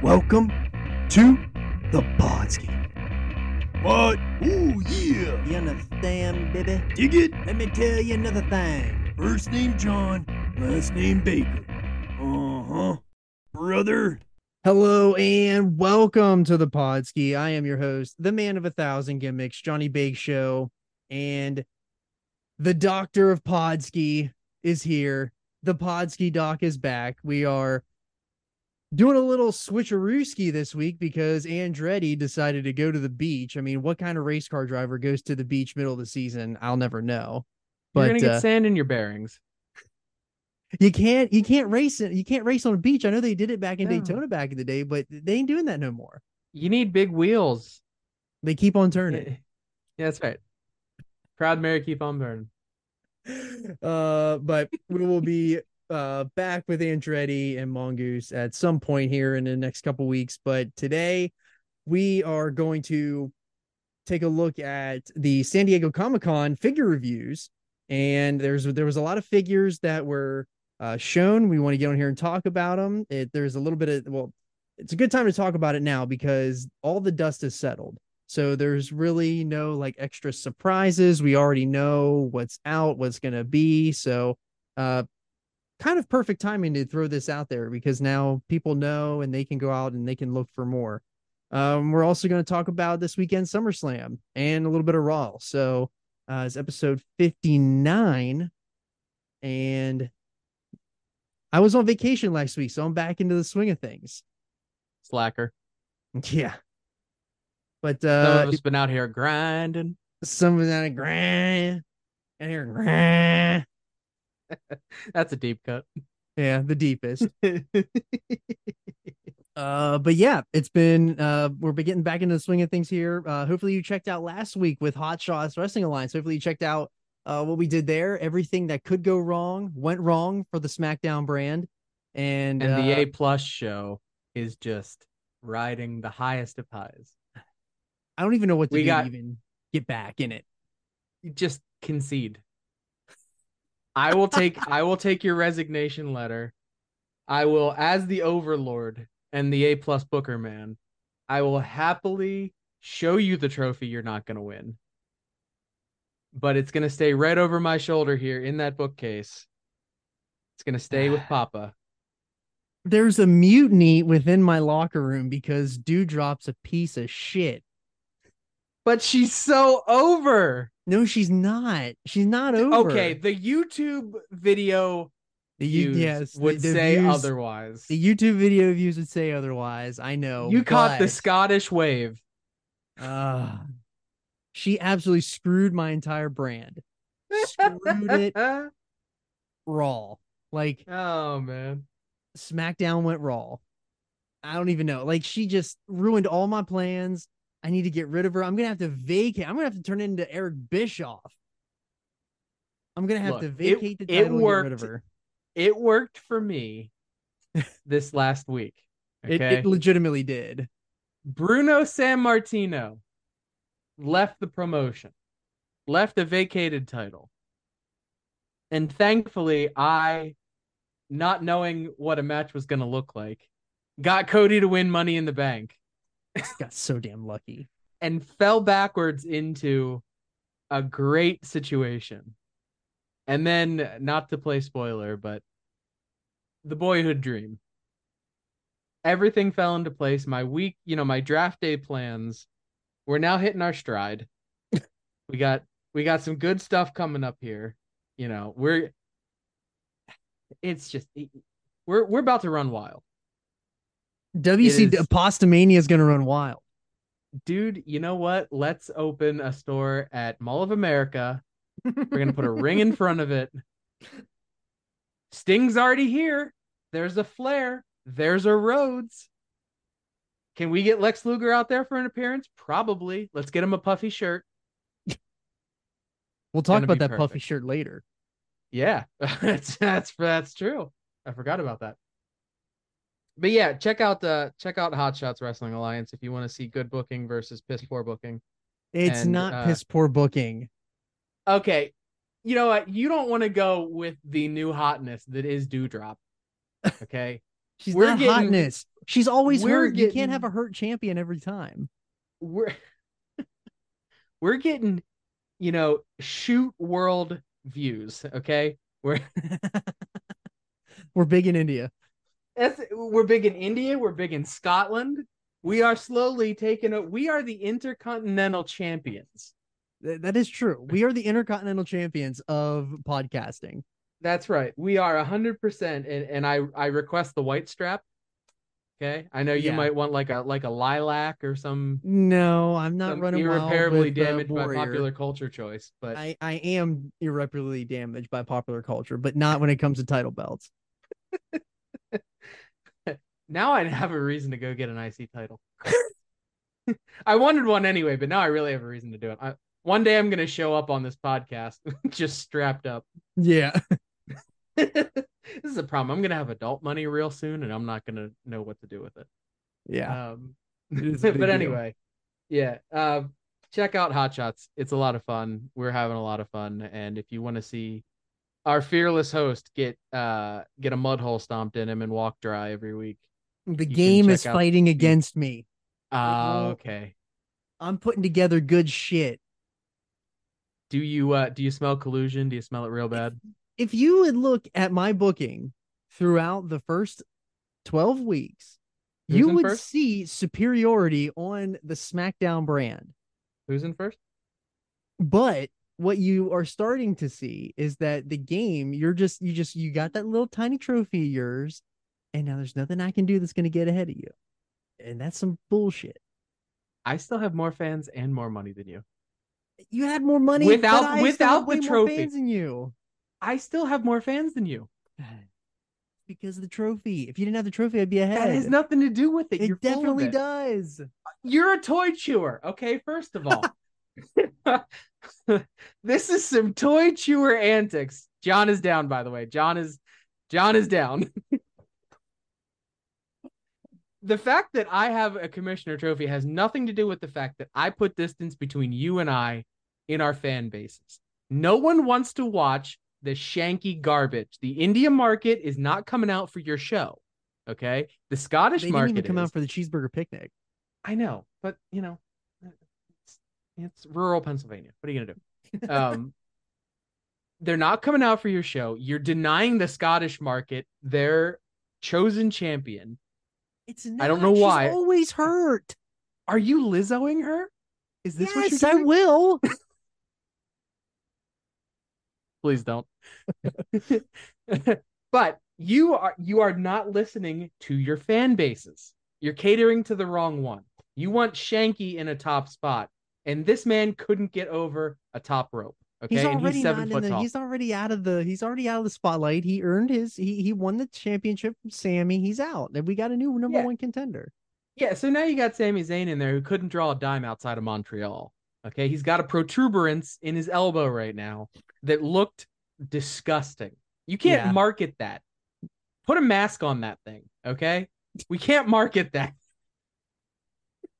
Welcome to the Podski. What? Ooh, yeah. You understand, baby? Dig it? Let me tell you another thing. First name John, last name Baker. Uh huh. Brother. Hello and welcome to the Podski. I am your host, the man of a thousand gimmicks, Johnny Bake Show, and the Doctor of Podski is here. The Podski Doc is back. We are doing a little switcherooski this week because Andretti decided to go to the beach. I mean, what kind of race car driver goes to the beach middle of the season? I'll never know. You're gonna get uh, sand in your bearings. you can't you can't race it. You can't race on a beach. I know they did it back in No. Daytona back in the day, but they ain't doing that no more. You need big wheels. They keep on turning. Yeah, that's right. Proud Mary, keep on burning. uh, but we will be uh back with Andretti and Mongoose at some point here in the next couple weeks. But today we are going to take a look at the San Diego Comic Con figure reviews. And there's there was a lot of figures that were uh, shown. We want to get on here and talk about them. It, there's a little bit of well, it's a good time to talk about it now because all the dust has settled. So there's really no like extra surprises. We already know what's out, what's gonna be. So uh kind of perfect timing to throw this out there because now people know and they can go out and they can look for more. Um, we're also going to talk about this weekend SummerSlam and a little bit of Raw. So uh, it's episode 59. And I was on vacation last week, so I'm back into the swing of things. Slacker. Yeah. But Some uh of us been out here grinding. some of grind and here grind. That's a deep cut. Yeah, the deepest. uh but yeah it's been uh we're getting back into the swing of things here uh hopefully you checked out last week with hot shots wrestling alliance hopefully you checked out uh what we did there everything that could go wrong went wrong for the smackdown brand and, and the uh, A plus show is just riding the highest of highs. i don't even know what to we do got- even get back in it just concede. I will take I will take your resignation letter. I will, as the overlord and the A plus Booker man, I will happily show you the trophy you're not gonna win. But it's gonna stay right over my shoulder here in that bookcase. It's gonna stay with Papa. there's a mutiny within my locker room because dewdrop's a piece of shit But she's so over. No she's not she's not over Okay, the YouTube video the you views yes would the say views- otherwise. The YouTube video views would say otherwise. I know. you caught the Scottish wave. uh, she absolutely screwed my entire brand. Screwed it raw. Like Oh man. SmackDown went raw. I don't even know. Like she just ruined all my plans. I need to get rid of her. I'm gonna have to vacate. I'm gonna have to turn into Eric Bischoff. I'm gonna have Look, to it- vacate the it title and get rid of worked. her. It worked for me this last week. It, it legitimately did. Bruno Sammartino left the promotion, left a vacated title. And thankfully, I, not knowing what a match was going to look like, got Cody to win Money in the Bank Got so damn lucky. and fell backwards into a great situation. And then, not to play spoiler, but the boyhood dream. Everything fell into place. My week, you know, my draft day plans. We're now hitting our stride. we got we got some good stuff coming up here. You know, we're it's just we're we're about to run wild. WC is- Apostomania is gonna run wild. dude, you know what? Let's open a store at Mall of America. We're gonna put a ring in front of it. Sting's already here. There's a Flair. There's a Rhodes. Can we get Lex Luger out there for an appearance? Probably. Let's get him a puffy shirt. We'll talk about that puffy shirt later. Yeah, that's that's that's true. I forgot about that. But yeah, check out the check out Hot Shots Wrestling Alliance if you want to see good booking versus piss poor booking. It's And, not uh, piss poor booking. Okay, you know what? You don't want to go with the new hotness that is Dewdrop. Okay, She's We're not getting- hotness. She's always hurt. You can't have a hurt champion every time. we're we're getting you know shoot world views okay we're We're big in India. That's, we're big in india we're big in scotland we are slowly taking a we are the intercontinental champions Th- That is true. We are the intercontinental champions of podcasting. that's right we are 100% and, and i i request the white strap okay i know you Yeah. might want like a like a lilac or some, No, I'm not running irreparably with, uh, damaged by popular culture choice but I, I am irreparably damaged by popular culture, but not when it comes to title belts. now I have a reason to go get an IC title. I wanted one anyway, but now I really have a reason to do it. I, one day I'm going to show up on this podcast just strapped up. Yeah. this is a problem. I'm going to have adult money real soon, and I'm not going to know what to do with it. Yeah. Um, It is a big but deal. anyway, yeah. Uh, check out Hot Shots. It's a lot of fun. We're having a lot of fun, and if you want to see our fearless host get uh get a mud hole stomped in him and walk dry every week. The can game is fighting the- against me. Ah, won't- okay. I'm putting together good shit. Do you uh do you smell collusion? Do you smell it real bad? If you would look at my booking throughout the first 12 weeks, Who's you would first? see superiority on the SmackDown brand. Who's in first? But what you are starting to see is that the game, you're just, you just, you got that little tiny trophy of yours, and now there's nothing I can do that's going to get ahead of you. And that's some bullshit. I still have more fans and more money than you. You had more money Without- but I still without the way more trophy. fans than you. I still have more fans than you. Because of the trophy. If you didn't have the trophy, I'd be ahead. That has nothing to do with it. it You're definitely it. does. You're a toy chewer, okay? First of all, this is some toy chewer antics. John is down, by the way. John is John is down. the fact that I have a commissioner trophy has nothing to do with the fact that I put distance between you and I in our fan bases. No one wants to watch the shanky garbage. The India market is not coming out for your show. Okay. The Scottish market. They didn't market even come is. out for the cheeseburger picnic. I know, but you know, it's, it's rural Pennsylvania. What are you gonna do? Um, they're not coming out for your show. You're denying the Scottish market their chosen champion. It's I don't not. know She's why. always hurt. Are you Lizzoing her? Is this what yes, you're I will. Please don't. but you are you are not listening to your fan bases. You're catering to the wrong one. You want Shanky in a top spot, and this man couldn't get over a top rope. Okay, he's and already he's seven not in the, tall. He's already out of the. He's already out of the spotlight. He earned his. He he won the championship from Sammy. He's out, and we got a new number Yeah. one contender. Yeah, so now you got Sami Zayn in there who couldn't draw a dime outside of Montreal. Okay, he's got a protuberance in his elbow right now that looked disgusting. You can't Yeah. market that. Put a mask on that thing, okay? We can't market that.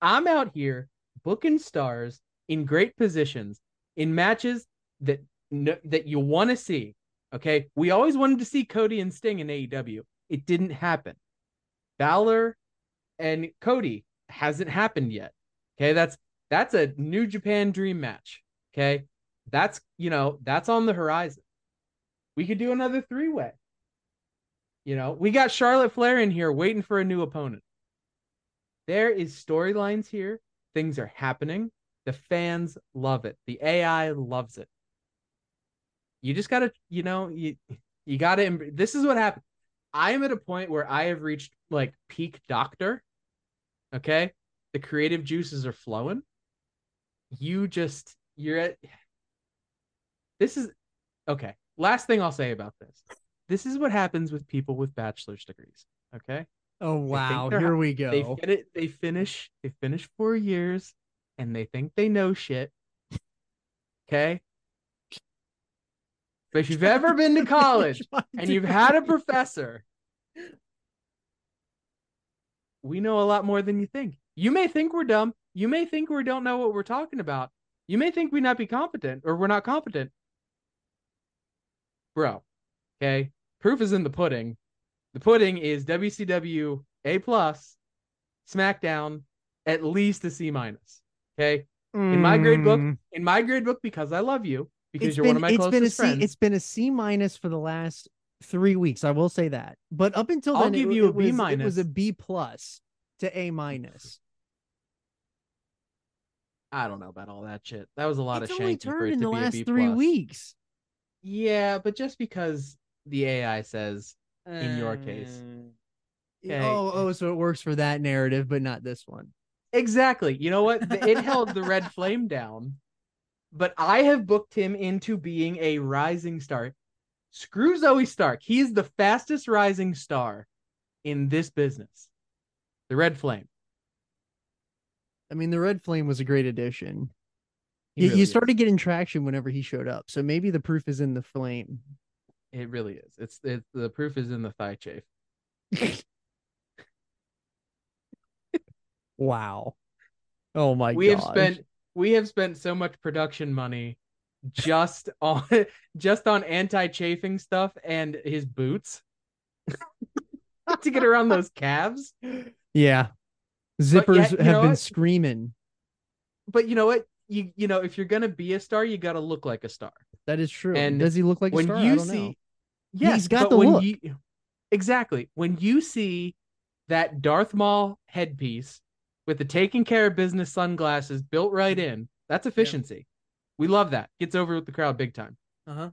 I'm out here booking stars in great positions in matches that that you want to see. Okay, we always wanted to see Cody and Sting in AEW. It didn't happen. Balor and Cody hasn't happened yet. Okay, that's that's a New Japan dream match. Okay, that's you know that's on the horizon. We could do another three way. You know, we got Charlotte Flair in here waiting for a new opponent. There is storylines here. Things are happening. The fans love it. The AI loves it. You just gotta, you know, you you gotta. This is what happened. I am at a point where I have reached like peak doctor. Okay, the creative juices are flowing. You just you're at. This is okay. Last thing I'll say about this. This is what happens with people with bachelor's degrees. Okay, Oh wow, here we they go. get it. They finish. They finish four years, and they think they know shit. Okay. But if you've ever been to college and you've had a professor, we know a lot more than you think. You may think we're dumb. You may think we don't know what we're talking about. You may think we not be competent or we're not competent. Bro, okay? Proof is in the pudding. The pudding is WCW A plus, SmackDown at least a C minus. Okay, in my grade book, Mm, in my grade book, because I love you, because it's you're been, one of my it's closest been a C, friends. It's been a C minus for the last three weeks. I will say that. But up until then, I'll then, it give w- you a it B was- It was a B plus to A minus. I don't know about all that shit. That was a lot It's of shanky for it in to the be a last B three plus. weeks. Yeah, but just because the AI says in your case. Uh, Okay. Oh, oh, so it works for that narrative, but not this one. Exactly. You know what? It held the red flame down, but I have booked him into being a rising star. Screw Zoey Stark. He is the fastest rising star in this business. The red flame. I mean, the Red Flame was a great addition. He You, really you is. started getting traction whenever he showed up, so maybe the proof is in the flame. It really is. It's it, the proof is in the thigh chafe. Wow. Oh my we have spent we have spent so much production money just on just on anti-chafing stuff and his boots to get around those calves. Yeah. Zippers yet, have been what? screaming. But you know what? You you know if you're gonna be a star, you got to look like a star. That is true. And Does he look like a when star? I you see, know. yes, He's got the when look. You, exactly when you see that Darth Maul headpiece with the taking care of business sunglasses built right in, that's efficiency. We love that. Gets over with the crowd big time. Uh-huh.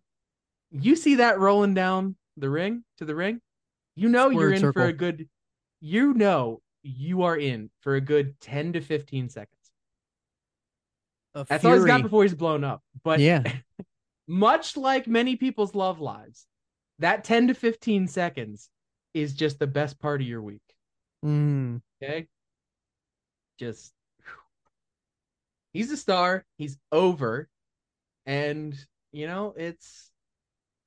You see that rolling down the ring to the ring, you know you're in for a good. You know you are in for a good ten to fifteen seconds. A That's all he's got before he's blown up. But yeah. much like many people's love lives, that 10 to 15 seconds is just the best part of your week. Mm. Okay. Just he's a star, he's over, and you know, it's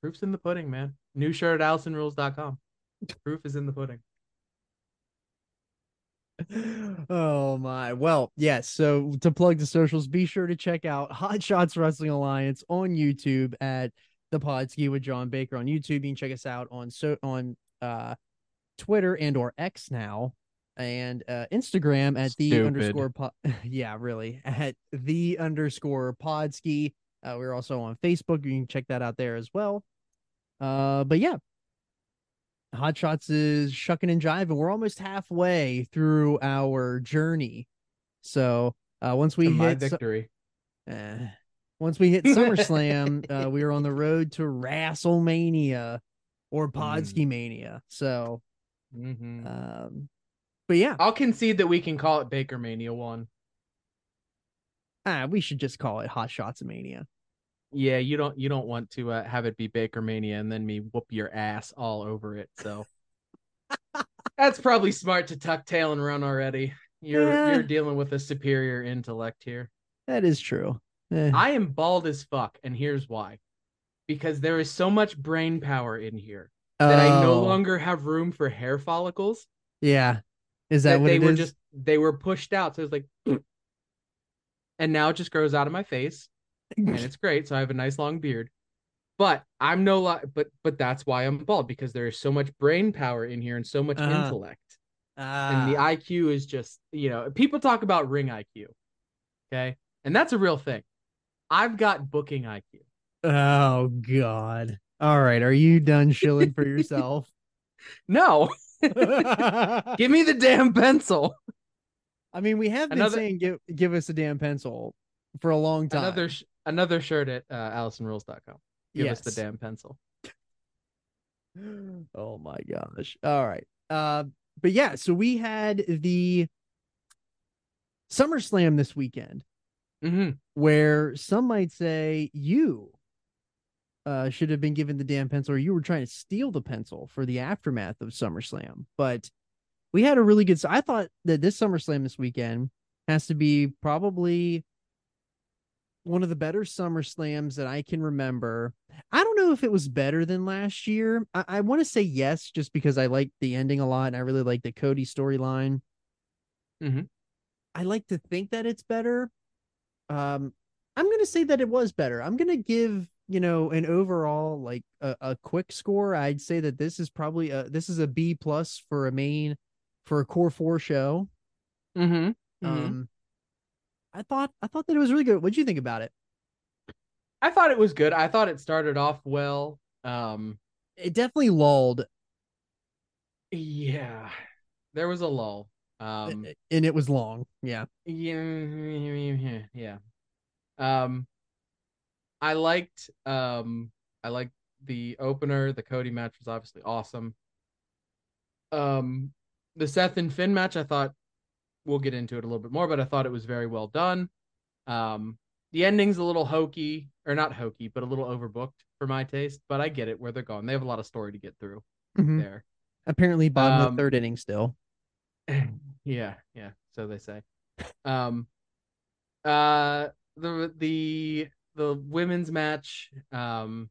proof's in the pudding, man. New shirt at AllisonRules.com. Proof is in the pudding. oh my. Well, yes. So to plug the socials, be sure to check out Hot Shots Wrestling Alliance on YouTube at the Podski with John Baker on YouTube. You can check us out on so on uh Twitter and or X now and uh Instagram at the underscore pod yeah, really at the underscore podski. Uh we're also on Facebook. You can check that out there as well. Uh but yeah, Hot Shots is shucking and jiving. We're almost halfway through our journey. So uh, once we hit Su- victory. eh, once we hit SummerSlam, uh, we are on the road to WrestleMania or Podski Mania. So, Mhm. um, but yeah, I'll concede that we can call it Baker Mania one. ah, we should just call it Hot Shots Mania. Yeah, you don't you don't want to uh, have it be Baker Mania and then me whoop your ass all over it. So that's probably smart to tuck tail and run already. You're Yeah. you're dealing with a superior intellect here. That is true. Eh, I am bald as fuck, and here's why. Because there is so much brain power in here that I no oh, longer have room for hair follicles. Yeah, is that, what they were is? just they were pushed out. So it's like and now it just grows out of my face. and it's great. So I have a nice long beard. But I'm no li- but but that's why I'm bald because there is so much brain power in here and so much Uh-huh. intellect. And the Ah, IQ is just, you know, people talk about ring IQ. Okay? And that's a real thing. I've got booking IQ. oh God. All right, are you done shilling for yourself? No, give me the damn pencil. I mean, we have been Another- saying give give us a damn pencil for a long time. Another sh- another shirt at uh, AllisonRules.com. Give us the damn pencil. oh my gosh. All right. Uh but yeah, so we had the SummerSlam this weekend hmm where some might say you uh should have been given the damn pencil or you were trying to steal the pencil for the aftermath of SummerSlam. But we had a really good I thought that this SummerSlam this weekend has to be probably one of the better SummerSlams that I can remember. I don't know if it was better than last year. I, I want to say yes, just because I like the ending a lot and I really like the Cody storyline. Mhm. I like to think that it's better. Um, I'm gonna say that it was better. I'm gonna give you know, an overall like a, a quick score, I'd say that this is probably a this is a B plus for a main for a core four show. Mm-hmm. Um, I thought I thought that it was really good. What'd you think about it? I thought it was good. I thought it started off well. Um, It definitely lulled, yeah, there was a lull. Um, and it was long. Yeah. Yeah, yeah, yeah. Um, I liked um, I liked the opener. The Cody match was obviously awesome. Um, the Seth and Finn match, I thought we'll get into it a little bit more, but I thought it was very well done. Um, the ending's a little hokey, or not hokey, but a little overbooked for my taste. But I get it where they're going. They have a lot of story to get through Mhm. there. apparently bottom Um, the third inning still. yeah, yeah. So they say. Um, uh, the the the women's match. Um,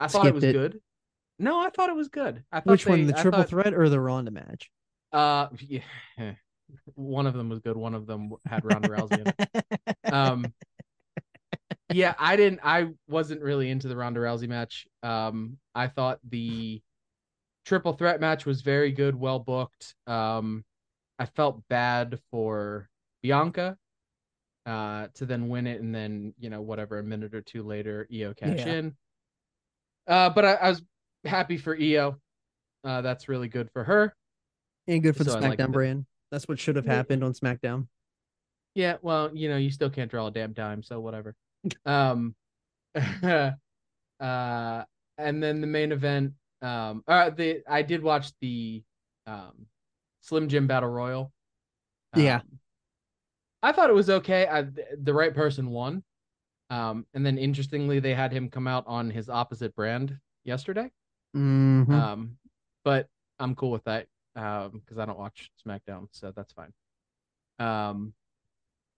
I thought it Skipped was it. good. No, I thought it was good. I thought Which one, the I triple thought- threat or the Ronda match? Uh, yeah. One of them was good. One of them had Ronda Rousey in it. Um, yeah, I didn't. I wasn't really into the Ronda Rousey match. Um, I thought the triple threat match was very good, well booked. Um, I felt bad for Bianca, uh, to then win it, and then you know whatever a minute or two later, Io cash Yeah. in. Uh, but I, I was happy for Io. Uh, that's really good for her. and good for the So liked SmackDown it. brand. That's what should have happened on SmackDown. Yeah, well, you know, you still can't draw a damn dime, so whatever. Um uh and then the main event um uh the I did watch the um Slim Jim Battle Royal. Yeah. Um, I thought it was okay. I the right person won. Um and then interestingly they had him come out on his opposite brand yesterday. Mhm. Um but I'm cool with that um because I don't watch SmackDown, so that's fine. Um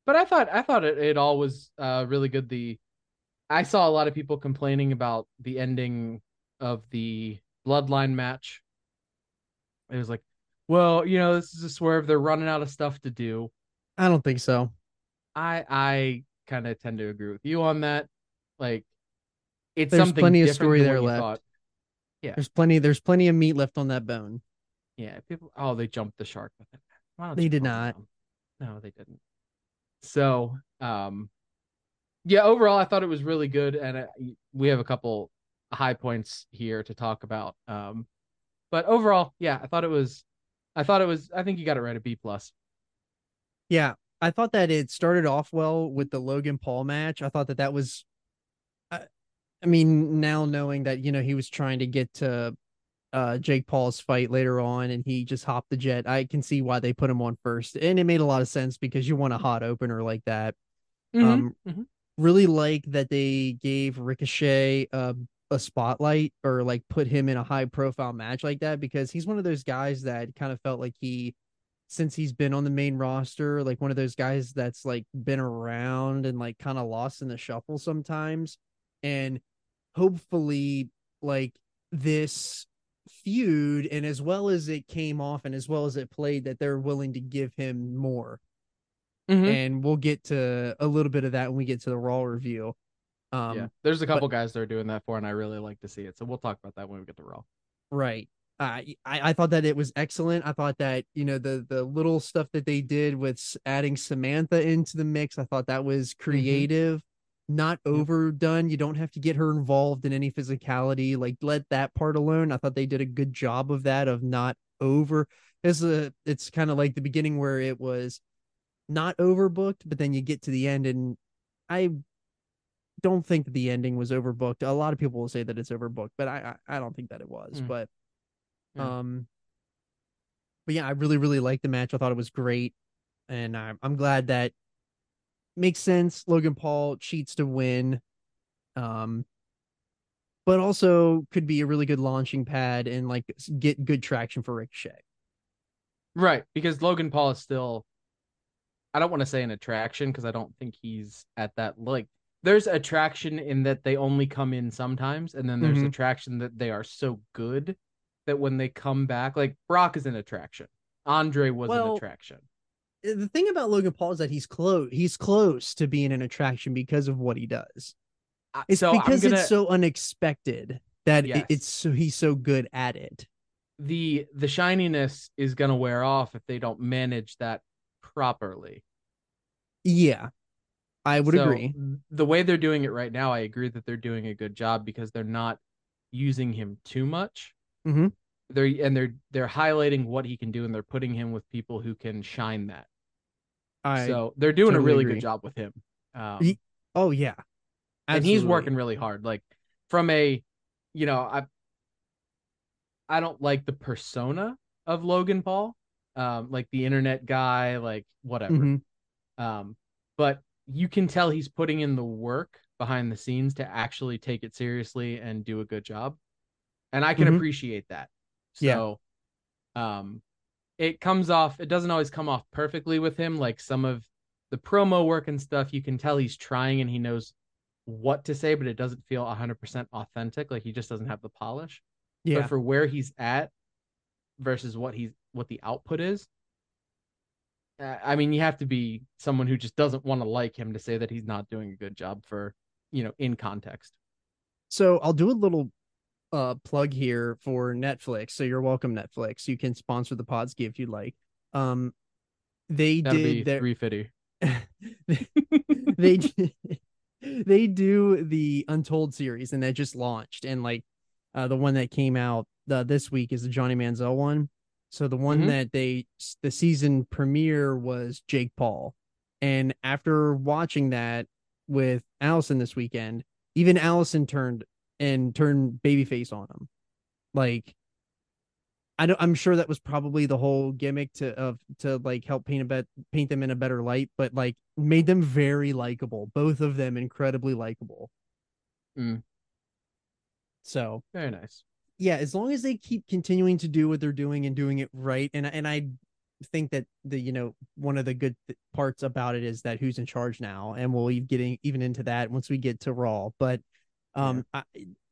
but I thought I thought it, it all was uh really good. The I saw a lot of people complaining about the ending of the bloodline match. It was like, well, you know, this is a swerve. They're running out of stuff to do. I don't think so. I I kind of tend to agree with you on that. Like, it's There's something plenty of story there left. thought. There's plenty. There's plenty of meat left on that bone. Yeah, people. Oh, they jumped the shark with it. They did not. down? No, they didn't. So, um, yeah. Overall, I thought it was really good, and uh, we have a couple high points here to talk about. Um, but overall, yeah, I thought it was. I thought it was. I think you got it right. A B plus. Yeah, I thought that it started off well with the Logan Paul match. I thought that that was. I, I mean, now knowing that you know he was trying to get to uh Jake Paul's fight later on, and he just hopped the jet. I can see why they put him on first, and it made a lot of sense because you want a hot opener like that. Um, mhm. really like that they gave Ricochet a, a spotlight or like put him in a high profile match like that because he's one of those guys that kind of felt like he since he's been on the main roster like one of those guys that's like been around and like kind of lost in the shuffle sometimes and hopefully like this feud and as well as it came off and as well as it played that they're willing to give him more Mhm. and we'll get to a little bit of that when we get to the raw review um yeah, there's a couple guys that are doing that for, and I really like to see it. So we'll talk about that when we get to Raw. right uh, I, I thought that it was excellent. I thought that you know the the little stuff that they did with adding samantha into the mix i thought that was creative. Not overdone. You don't have to get her involved in any physicality. Like let that part alone. I thought they did a good job of that of not over it's a it's kind of like the beginning where it was not overbooked but then you get to the end and i don't think that the ending was overbooked. A lot of people will say that it's overbooked but i i, I don't think that it was Mm. but Yeah. um but yeah i really really liked the match. I thought it was great. And i'm, I'm glad that makes sense. Logan paul cheats to win. Um but also could be a really good launching pad and like get good traction for ricochet. Right, because Logan Paul is still I don't want to say an attraction because I don't think he's at that like there's attraction in that they only come in sometimes and then there's Mhm. attraction that they are so good that when they come back like Brock is an attraction. Andre was Well, an attraction. Uh, the thing about logan paul is that he's close he's close to being an attraction because of what he does It's so because gonna- it's so unexpected that Yes. it's so he's so good at it. the the shininess is gonna wear off if they don't manage that properly. Yeah, I would So, agree. The way they're doing it right now, I agree that they're doing a good job because they're not using him too much. Mhm. They're and they're they're highlighting what he can do and they're putting him with people who can shine that. I so they're doing a really agree. good job with him. Um, He- oh yeah, and he's working really hard. Like from a, you know, I I don't like the persona of Logan Paul, um, like the internet guy, like whatever. Mhm. Um, but you can tell he's putting in the work behind the scenes to actually take it seriously and do a good job. And I can Mhm. appreciate that. Yeah. So um it comes off it doesn't always come off perfectly with him like some of the promo work and stuff you can tell he's trying and he knows what to say but it doesn't feel 100% authentic like he just doesn't have the polish. Yeah, but for where he's at versus what he's what the output is uh, i mean you have to be someone who just doesn't want to like him to say that he's not doing a good job for you know in context. So I'll do a little uh plug here for Netflix. So you're welcome, Netflix. You can sponsor the Podski if you'd like. Um, they that'll did their 350 they d- they do the Untold series, and that just launched. And like uh, the one that came out uh, this week is the Johnny Manziel one. So the one Mhm. that they the season premiere was Jake Paul, and after watching that with Allison this weekend, even Allison turned and turned babyface on him. Like I don't I'm sure that was probably the whole gimmick to of to like help paint a bet paint them in a better light, but like made them very likable. Both of them incredibly likable. Mm. So very nice yeah, as long as they keep continuing to do what they're doing and doing it right, and and I think that the you know one of the good th- parts about it is that who's in charge now, and we'll be getting even into that once we get to Raw. But um, I,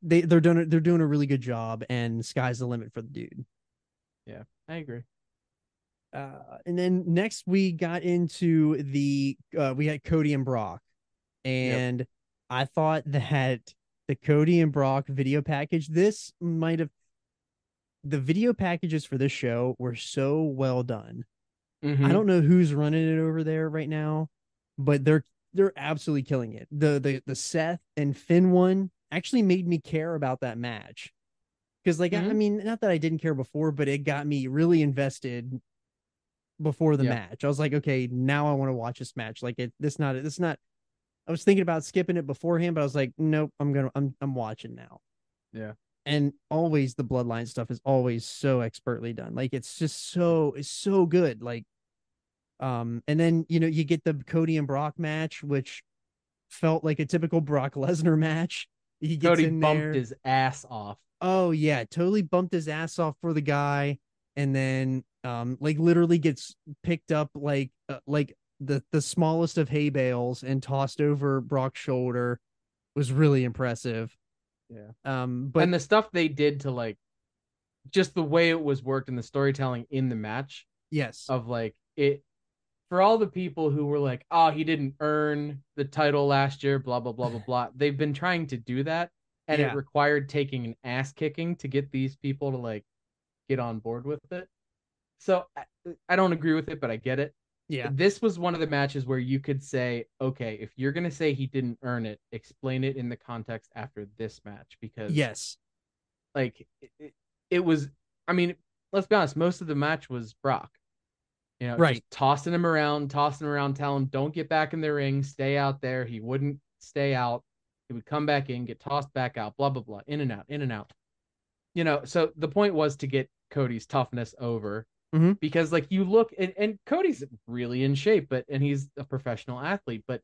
they they're doing they're doing a really good job, and sky's the limit for the dude. Yeah, I agree Uh, and then next we got into the uh, we had Cody and Brock, and I thought that the Cody and Brock video package this might have the video packages for this show were so well done. Mhm. I don't know who's running it over there right now, but they're they're absolutely killing it. The the the Seth and Finn one actually made me care about that match. Because like I- I Mhm. mean, not that I didn't care before, but it got me really invested before the Yeah. match. I was like, okay, now I want to watch this match. Like it this not this not I was thinking about skipping it beforehand, but I was like, nope, I'm gonna I'm I'm watching now. Yeah. And always the bloodline stuff is always so expertly done. Like it's just so it's so good. Like um, and then you know you get the Cody and Brock match, which felt like a typical Brock Lesnar match. He gets cody in bumped there. his ass off Oh yeah, totally bumped his ass off for the guy, and then um, like literally gets picked up like uh, like the the smallest of hay bales and tossed over Brock's shoulder. Was really impressive. Yeah. Um, but and the stuff they did to like just the way it was worked and the storytelling in the match yes, of like it for all the people who were like oh he didn't earn the title last year blah blah blah blah blah they've been trying to do that and Yeah. it required taking an ass kicking to get these people to like get on board with it. So I, I don't agree with it but i get it. Yeah, this was one of the matches where you could say okay if you're going to say he didn't earn it explain it in the context after this match because yes, like it, it, it was i mean let's be honest most of the match was brock you know Right. tossing him around tossing him around telling him don't get back in the ring stay out there he wouldn't stay out he would come back in get tossed back out blah blah blah in and out in and out you know so the point was to get cody's toughness over Mhm. because like you look and, and cody's really in shape but and he's a professional athlete but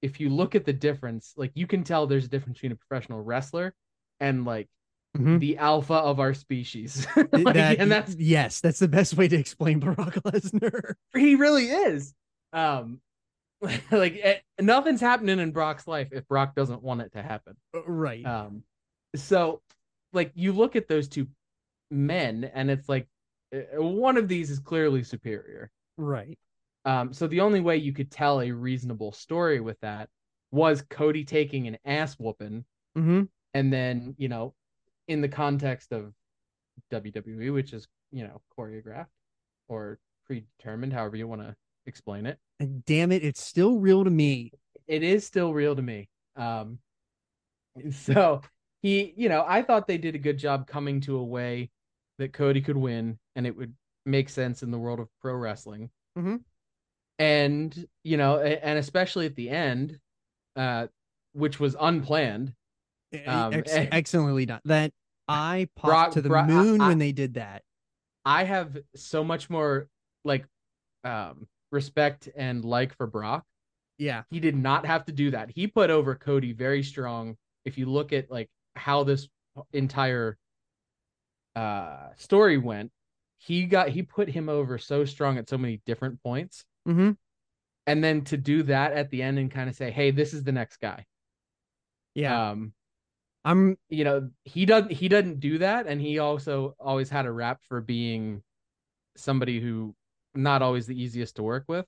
if you look at the difference like you can tell there's a difference between a professional wrestler and like Mhm. the alpha of our species. Like, That- and that's yes, that's the best way to explain Brock Lesnar. he really is. Um like eh, nothing's happening in Brock's life if Brock doesn't want it to happen. right. Um so like you look at those two men and it's like eh, one of these is clearly superior. right. Um so the only way you could tell a reasonable story with that was Cody taking an ass whooping, Mm-hmm. and then you know, in the context of WWE, which is you know choreographed or predetermined, however you want to explain it, And damn it, it's still real to me. it is still real to me. Um, so he, you know, I thought they did a good job coming to a way that Cody could win, and it would make sense in the world of pro wrestling. Mhm. And you know, and especially at the end, uh, which was unplanned. Um, Ex- excellently done. That I popped to the moon I- when they did that. I have so much more like um respect and like for Brock Yeah. he did not have to do that. He put over Cody very strong. If you look at like how this entire uh story went, he got he put him over so strong at so many different points. Mm-hmm. And then to do that at the end and kind of say, "Hey, this is the next guy." Yeah. Um, I'm you know, he doesn't he doesn't do that and he also always had a rap for being somebody who not always the easiest to work with.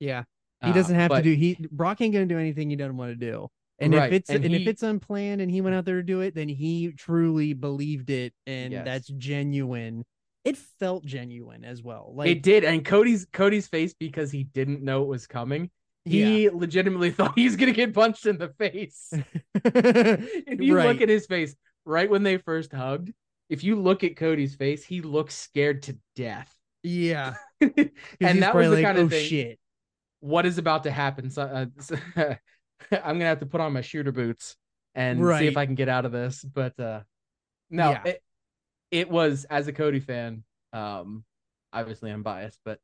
yeah. He Uh, doesn't have to but- do he Brock ain't gonna do anything he doesn't want to do. And Right, if it's and and, he- if it's unplanned and he went out there to do it, then he truly believed it and Yes. that's genuine. It felt genuine as well. Like it did, and Cody's Cody's face because he didn't know it was coming. Yeah. He legitimately thought he's gonna get punched in the face. if you Right. look at his face right when they first hugged, if you look at Cody's face, he looks scared to death. Yeah, and that was the like, kind of oh thing. shit. What is about to happen? So, uh, so- I'm gonna have to put on my shooter boots and see if I can get out of this. But uh no, Yeah. it, it was as a Cody fan. Um, obviously I'm biased, but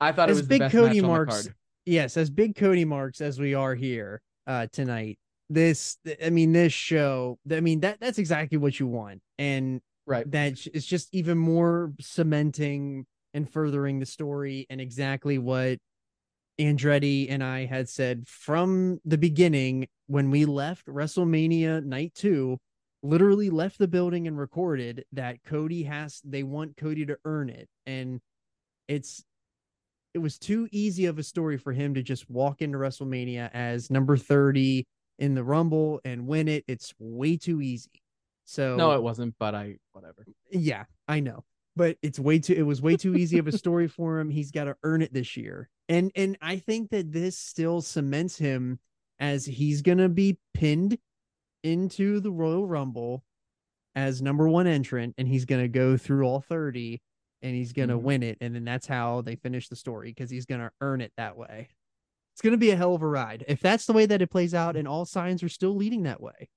I thought As it was big the best Cody marks- the card. Yes, as big Cody marks as we are here uh tonight. This I mean this show, I mean that that's exactly what you want. And Right. that it's just even more cementing and furthering the story and exactly what Andretti and I had said from the beginning when we left WrestleMania night 2 literally left the building and recorded that Cody has they want Cody to earn it and it's it was too easy of a story for him to just walk into WrestleMania as number 30 in the Rumble and win it it's way too easy so No, it wasn't, but I whatever. yeah, I know. But it's way too it was way too easy of a story for him. He's got to earn it this year. And and I think that this still cements him as he's going to be pinned into the Royal Rumble as number 1 entrant and he's going to go through all 30 and he's going to Mhm. win it and then that's how they finish the story cuz he's going to earn it that way. It's going to be a hell of a ride. If that's the way that it plays out and all signs are still leading that way.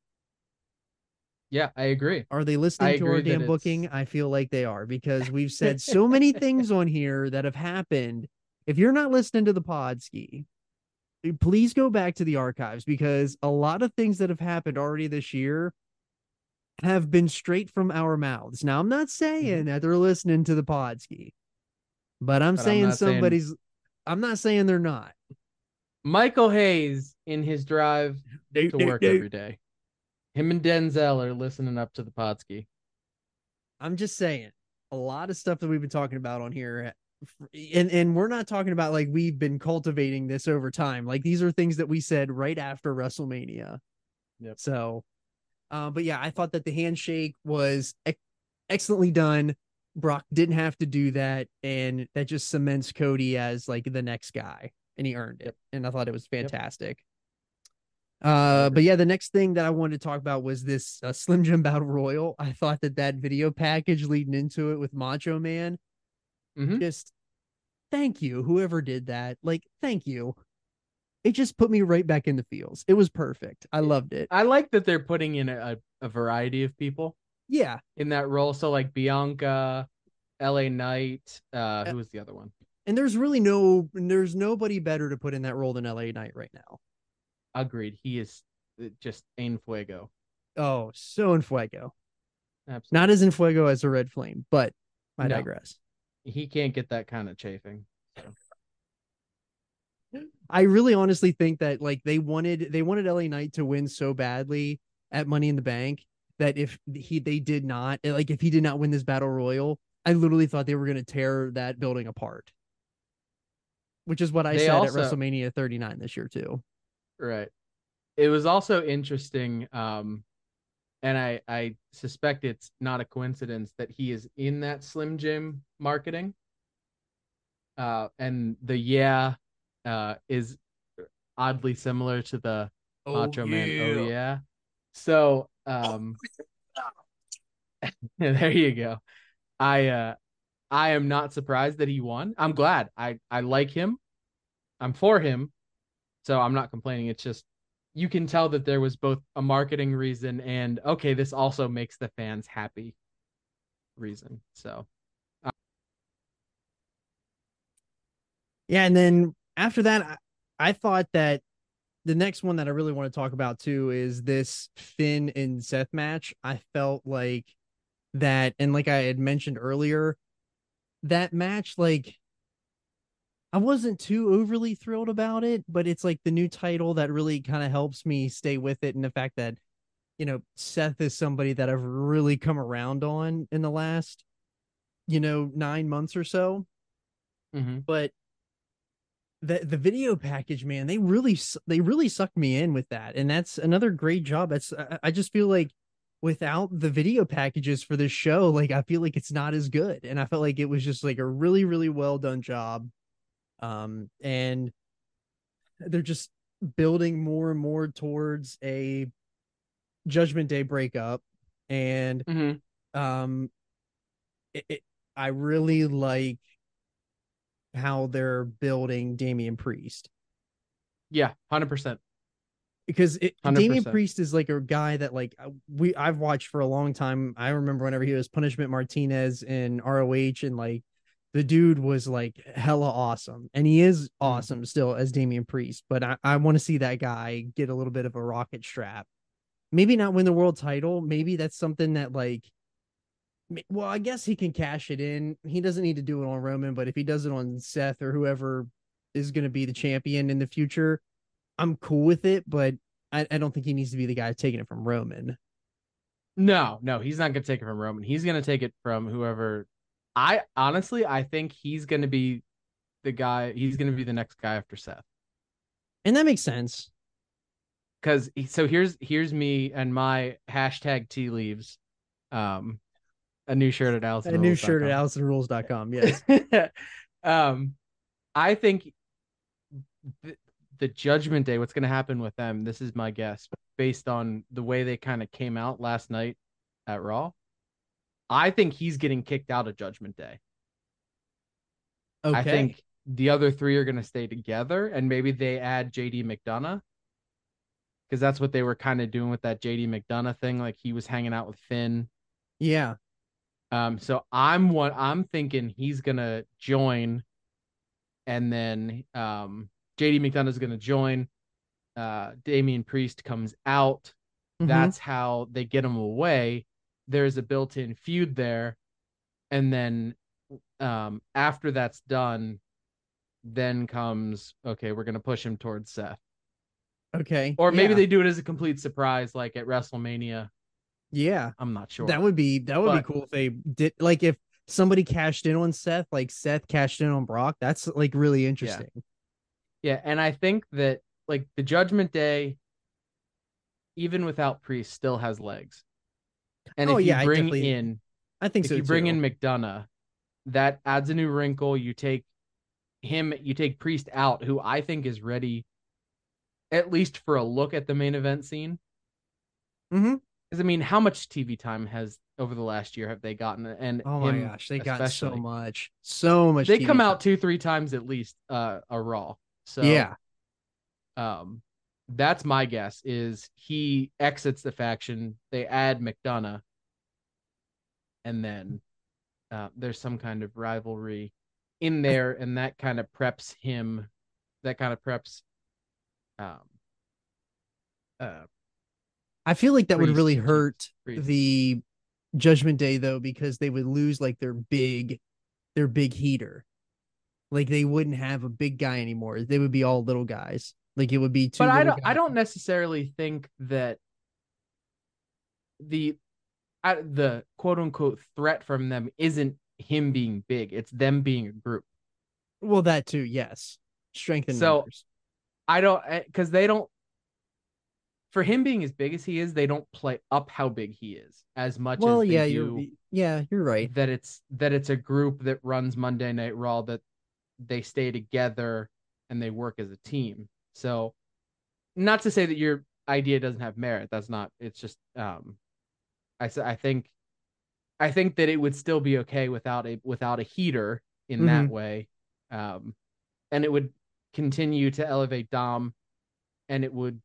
Yeah, I agree. Are they listening I to our damn booking? I feel like they are because we've said so many things on here that have happened. If you're not listening to the pod ski, please go back to the archives because a lot of things that have happened already this year have been straight from our mouths. Now, I'm not mm-hmm. saying that they're listening to the pod ski, but I'm But I'm saying saying- somebody's, I'm not saying they're not. Michael Hayes in his drive to work every day. Him and Denzel are listening up to the Podski. I'm just saying a lot of stuff that we've been talking about on here and and we're not talking about like we've been cultivating this over time. Like these are things that we said right after WrestleMania. Yep. So uh, but yeah, I thought that the handshake was ex- excellently done. Brock didn't have to do that and that just cements Cody as like the next guy and he earned it. Yep. And I thought it was Yep. fantastic. Uh, but yeah, the next thing that I wanted to talk about was this uh, Slim Jim Battle Royal. I thought that that video package leading into it with Macho Man, Mhm. just thank you, whoever did that. Like, thank you. It just put me right back in the feels. It was perfect. I loved it. I like that they're putting in a, a variety of people Yeah, in that role. So like Bianca, LA Knight, uh, who was the other one? and there's really no, there's nobody better to put in that role than LA Knight right now. Agreed. He is uh, just en fuego. Oh, so in fuego. Absolutely. Not as in fuego as a red flame, but I No. digress. He can't get that kind of chafing. I really honestly think that like they wanted they wanted LA Knight to win so badly at Money in the Bank that if he they did not like if he did not win this battle royal, I literally thought they were going to tear that building apart. Which is what I They said also- at WrestleMania 39 this year too. Right. it was also interesting um and i i suspect it's not a coincidence that he is in that slim jim marketing uh and the yeah uh is oddly similar to the macho man. Oh yeah. so um there you go. I uh i am not surprised that he won. I'm glad. I i like him. I'm for him. So i'm not complaining. It's just you can tell that there was both a marketing reason and okay this also makes the fans happy reason. So Yeah, and then after that, I, I thought that the next one that I really want to talk about too is this Finn and Seth match. I felt like that, and like I had mentioned earlier, that match, like I wasn't too overly thrilled about it, but it's like the new title that really kind of helps me stay with it, and the fact that you know Seth is somebody that I've really come around on in the last you know nine months or so mhm. but the the video package man they really they really sucked me in with that and that's another great job that's I, I just feel like without the video packages for this show like i feel like it's not as good and i felt like it was just like a really really well done job um and they're just building more and more towards a judgment day breakup and Mhm. um it, it, i really like how they're building Damian Priest yeah 100% because it, Damian 100%. Priest is like a guy that like uh, we I've watched for a long time. I remember whenever he was Punishment Martinez in ROH and like the dude was like hella awesome and he is awesome still as Damian Priest, but I, I want to see that guy get a little bit of a rocket strap. Maybe not win the world title. Maybe that's something that like well, I guess he can cash it in. He doesn't need to do it on Roman, but if he does it on Seth or whoever is going to be the champion in the future, I'm cool with it. But I, I don't think he needs to be the guy taking it from Roman. No, no, he's not gonna take it from Roman. He's gonna take it from whoever. I honestly, I think he's gonna be the guy. He's gonna be the next guy after Seth. And that makes sense. Because so here's here's me and my hashtag tea leaves, um, a new shirt at Allison. A new shirt at AllisonRules.com. Yes. um, I think the, the Judgment Day. What's gonna happen with them? This is my guess, based on the way they kind of came out last night at Raw. I think he's getting kicked out of Judgment Day. Okay. I think the other three are going to stay together, and maybe they add JD McDonagh because that's what they were kind of doing with that JD McDonagh thing. Like he was hanging out with Finn. Yeah. Um, so I'm what I'm thinking he's gonna join, and then um, JD McDonagh is gonna join. Uh, Damian Priest comes out. Mhm. That's how they get him away. There's a built-in feud there, and then um, after that's done, then comes okay, we're gonna push him towards Seth, okay. or maybe Yeah. they do it as a complete surprise, like at WrestleMania. Yeah. I'm not sure. That would be that would But- be cool if they did like if somebody cashed in on Seth, like Seth cashed in on Brock. That's like really interesting. Yeah, and I think that like the Judgment Day, even without Priest, still has legs. And Oh, if yeah, I you bring definitely in I think if so. you bring in McDonagh, that adds a new wrinkle. You take him, you take Priest out, who I think is ready, at least for a look at the main event scene. Mhm. Because I mean, how much TV time has over the last year have they gotten? And Oh my gosh, they got so much, so much. They TV come time. out two, three times at least uh, a Raw. So yeah, um that's my guess is he exits the faction they add mcdonagh and then uh, there's some kind of rivalry in there and that kind of preps him that kind of preps um uh I feel like that would really hurt the Judgment Day though, because they would lose like their big, their big heater. Like they wouldn't have a big guy anymore. They would be all little guys. Like it would be two. but i don't i don't necessarily think that the I, the quote unquote threat from them isn't him being big it's them being a group Well, that too. Yes, strength in So, numbers. I don't eh, because they don't for him being as big as he is, they don't play up how big he is as much Well, as yeah, you're yeah, you're right. that it's that it's a group that runs Monday Night Raw that they stay together and they work as a team. So not to say that your idea doesn't have merit. That's not it's just um I I think I think that it would still be okay without a without a heater in that way. Um and it would continue to elevate Dom and it would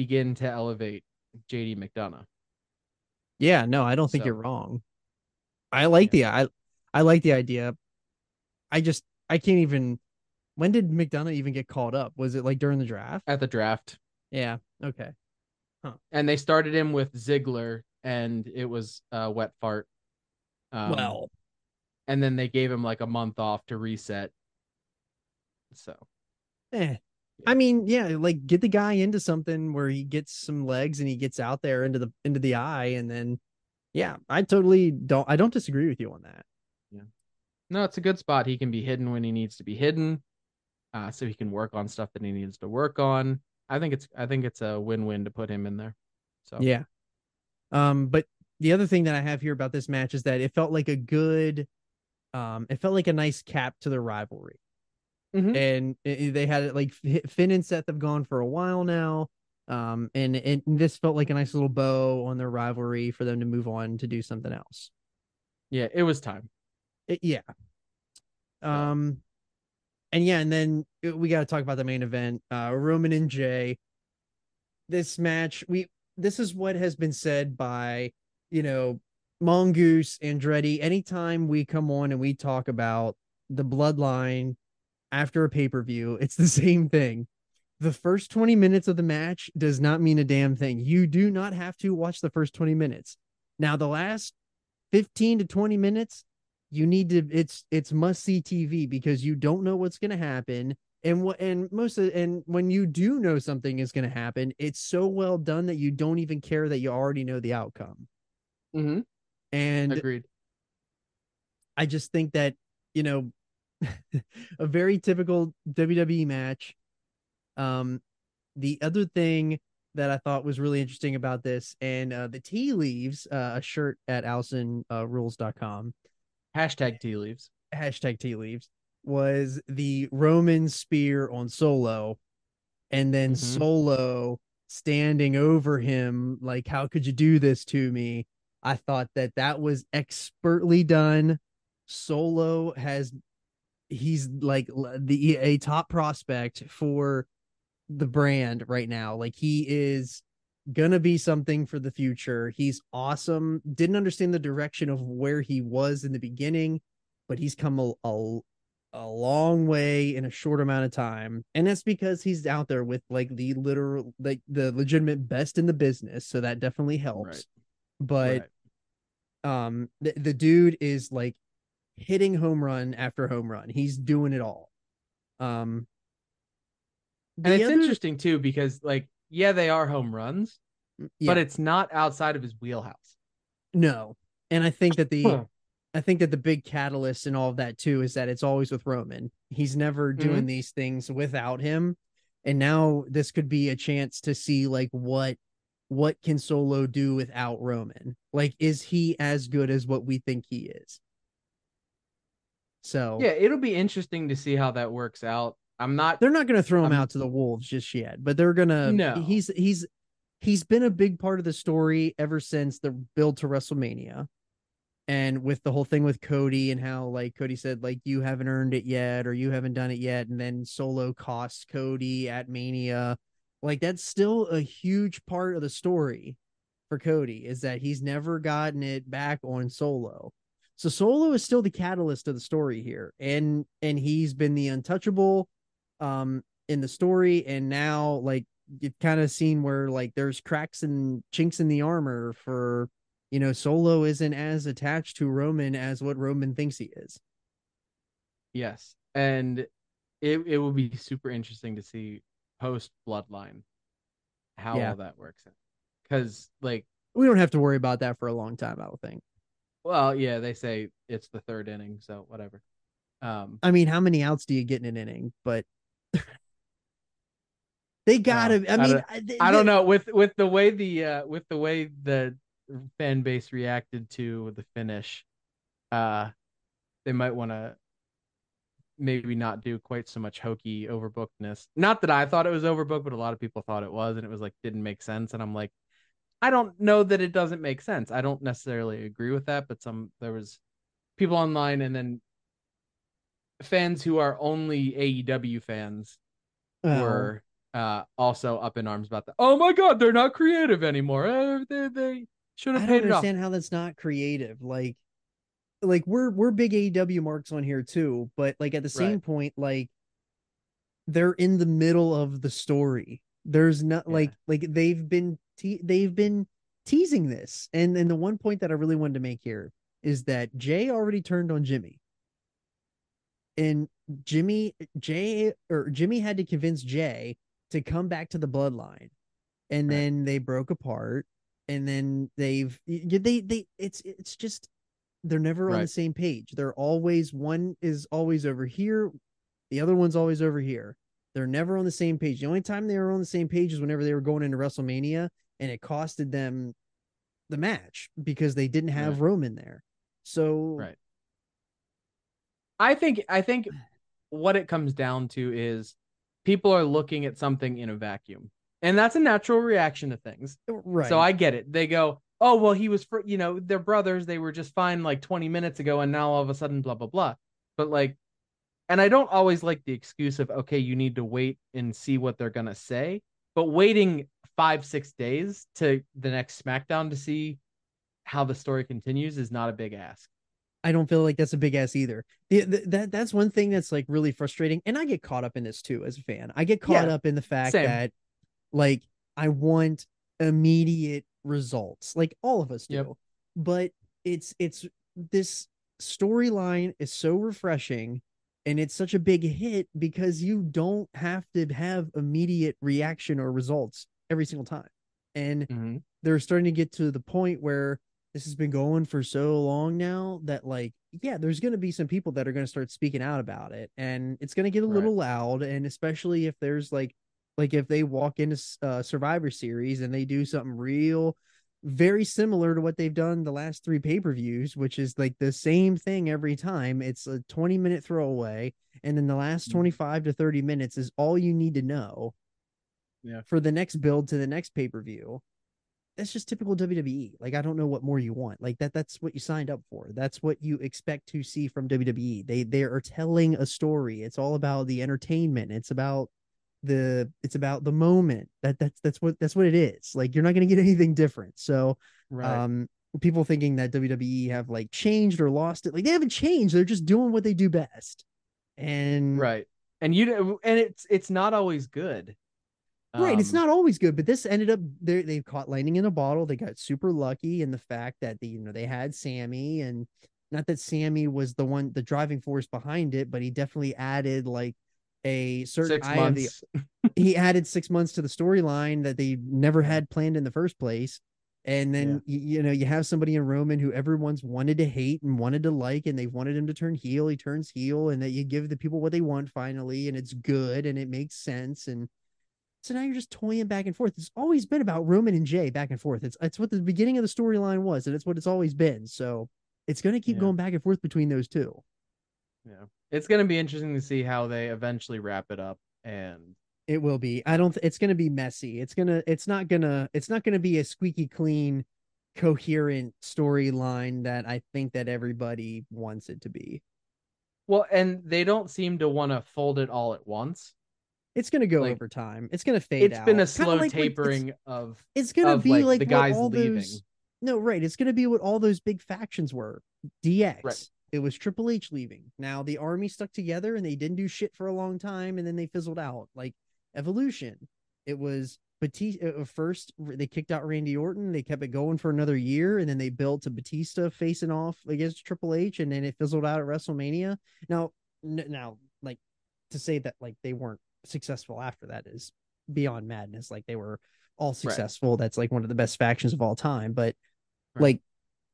begin to elevate JD McDonagh. Yeah, no, I don't think So- you're wrong. I like the I I like the idea. I just I can't even when did McDonagh even get called up? Was it like during the draft? At the draft, Yeah. Okay. Huh. and they started him with Ziggler, and it was uh, wet fart. Um, well, and then they gave him like a month off to reset. So eh. I mean, yeah, like get the guy into something where he gets some legs and he gets out there into the into the eye and then yeah, I totally don't I don't disagree with you on that. Yeah. No, it's a good spot. He can be hidden when he needs to be hidden, uh, so he can work on stuff that he needs to work on. I think it's I think it's a win win to put him in there. So Yeah. Um, but the other thing that I have here about this match is that it felt like a good, um, it felt like a nice cap to the rivalry. Mhm. And i- they had it like Finn and Seth have gone for a while now. Um, and, and this felt like a nice little bow on their rivalry for them to move on to do something else. yeah, it was time. It- yeah. Um, and yeah, and then uh, we got to talk about the main event. Uh, Roman and Jey. This match, we this is what has been said by you know Mongoose Andretti. Anytime we come on and we talk about the bloodline after a pay per view, it's the same thing. The first 20 minutes of the match does not mean a damn thing. You do not have to watch the first 20 minutes. Now, the last 15 to 20 minutes, you need to it's it's must see TV because you don't know what's going to happen and what and most of and when you do know something is going to happen it's so well done that you don't even care that you already know the outcome Mm-hmm. and Agreed. I just think that you know a very typical WWE match. Um, the other thing that I thought was really interesting about this and uh, the tea leaves uh, a shirt at AllisonRules.com Hashtag tea leaves. hashtag tea leaves was the Roman spear on Solo, and then Mhm. Solo standing over him like, "How could you do this to me?" I thought that that was expertly done. Solo has he's like the a top prospect for the brand right now. Like he is gonna be something for the future. He's awesome. Didn't understand the direction of where he was in the beginning, but he's come a, a, a long way in a short amount of time. And that's because he's out there with like the literal like the legitimate best in the business. So that definitely helps. Right. But Right. um the, the dude is like hitting home run after home run. He's doing it all. Um and it's other- interesting too because like yeah they are home runs yeah, but it's not outside of his wheelhouse no. And I think that the Huh. I think that the big catalyst and all of that too is that it's always with Roman. He's never doing these things without him. And now this could be a chance to see like what what can Solo do without Roman? Like is he as good as what we think he is? So yeah it'll be interesting to see how that works out i'm not they're not going to throw him I'm- out to the wolves just yet, but they're going to No. he's he's he's been a big part of the story ever since the build to WrestleMania. And with the whole thing with Cody and how like Cody said like you haven't earned it yet or you haven't done it yet and then Solo costs Cody at Mania. Like that's still a huge part of the story for Cody is that he's never gotten it back on Solo. So Solo is still the catalyst of the story here and and he's been the untouchable um in the story and now like you've kind of seen where like there's cracks and chinks in the armor for you know solo isn't as attached to roman as what roman thinks he is yes and it, it will be super interesting to see post bloodline how Yeah. all that works because like we don't have to worry about that for a long time i don't think well yeah they say it's the third inning so whatever um i mean how many outs do you get in an inning but They gotta. I I mean, don't- I, they- I don't know with with the way the uh with the way the fan base reacted to the finish, uh, they might want to maybe not do quite so much hokey overbookedness. Not that I thought it was overbooked, but a lot of people thought it was, and it was like didn't make sense. And I'm like, I don't know that it doesn't make sense. I don't necessarily agree with that, but some there was people online and then fans who are only AEW fans Well, were uh also up in arms about that. Oh my god, they're not creative anymore. Uh, they they should I have paid it off. understand how that's not creative. Like, like we're we're big AEW marks on here too, but like at the same Right. point, like they're in the middle of the story. There's not Yeah. like like they've been te- they've been teasing this, and and the one point that I really wanted to make here is that Jey already turned on Jimmy, and Jimmy Jey or Jimmy had to convince Jey to come back to the bloodline, and Right. then they broke apart and then they've they they it's it's just they're never on the same page. They're always one is always over here, the other one's always over here. They're never on the same page. The only time they were on the same page is whenever they were going into WrestleMania and it costed them the match because they didn't have Right. in there. So Right. I think I think what it comes down to is people are looking at something in a vacuum. And that's a natural reaction to things. Uh, right. So I get it. They go, "Oh, well he was for, you know, they're brothers, they were just fine like 20 minutes ago and now all of a sudden blah blah blah." But like and I don't always like the excuse of okay, you need to wait and see what they're going to say, but waiting 5 6 days to the next SmackDown to see how the story continues is not a big ask. I don't feel like that's a big ass either. The, the- that that's one thing that's like really frustrating, and I get caught up in this too as a fan. I get caught Yeah, up in the fact same. that like I want immediate results, like all of us do. Yep. But it's it's this storyline is so refreshing, and it's such a big hit because you don't have to have immediate reaction or results every single time, and Mm-hmm. they're starting to get to the point where this has been going for so long now that like yeah there's going to be some people that are going to start speaking out about it and it's going to get a Right. little loud and especially if there's like like if they walk into uh, survivor series and they do something real very similar to what they've done the last three pay-per-views which is like the same thing every time it's a 20 minute throwaway and then the last Mhm. 25 to 30 minutes is all you need to know Yeah. for the next build to the next pay-per-view that's just typical WWE. Like I don't know what more you want. Like that that's what you signed up for. That's what you expect to see from WWE. They they are telling a story. It's all about the entertainment. It's about the it's about the moment. That that's that's what that's what it is. Like you're not going to get anything different. So Right. um people thinking that WWE have like changed or lost it. Like they haven't changed. They're just doing what they do best. And right. And you and it's it's not always good. Right, it's Um, not always good, but this ended up they they caught lightning in a bottle. They got super lucky in the fact that the you know they had Sami and not that Sami was the one the driving force behind it, but he definitely added like a certain six of the- he added six months to the storyline that they never had planned in the first place. And then y- you, know you have somebody in Roman who everyone's wanted to hate and wanted to like, and they wanted him to turn heel. He turns heel, and that you give the people what they want finally, and it's good and it makes sense. And so now you're just toying back and forth. It's always been about Roman and Jey back and forth. It's it's what the beginning of the storyline was, and it's what it's always been. So it's going to keep Yeah. going back and forth between those two. Yeah. It's gonna be interesting to see how they eventually wrap it up. And It will be. I don't. Th- it's going to be messy. It's gonna. It's not gonna. It's not going to be a squeaky clean, coherent storyline that I think that everybody wants it to be. well, and they don't seem to want to fold it all at once. It's going to go Like, over time. It's going to fade. It's been a slow like- like, it's- tapering of It's, going to of, be like, like, the what guys all leaving. those. No, right. It's going to be what all those big factions were. DX. Right. It was Triple H leaving. Now the army stuck together and they didn't do shit for a long time, and then they fizzled out. Like Evolution. It was Batista uh, uh, first. They kicked out Randy Orton. They kept it going for another year, and then they built to Batista facing off against Triple H, and then it fizzled out at WrestleMania. Now, now, like to say that like they weren't successful after that is beyond madness. Like they were all successful. That's like one of the best factions of all time. But Right. like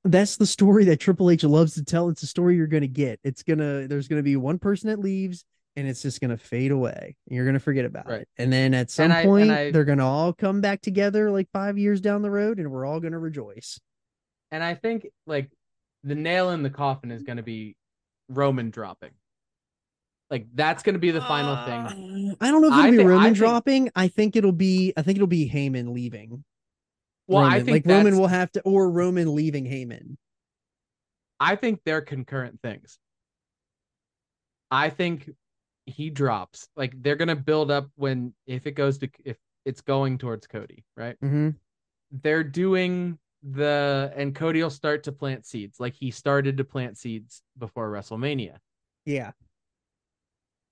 that's the story that Triple H loves to tell. It's the story you're gonna get. It's gonna there's gonna be one person that leaves, and it's just gonna fade away. And you're gonna forget about Right. it. And then at some and point I- they're gonna all come back together like five years down the road and we're all gonna rejoice. And I think like the nail in the coffin is going to be Roman dropping. Like that's going to be the final thing. Uh, I don't know if it'll I be thi- I Roman think- dropping. I think it'll be I think it'll be Heyman leaving. Well, I think like Roman will have to or Roman leaving Heyman. I think they're concurrent things. I think he drops. Like they're gonna build up when if it goes to if it's going towards Cody, right? Mm-hmm. They're doing the and Cody will start to plant seeds, like he started to plant seeds before WrestleMania. Yeah.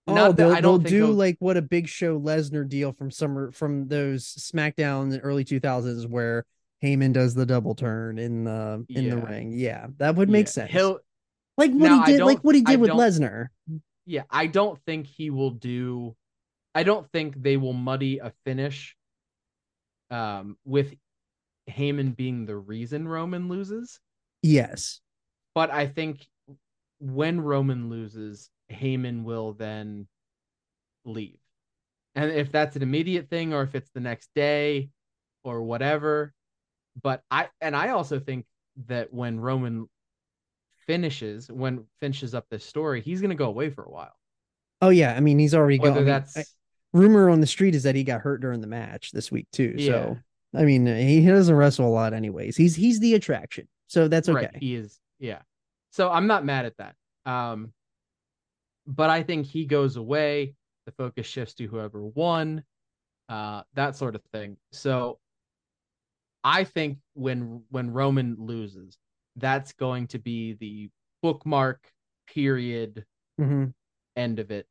Not oh, that they'll, I don't they'll do he'll- like what a Big Show Lesnar deal from summer from those SmackDown in the early 2000s where Heyman does the double turn in the in the ring. Yeah, that would make Yeah, sense. He'll like what Now, he did, like what he I did with Lesnar. yeah, I don't think he will do I don't think they will muddy a finish um with Heyman being the reason Roman loses. Yes. But I think when Roman loses, Heyman will then leave. And if that's an immediate thing or if it's the next day or whatever. But I and I also think that when Roman finishes, when finishes up this story, he's gonna go away for a while. Oh yeah, I mean he's already. Whether I mean, that's I- rumor on the street is that he got hurt during the match this week too. Yeah. So I mean he, he doesn't wrestle a lot anyways. He's he's the attraction, so that's okay. Right, he is. Yeah. So I'm not mad at that. Um, but I think he goes away. The focus shifts to whoever won, uh, that sort of thing. So I think when when Roman loses, that's going to be the bookmark period Mhm. end of it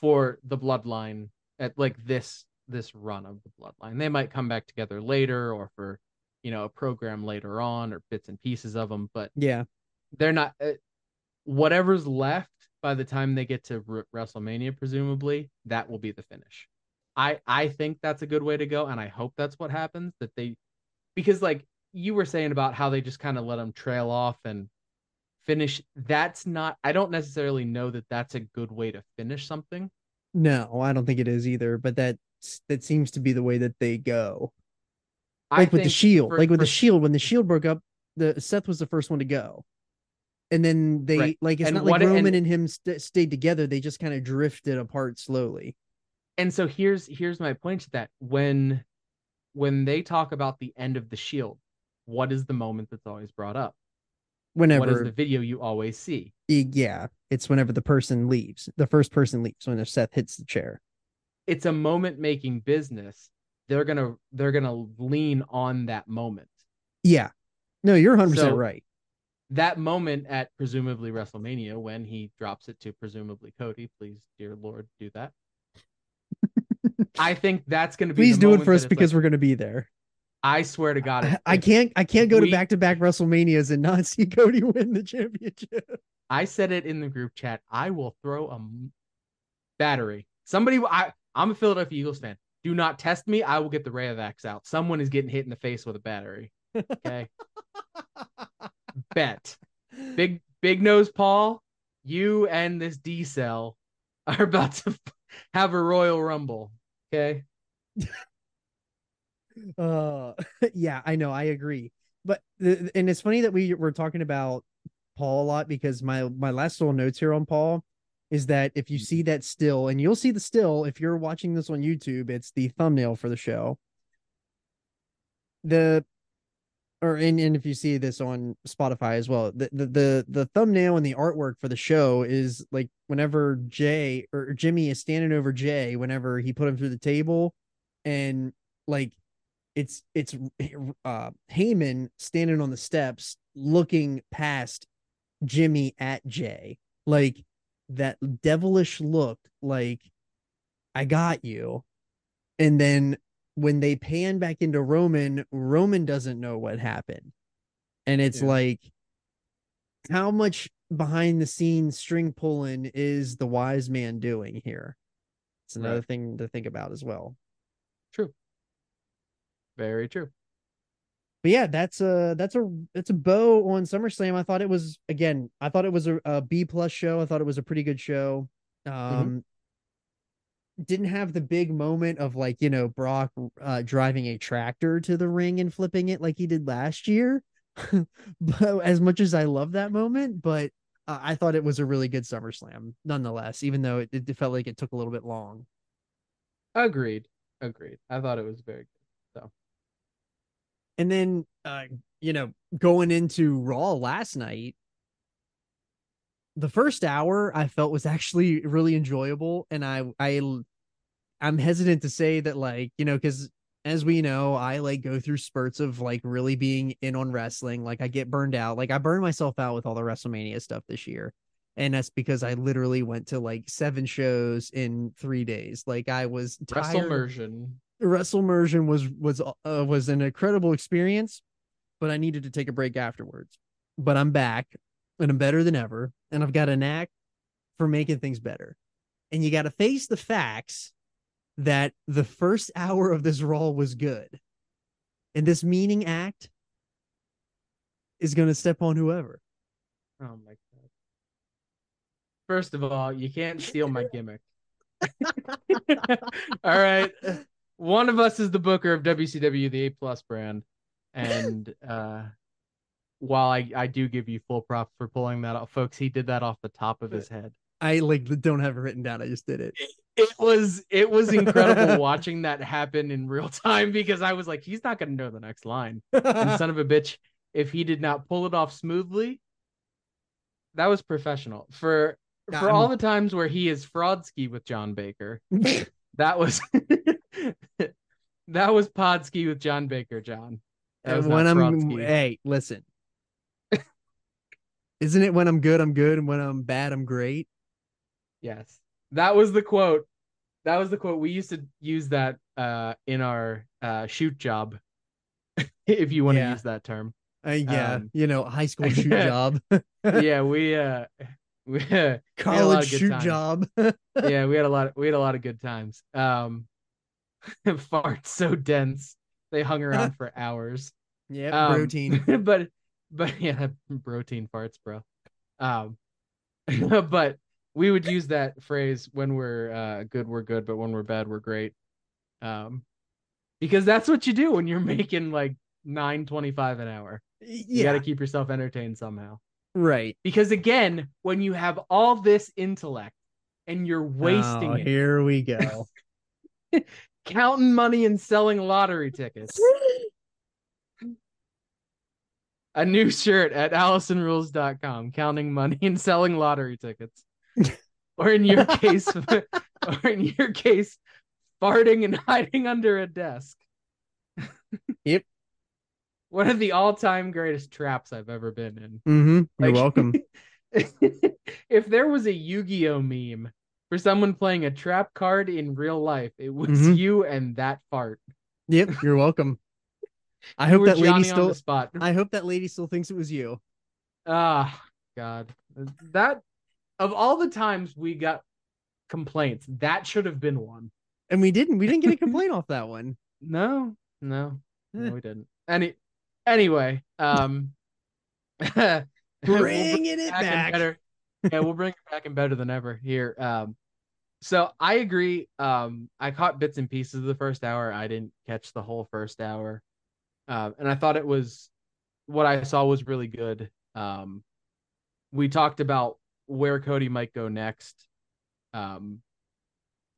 for the bloodline at like this this run of the bloodline. They might come back together later or for you know a program later on or bits and pieces of them, but Yeah. they're not uh, whatever's left by the time they get to R- WrestleMania presumably that will be the finish. I I think that's a good way to go and I hope that's what happens that they because like you were saying about how they just kind of let them trail off and finish that's not I don't necessarily know that that's a good way to finish something. No, I don't think it is either. But that that seems to be the way that they go. I Like with the Shield, for- like with the Shield, when the Shield broke up, the Seth was the first one to go, and then they Right. like it's And not like Roman and- and him st- stayed together. They just kind of drifted apart slowly. and so here's here's my point to that when when they talk about the end of the shield what is the moment that's always brought up what is Whenever, the video you always see yeah, it's whenever the person leaves, the first person leaves when Seth hits the chair. it's a moment making business they're gonna they're gonna lean on that moment Yeah, no, you're 100 percent So- right. That moment at presumably wrestlemania when he drops it to presumably cody please dear lord do that i think that's gonna be Please do it for us because like, we're gonna be there. i swear to god I, I can't, I can't go to back to back WrestleManias and not see Cody win the championship. I said it in the group chat. I will throw a battery. Somebody, I, I'm a Philadelphia Eagles fan. Do not test me. I will get the Rayovacs out. Someone is getting hit in the face with a battery. Okay. Bet. Big, big nose Paul, you and this D cell are about to have a Royal Rumble. Okay. Uh, yeah, I know, I agree. But and it's funny that we were talking about Paul a lot because my my last little notes here on Paul is that if you see that still, and you'll see the still if you're watching this on YouTube, it's the thumbnail for the show. The or and, and if you see this on Spotify as well, the, the the the thumbnail and the artwork for the show is like whenever Jey or Jimmy is standing over Jey, whenever he put him through the table, and like it's it's uh Heyman standing on the steps looking past Jimmy at Jey. Like that devilish look like I got you. And then when they pan back into Roman, Roman doesn't know what happened. And it's Yeah. like how much behind the scenes string pulling is the wise man doing here? It's another Right. thing to think about as well. True. Very true. but yeah, that's a that's a that's a bow on SummerSlam. I thought it was again, I thought it was a, a B plus show. I thought it was a pretty good show. Um, didn't have the big moment of like you know Brock uh, driving a tractor to the ring and flipping it like he did last year. but as much as I love that moment, but uh, I thought it was a really good SummerSlam nonetheless, even though it, it felt like it took a little bit long. Agreed. Agreed. I thought it was very good. So And then, uh, you know, going into Raw last night, the first hour I felt was actually really enjoyable, and I I I'm hesitant to say that like you know because as we know I like go through spurts of like really being in on wrestling. Like I get burned out. Like I burned myself out with all the WrestleMania stuff this year. And that's because I literally went to like seven shows in three days. Like I was tired. WrestleMersion. WrestleMersion was was uh, was an incredible experience, but I needed to take a break afterwards. But I'm back and I'm better than ever, and I've got a knack for making things better. And you got to face the facts that the first hour of this Raw was good, and this meaning act is going to step on whoever. Oh my god. First of all, you can't steal my gimmick. all right. One of us is the booker of WCW, the A plus brand. And uh while I, I do give you full props for pulling that off, folks, he did that off the top of his head. I like don't have it written down. I just did it. It was it was incredible watching that happen in real time because I was like, he's not gonna know the next line. And son of a bitch, if he did not pull it off smoothly, that was professional. For for I'm- all the times where he is fraudski with John Baker, that was that was Podski with John Baker, John. That was when I'm hey, listen. Isn't it when I'm good, I'm good, and when I'm bad, I'm great? Yes. That was the quote. That was the quote. We used to use that uh in our uh shoot job. if you want to Yeah. use that term. Uh, yeah, Um, you know, high school shoot job, yeah, we uh we we had a lot college of shoot times. job. yeah, we had a lot of, we had a lot of good times. Um farts so dense. They hung around for hours. Yeah, Um, protein. but but yeah, protein farts, bro. Um, but we would use that phrase when we're uh, good, we're good, but when we're bad, we're great. Um, because that's what you do when you're making like nine twenty five an hour. You got to keep yourself entertained somehow. right. Because again, when you have all this intellect and you're wasting Oh, it Here we go. counting money and selling lottery tickets. A new shirt at AllisonRules.com, counting money and selling lottery tickets. or in your case, or in your case, farting and hiding under a desk. Yep. One of the all-time greatest traps I've ever been in. hmm You're Like- welcome. if there was a Yu-Gi-Oh meme for someone playing a trap card in real life, it was Mhm. you and that fart. Yep, you're welcome. I hope that lady Johnny on still. spot. I hope that lady still thinks it was you. Ah, God, that of all the times we got complaints, that should have been one. And we didn't. We didn't get a complaint off that one. No, no, no, we didn't. Any, anyway, um, we'll bring Bringing it back back. better. yeah, we'll bring it back and better than ever here. Um, so I agree. Um, I caught bits and pieces of the first hour. I didn't catch the whole first hour, um, and I thought it was what I saw was really good. Um, we talked about where Cody might go next. Um,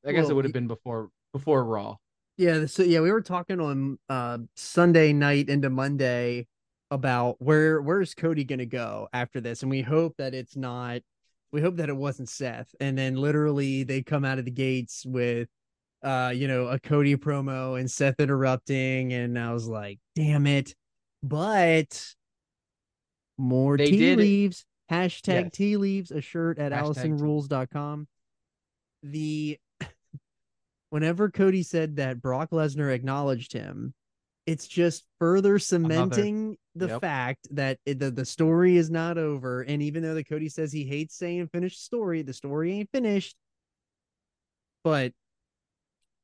I guess Well, it would have been before before Raw. Yeah, so yeah, we were talking on uh Sunday night into Monday about where where's Cody gonna go after this, and we hope that it's not. We hope that it wasn't Seth, and then literally they come out of the gates with, uh, you know, a Cody promo and Seth interrupting, and I was like, damn it, but more They tea leaves. Hashtag Yes. tea leaves a shirt at Hashtag. AllisonRules.com. The whenever Cody said that Brock Lesnar acknowledged him, it's just further cementing the Yep. fact that it, the, the story is not over. And even though the Cody says he hates saying finished story, the story ain't finished. But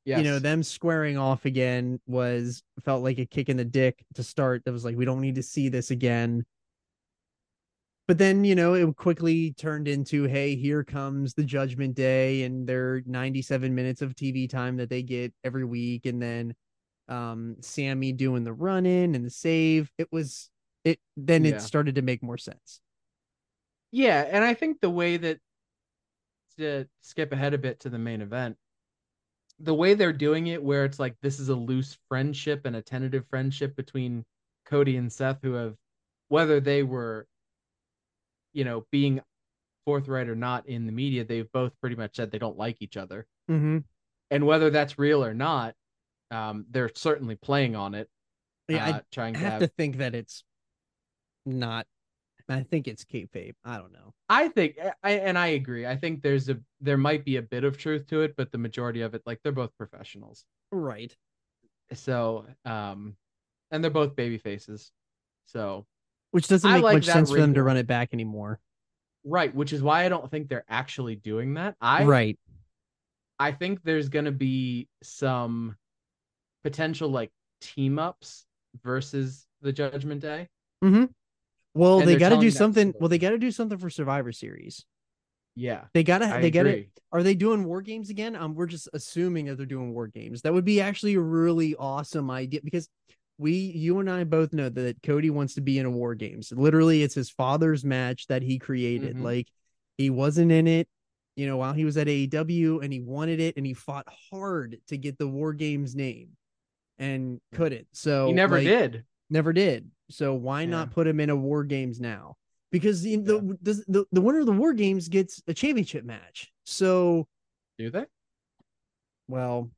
Yes. you know, them squaring off again was felt like a kick in the dick to start. That was like, we don't need to see this again. but then you know it quickly turned into hey here comes the judgment day and their 97 minutes of tv time that they get every week and then um sami doing the run in and the save it was it then Yeah. it started to make more sense Yeah, and I think the way that to skip ahead a bit to the main event, the way they're doing it, where it's like this is a loose friendship and a tentative friendship between Cody and Seth, who have, whether they were, you know, being forthright or not in the media, they've both pretty much said they don't like each other, mm-hmm. and whether that's real or not, um, they're certainly playing on it, yeah uh, trying i to have have. to think that it's not i think it's kayfabe i don't know I think, I and I agree. I think there's a there might be a bit of truth to it, but the majority of it, like they're both professionals. right So, um, and they're both baby faces. So, which doesn't make like much sense for them to run it back anymore right, which is why I don't think they're actually doing that. I right I think there's gonna be some potential like team ups versus the Judgment Day. Well And they got to do something well they got to do something for survivor series Yeah, they gotta I they gotta agree. Are they doing war games again? Um, we're just assuming that they're doing war games. That would be actually a really awesome idea because we, you and I both know that Cody wants to be in a war games. Literally, it's his father's match that he created. Mhm. Like he wasn't in it, you know, while he was at AEW, and he wanted it, and he fought hard to get the war games name, and couldn't. So He never like, did. never did. So why Yeah. not put him in a war games now? Because the, the, the the the winner of the war games gets a championship match. So Do they? well,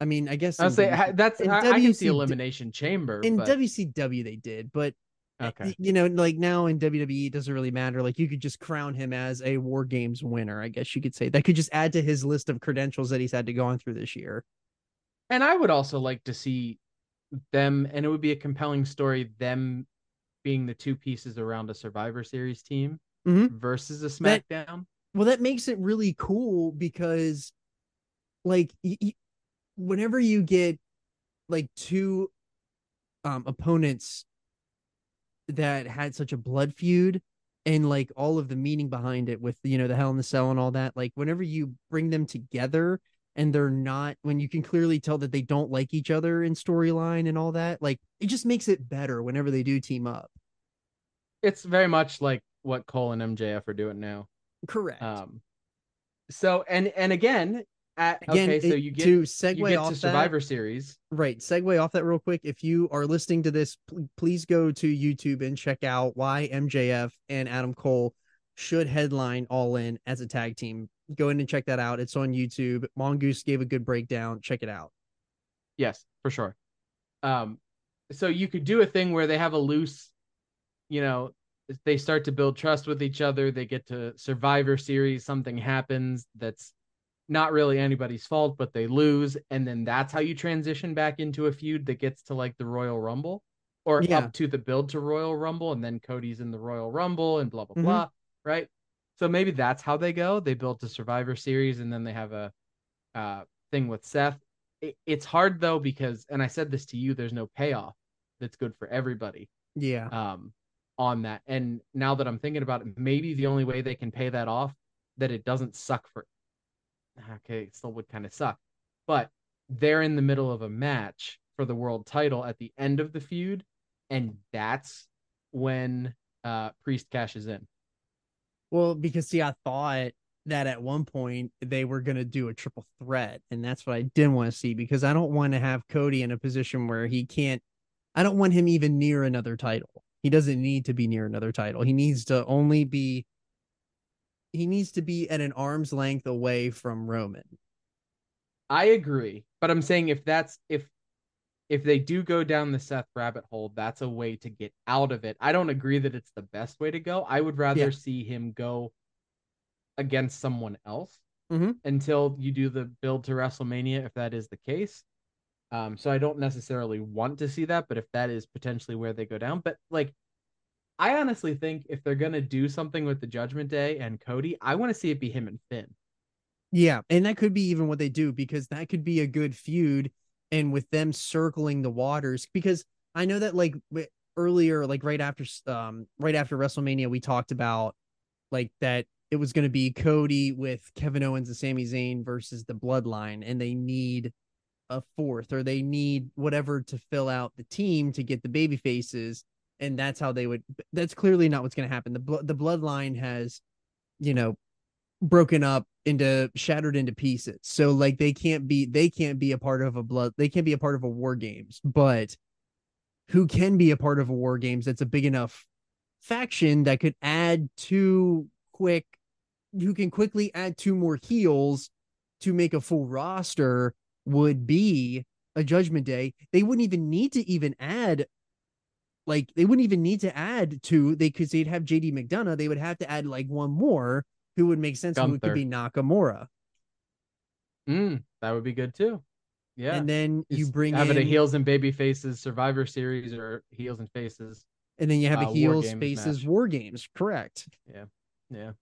I mean, I guess I'll say WC that's in I, I can see elimination chamber. in but, WCW they did, but okay. you know, like now in WWE it doesn't really matter. Like you could just crown him as a War Games winner. I guess you could say that could just add to his list of credentials that he's had to go on through this year. And I would also like to see them, and it would be a compelling story, them being the two pieces around a Survivor Series team Mhm. versus a That- SmackDown. Well, that makes it really cool because, like, y- y- whenever you get like two um opponents that had such a blood feud and like all of the meaning behind it with you know the hell in the cell and all that like whenever you bring them together and they're not when you can clearly tell that they don't like each other in storyline and all that like it just makes it better whenever they do team up It's very much like what Cole and MJF are doing now. correct Um, so and and again, at, again okay, so you get to segue get off to that, Survivor Series. right segue off that real quick if you are listening to this pl- please go to youtube and check out why mjf and adam cole should headline all in as a tag team go in and check that out it's on youtube mongoose gave a good breakdown check it out Yes, for sure. Um, so you could do a thing where they have a loose, you know, they start to build trust with each other. They get to Survivor Series, something happens that's not really anybody's fault, but they lose, and then that's how you transition back into a feud that gets to like the Royal Rumble, or Yeah. up to the build to Royal Rumble, and then Cody's in the Royal Rumble, and blah blah Mhm. blah. Right. So maybe that's how they go. They built a Survivor Series, and then they have a uh, thing with Seth it, it's hard though because and i said this to you there's no payoff that's good for everybody yeah um on that and now that i'm thinking about it maybe the only way they can pay that off that it doesn't suck for okay it still would kind of suck but they're in the middle of a match for the world title at the end of the feud and that's when uh priest cashes in well because see i thought that at one point they were going to do a triple threat and that's what i didn't want to see because i don't want to have cody in a position where he can't i don't want him even near another title. He doesn't need to be near another title. He needs to only be he needs to be at an arm's length away from roman. I agree, but I'm saying if that's if if they do go down the Seth rabbit hole, that's a way to get out of it. I don't agree that it's the best way to go. I would rather Yeah. see him go against someone else Mhm. until you do the build to WrestleMania, if that is the case. Um, so I don't necessarily want to see that, but if that is potentially where they go down, but like I honestly think if they're gonna do something with the Judgment Day and Cody, I want to see it be him and Finn. Yeah, and that could be even what they do because that could be a good feud and with them circling the waters because I know that like earlier, like right after um right after WrestleMania, we talked about like that it was going to be Cody with Kevin Owens and Sami Zayn versus the Bloodline, and they need a fourth or they need whatever to fill out the team to get the baby faces, and that's how they would. That's clearly not what's going to happen. The the Bloodline has, you know, broken up into shattered into pieces. So like they can't be they can't be a part of a blood they can't be a part of a war games, but who can be a part of a war games that's a big enough faction that could add two quick who can quickly add two more heels to make a full roster would be a judgment day. They wouldn't even need to even add like they wouldn't even need to add two they because they'd have JD McDonagh. They would have to add like one more who would make sense who could be Nakamura. Mm, that would be good too. Yeah. And then you Just bring have in it a heels and baby faces Survivor Series or heels and faces. and then you have uh, a heels Games faces match. war games. Correct. Yeah. Yeah.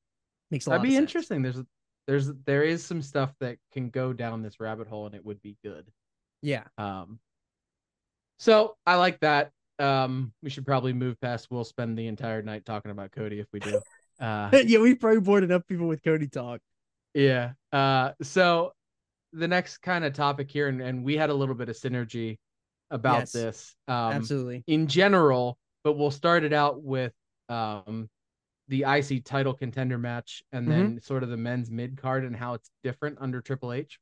Makes a That'd of be interesting. There's there's there is some stuff that can go down this rabbit hole and it would be good. Yeah. Um so I like that. Um we should probably move past we'll spend the entire night talking about Cody if we do. Uh yeah, we probably bored enough people with Cody talk. yeah. Uh so the next kind of topic here and, and we had a little bit of synergy about Yes. this. Um Absolutely. in general, but we'll start it out with um the IC title contender match and Mm-hmm. then sort of the men's mid card and how it's different under Triple H.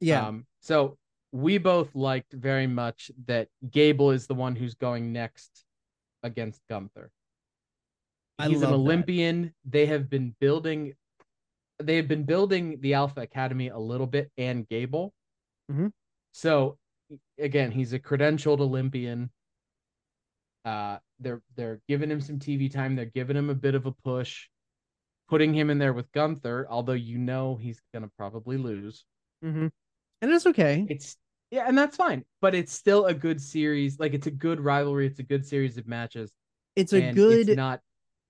Yeah. Um, so we both liked very much that Gable is the one who's going next against Gunther. I He's an that. Olympian. They have been building they have been building the Alpha Academy a little bit and Gable. Mhm. So again, he's a credentialed Olympian. Uh they're they're giving him some TV time, they're giving him a bit of a push, putting him in there with Gunther, although you know he's gonna probably lose. hmm And it's okay. It's yeah, and that's fine. But it's still a good series. Like it's a good rivalry. It's a good series of matches. It's a and good It's not.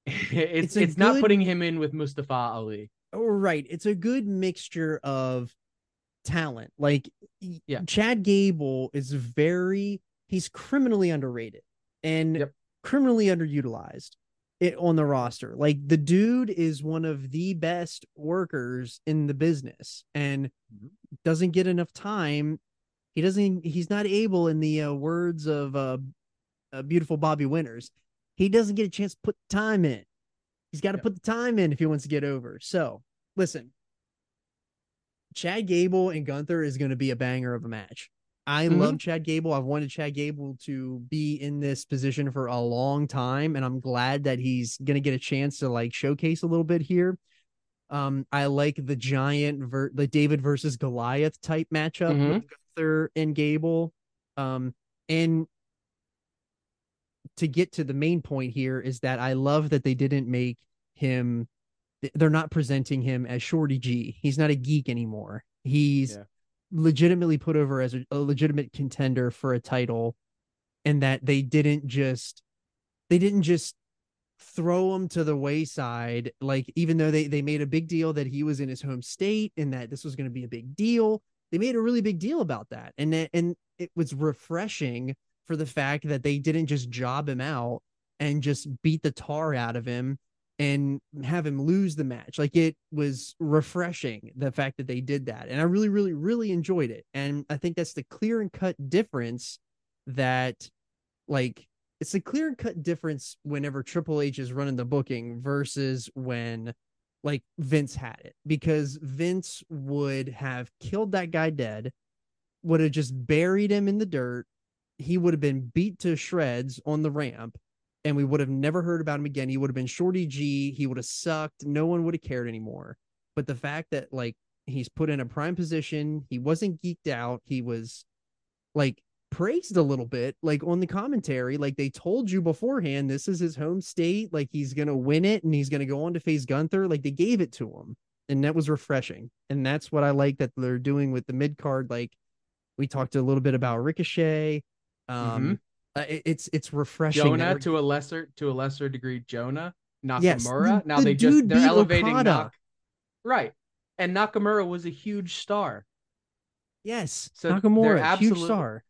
It's a it's, not putting him in with Mustafa Ali. oh, right. It's a good mixture of talent. Like Yeah. Chad Gable is very he's criminally underrated and Yep. criminally underutilized it on the roster. Like the dude is one of the best workers in the business and Mhm. doesn't get enough time. He doesn't he's not able in the uh, words of uh, uh beautiful Bobby Winters. He doesn't get a chance to put the time in. He's got to put the time in if he wants to get over. So, listen. Chad Gable and Gunther is going to be a banger of a match. I Mhm. love Chad Gable. I've wanted Chad Gable to be in this position for a long time, and I'm glad that he's going to get a chance to like showcase a little bit here. Um, I like the giant, ver- the David versus Goliath type matchup Mhm. with Gunther and Gable. Um, and to get to the main point here is that I love that they didn't make him they're not presenting him as Shorty G. He's not a geek anymore. He's Yeah. legitimately put over as a, a legitimate contender for a title and that they didn't just they didn't just throw him to the wayside like even though they they made a big deal that he was in his home state and that this was going to be a big deal they made a really big deal about that and that, and it was refreshing for the fact that they didn't just job him out and just beat the tar out of him and have him lose the match. Like it was refreshing the fact that they did that. And i really really really enjoyed it. And i think that's the clear and cut difference that like it's a clear and cut difference whenever Triple H is running the booking versus when like Vince had it. Because Vince would have killed that guy dead, would have just buried him in the dirt. He would have been beat to shreds on the ramp and we would have never heard about him again. He would have been Shorty G. He would have sucked. No one would have cared anymore. But the fact that like he's put in a prime position, he wasn't geeked out. He was like praised a little bit like on the commentary like they told you beforehand this is his home state like he's gonna win it and he's gonna go on to face gunther like they gave it to him and that was refreshing and that's what i like that they're doing with the mid card like we talked a little bit about ricochet um uh, it- it's it's refreshing Jonah to a lesser to a lesser degree Jonah Nakamura. Yes, the- now the they just they're elevating Nak- right, and Nakamura was a huge star. yes So they're nakamura huge absolute- star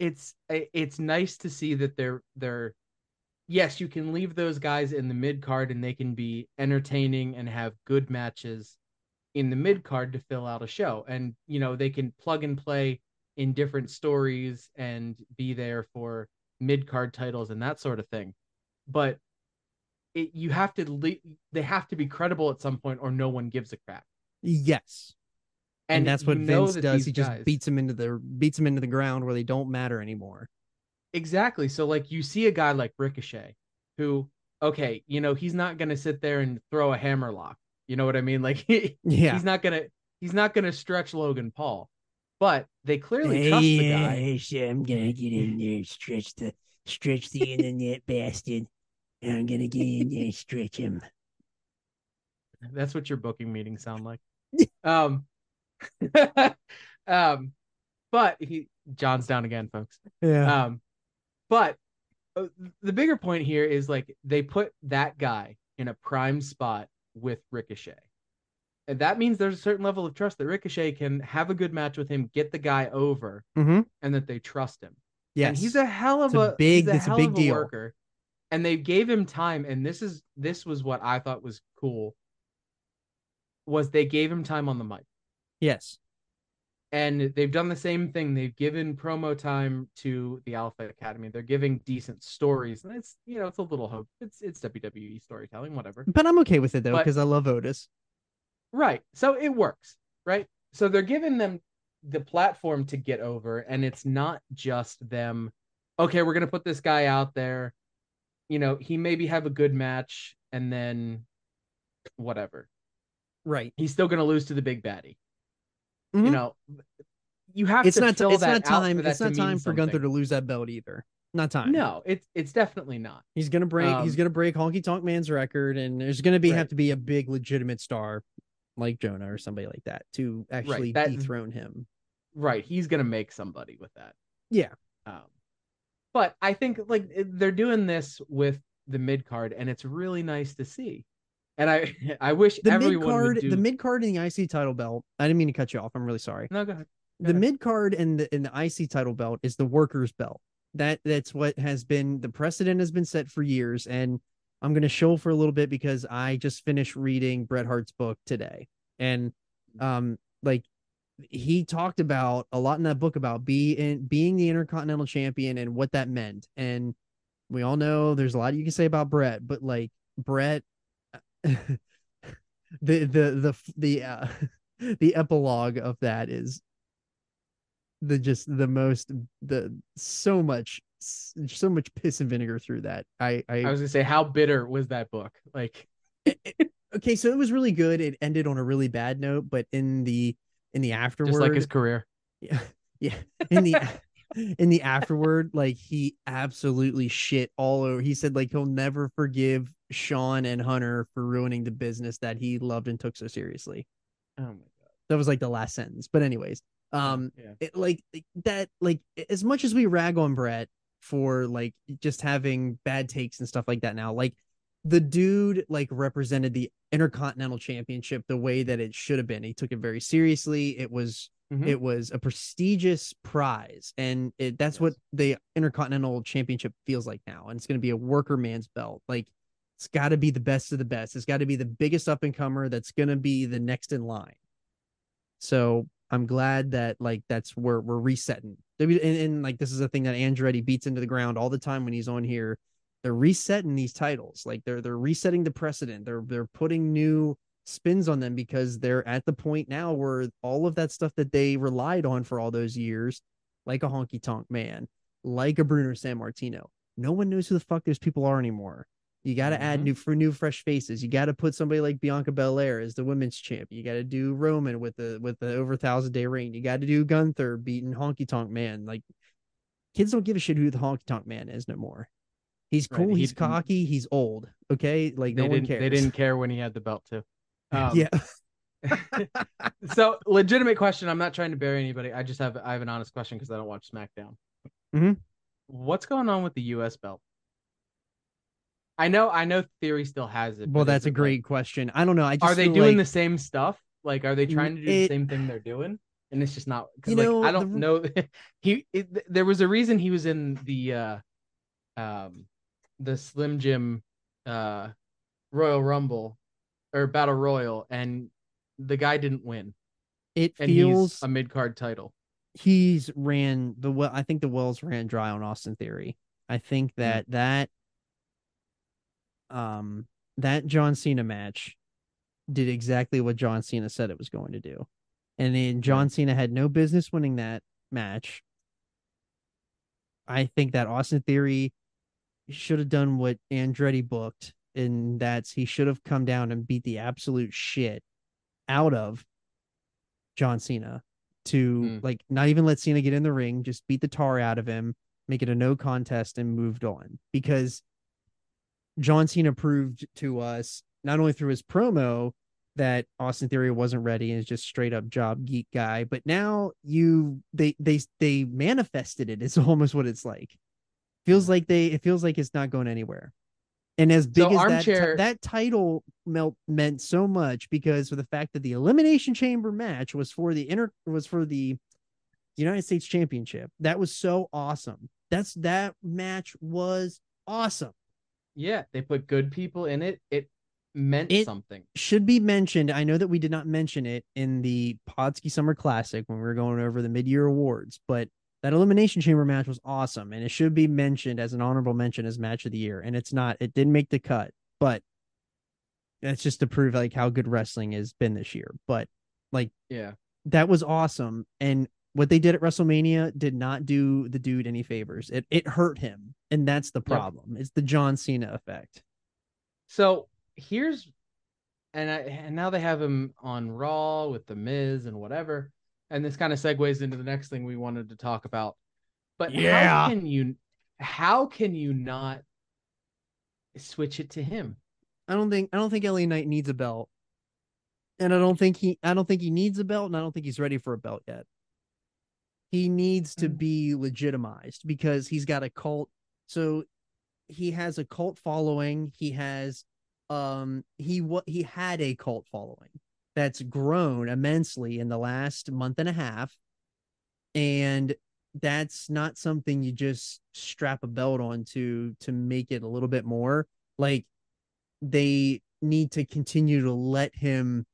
it's it's nice to see that they're they're yes, you can leave those guys in the mid card and they can be entertaining and have good matches in the mid card to fill out a show. And you know, they can plug and play in different stories and be there for mid card titles and that sort of thing. But it, you have to le- they have to be credible at some point or no one gives a crap. Yes. And, that's what Vince that does. He just guys- beats him into the beats him into the ground where they don't matter anymore. Exactly. So like you see a guy like Ricochet who okay, you know, he's not going to sit there and throw a hammer lock. You know what I mean? Like he, Yeah. he's not going to he's not going to stretch Logan Paul. But they clearly trust the guy. Yes, I'm gonna get in there and stretch the stretch the internet bastard. I'm gonna get in there and stretch him. That's what your booking meetings sound like. um um but he John's down again, folks. yeah. Um, but uh, the bigger point here is like they put that guy in a prime spot with Ricochet. And that means there's a certain level of trust that Ricochet can have a good match with him, get the guy over, mm-hmm. and that they trust him. Yes. And he's a hell of a a big- he's a it's a big of deal. worker. And they gave him time, and this is this was what I thought was cool. Was they gave him time on the mic yes. and they've done the same thing. They've given promo time to the Alpha Academy. They're giving decent stories, and it's you know it's a little hope. It's it's WWE storytelling, whatever. But I'm okay with it though because I love Otis. Right. So it works, right? So they're giving them the platform to get over, and it's not just them. Okay, we're gonna put this guy out there. You know, he maybe have a good match, and then whatever. Right. He's still gonna lose to the big baddie. Mhm. You know, you have It's to not. It's not time. It's not time for Gunther to lose that belt either. Not time. No, it's it's definitely not. He's gonna break. he's Um, gonna break Honky Tonk Man's record, and there's gonna be Right. have to be a big legitimate star, like Jonah or somebody like that, to actually that- dethrone him. Right, he's gonna make somebody with that. Yeah. Um, but I think like they're doing this with the mid card, and it's really nice to see. And I I wish The mid everyone card, would do. the mid card and the IC title belt. I didn't mean to cut you off. I'm really sorry. No, go ahead. Go the mid card and the and the IC title belt is the workers belt. That that's what has been the precedent has been set for years. And I'm gonna show for a little bit because I just finished reading Bret Hart's book today. And um like he talked about a lot in that book about being being the intercontinental champion and what that meant. And we all know there's a lot you can say about Bret, but like Bret the the the the uh, the epilogue of that is the just the most the so much so much piss and vinegar through that. I I, I was gonna say, how bitter was that book? Like, okay, so it was really good. It ended on a really bad note, but in the in the afterward, just like his career. yeah, yeah, in the in the afterward, like he absolutely shit all over. He said like he'll never forgive Shawn and Hunter for ruining the business that he loved and took so seriously. Oh my god. That was like the last sentence. But anyways, um, yeah. it, like that like as much as we rag on Bret for like just having bad takes and stuff like that now. Like the dude like represented the intercontinental championship the way that it should have been. He took it very seriously. It was Mhm. it was a prestigious prize and it that's what the intercontinental championship feels like now and it's going to be a worker man's belt. Like it's got to be the best of the best. It's got to be the biggest up and comer that's going to be the next in line. So I'm glad that like that's where we're resetting. And, and like this is a thing that Andretti beats into the ground all the time when he's on here. They're resetting these titles. Like they're they're resetting the precedent. They're they're putting new spins on them because they're at the point now where all of that stuff that they relied on for all those years, like a honky tonk man, like a Bruno Sammartino, no one knows who the fuck those people are anymore. You got to add Mhm. new for new fresh faces. You got to put somebody like Bianca Belair as the women's champ. You got to do Roman with the with the over thousand day reign. You got to do Gunther beating Honky Tonk Man. Like kids don't give a shit who the Honky Tonk Man is no more. He's cool. he he's didn't- cocky. He's old. Okay, like no they one didn't cares. they didn't care when he had the belt too. Um, yeah, so legitimate question. I'm not trying to bury anybody. I just have I have an honest question because I don't watch SmackDown. Mhm. What's going on with the U.S. belt? I know I know Theory still has it. well, that's a it, like- great question. I don't know. I just are they doing like- the same stuff? Like, are they trying to do it- the same thing they're doing and it's just not. 'cause, You like, know, I don't the- know. he it, there was a reason he was in the uh, um, the Slim Jim uh, Royal Rumble or Battle Royal, and the guy didn't win, It and feels a mid card title. he's ran the well. I think the wells ran dry on Austin Theory. I think Hmm. that that um that John Cena match did exactly what John Cena said it was going to do. And then John Cena had no business winning that match. I think that Austin Theory should have done what Andretti booked, and that's he should have come down and beat the absolute shit out of John Cena to Mm. like not even let Cena get in the ring, just beat the tar out of him, make it a no contest, and moved on. Because John Cena proved to us not only through his promo that Austin Theory wasn't ready and is just straight up job geek guy, but now you they they they manifested it. It's almost what it's like. Feels like they it feels like it's not going anywhere. And as big So as that, Armchair- ti- that title melt meant so much because of the fact that the elimination chamber match was for the inter was for the United States Championship. That was so awesome. That's that match was awesome. Yeah, they put good people in it. It meant It- something. should be mentioned. I know that we did not mention it in the Podski Summer Classic when we were going over the mid-year awards, but that elimination chamber match was awesome, and it should be mentioned as an honorable mention as match of the year. And it's not. It didn't make the cut, but that's just to prove like how good wrestling has been this year. But like Yeah. that was awesome, and what they did at WrestleMania did not do the dude any favors. It it hurt him, and that's the problem. It's the John Cena effect. So here's, and I and now they have him on Raw with the Miz and whatever, and this kind of segues into the next thing we wanted to talk about. But Yeah. how can you, how can you not switch it to him? I don't think I don't think LA Knight needs a belt. And I don't think he I don't think he needs a belt and I don't think he's ready for a belt yet. He needs to Mm. be legitimized because he's got a cult. So he has a cult following. He has um he what he had a cult following that's grown immensely in the last month and a half. And that's not something you just strap a belt onto to make it a little bit more like they need to continue to let him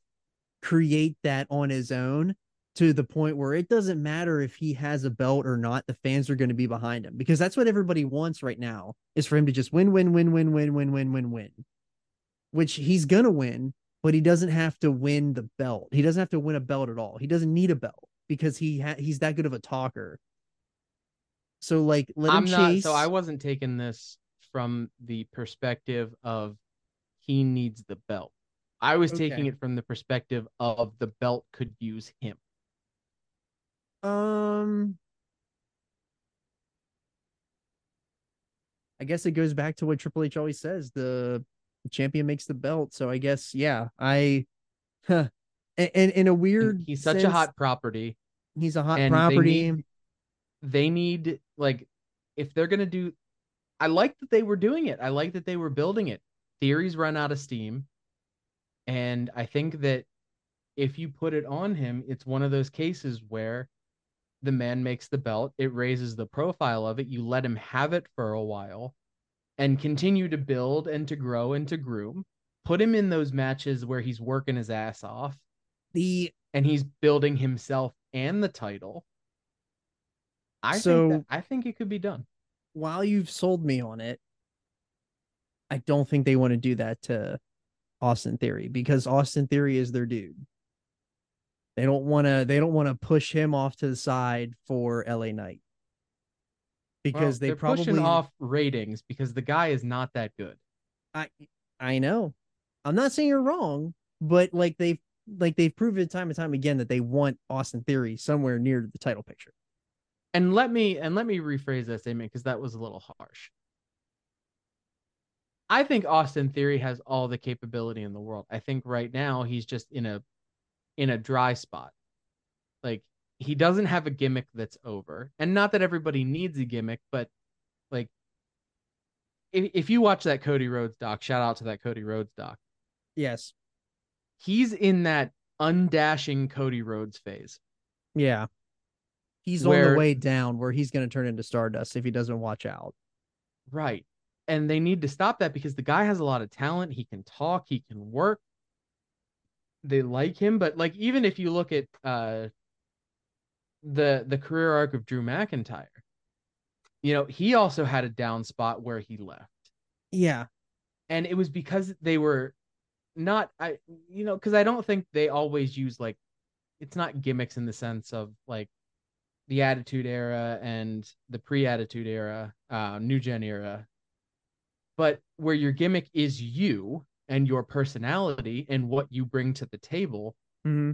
create that on his own to the point where it doesn't matter if he has a belt or not the fans are going to be behind him because that's what everybody wants right now is for him to just win win win win win win win win win which he's going to win but he doesn't have to win the belt he doesn't have to win a belt at all he doesn't need a belt because he ha- he's that good of a talker so like let him I'm not. chase So I wasn't taking this from the perspective of he needs the belt. I was taking it from the perspective of the belt could use him. Um, I guess it goes back to what Triple H always says: the champion makes the belt. So I guess, yeah, I, huh, and, and in a weird, He's such a hot property. he's a hot and they property. need- they need like if they're gonna do i like that they were doing it i like that they were building it theories run out of steam and i think that if you put it on him it's one of those cases where the man makes the belt it raises the profile of it you let him have it for a while and continue to build and to grow and to groom put him in those matches where he's working his ass off the and he's building himself and the title. I So- think that, I think it could be done. while you've sold me on it, I don't think they want to do that to Austin Theory because Austin Theory is their dude. They don't want to. They don't want to push him off to the side for LA Knight because Well, they they're probably pushing off ratings because the guy is not that good. I I know. I'm not saying you're wrong, but like they've like they've proven time and time again that they want Austin Theory somewhere near the title picture. And let me and let me rephrase that statement because that was a little harsh. I think Austin Theory has all the capability in the world. I think right now he's just in a in a dry spot. Like he doesn't have a gimmick that's over. And not that everybody needs a gimmick, but like if, if you watch that Cody Rhodes doc, shout out to that Cody Rhodes doc. Yes. He's in that undashing Cody Rhodes phase. Yeah. He's on the way down where he's going to turn into Stardust if he doesn't watch out. Right. And they need to stop that because the guy has a lot of talent. He can talk, he can work. They like him, but like even if you look at uh the the career arc of Drew McIntyre, you know, he also had a down spot where he left. Yeah. And it was because they were not I you know, because I don't think they always use like it's not gimmicks in the sense of like the attitude era and the pre-attitude era, uh, new gen era, but where your gimmick is you and your personality and what you bring to the table. hmm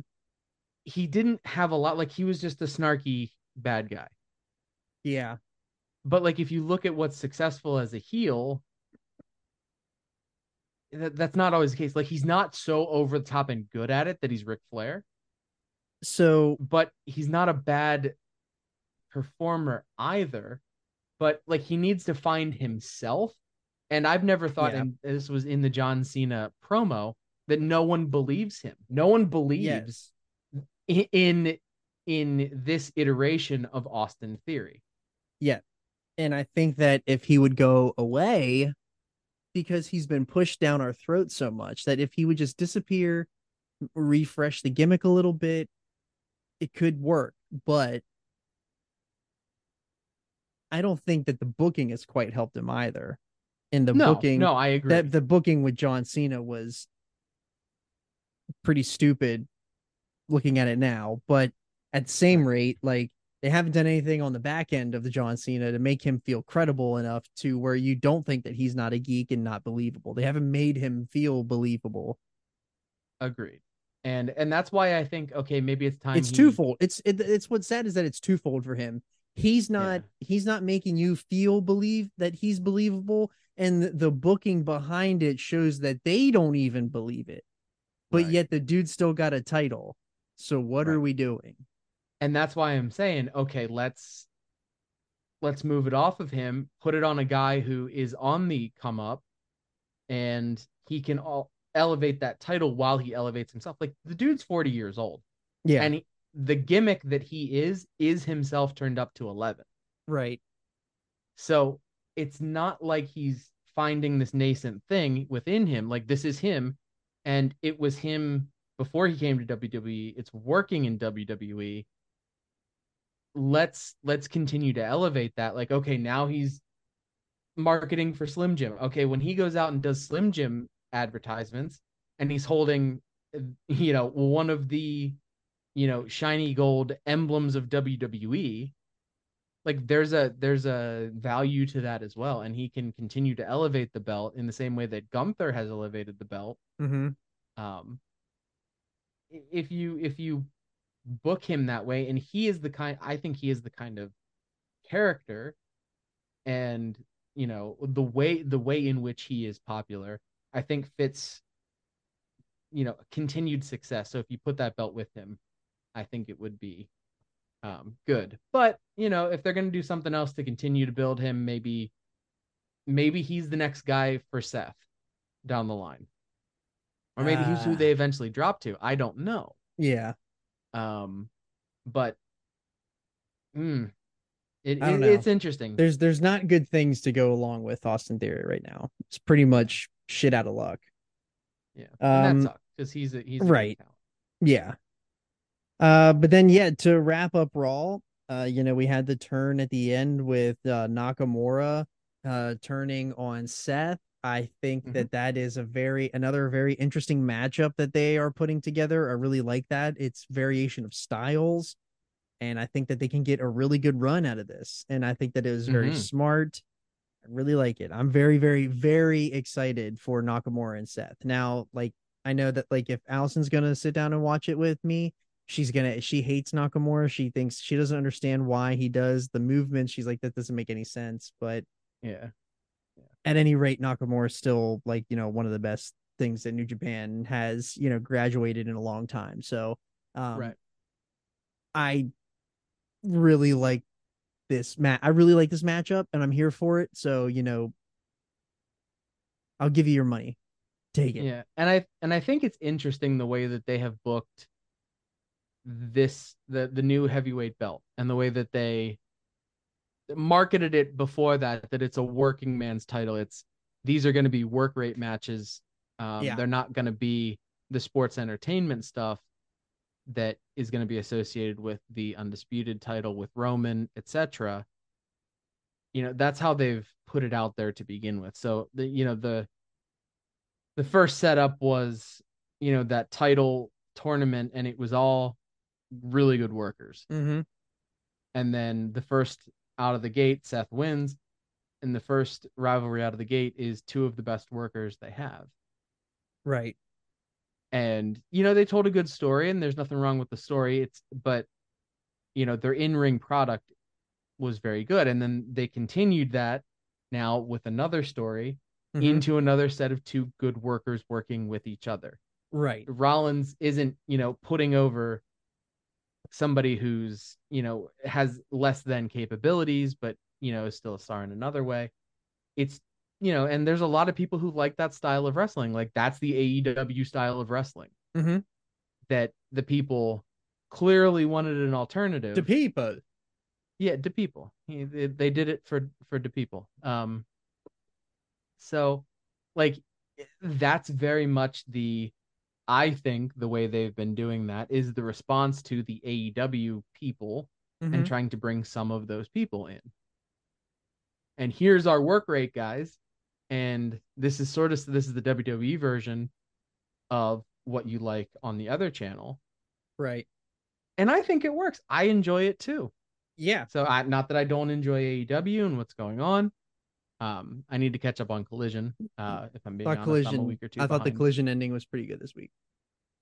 He didn't have a lot. Like he was just a snarky bad guy. Yeah. But like if you look at what's successful as a heel, that, that's not always the case. Like he's not so over the top and good at it that he's Ric Flair, So, but he's not a bad performer either. But like he needs to find himself. And I've never thought, Yeah. and this was in the John Cena promo, that no one believes him. No one believes yes. in in this iteration of Austin Theory. Yeah. And I think that if he would go away, because he's been pushed down our throat so much, that if he would just disappear, refresh the gimmick a little bit, it could work. But I don't think that the booking has quite helped him either. And the no, booking, no, I agree. that the booking with John Cena was pretty stupid looking at it now, but at the same rate, like they haven't done anything on the back end of the John Cena to make him feel credible enough to where you don't think that he's not a geek and not believable. They haven't made him feel believable. Agreed. And and that's why I think okay, maybe it's time. it's he- twofold. It's it, it's what's sad is that it's twofold for him. He's not he's not making you feel believe that he's believable, and the, booking behind it shows that they don't even believe it. But Right. yet the dude still got a title. So what are we doing? and that's why I'm saying, okay, let's let's move it off of him, put it on a guy who is on the come up, and he can all elevate that title while he elevates himself. Like the dude's 40 years old, Yeah, and he, the gimmick that he is is himself turned up to 11. right. So it's not like he's finding this nascent thing within him. Like this is him, and it was him before he came to WWE. It's working in WWE. Let's let's continue to elevate that. Like, okay, now he's marketing for Slim Jim. Okay, when he goes out and does Slim Jim advertisements, and he's holding, you know, one of the, you know, shiny gold emblems of WWE like there's a there's a value to that as well and he can continue to elevate the belt in the same way that Gunther has elevated the belt Mm-hmm. um if you if you book him that way and he is the kind I think he is the kind of character and you know the way the way in which he is popular I think fits you know continued success so if you put that belt with him I think it would be um good but you know if they're going to do something else to continue to build him maybe maybe he's the next guy for Seth down the line or maybe he's who Ah. they eventually drop to I don't know Yeah. um but mm, it, it- it's interesting There's there's not good things to go along with Austin Theory right now. It's pretty much shit out of luck. yeah um, that sucks because he's a he's a right. Yeah. Uh, but then yeah, to wrap up Raw, uh, you know, we had the turn at the end with uh, Nakamura uh turning on Seth. I think Mhm. that that is a very another very interesting matchup that they are putting together. I really like that. It's variation of styles, and I think that they can get a really good run out of this. And I think that it was very Mhm. smart. I really like it. I'm very, very, very excited for Nakamura and Seth. Now, like I know that like if Allison's gonna sit down and watch it with me, she's gonna she hates Nakamura. She thinks she doesn't understand why he does the movement. She's like, that doesn't make any sense. But yeah at any rate, Nakamura is still like, you know, one of the best things that New Japan has, you know, graduated in a long time. So um right I really like this match. I really like this matchup and I'm here for it. So, you know, I'll give you your money. Take it. Yeah, and I and I think it's interesting the way that they have booked this the the new heavyweight belt and the way that they marketed it before that that it's a working man's title. It's these are going to be work rate matches. Um, Yeah. they're not going to be the sports entertainment stuff that is going to be associated with the undisputed title with roman etc you know that's how they've put it out there to begin with. So the you know the the first setup was you know that title tournament and it was all really good workers Mm-hmm. and then the first out of the gate Seth wins and the first rivalry out of the gate is two of the best workers they have Right. and you know they told a good story and there's nothing wrong with the story it's but you know their in-ring product was very good and then they continued that now with another story Mhm. into another set of two good workers working with each other Right. Rollins isn't, you know, putting over somebody who's, you know, has less than capabilities, but, you know, is still a star in another way. It's, you know, and there's a lot of people who like that style of wrestling. Like that's the AEW style of wrestling Mhm. that the people clearly wanted an alternative. To people. Yeah, to people. They, they did it for for the people. Um so like that's very much the I think the way they've been doing that is the response to the AEW people Mhm. and trying to bring some of those people in. And here's our work rate, guys. And this is sort of this is the WWE version of what you like on the other channel. Right. And I think it works. I enjoy it too. Yeah. So I not that I don't enjoy AEW and what's going on. Um, I need to catch up on Collision. Uh, if I'm being honest, I'm a week or two. I thought the collision ending was pretty good this week.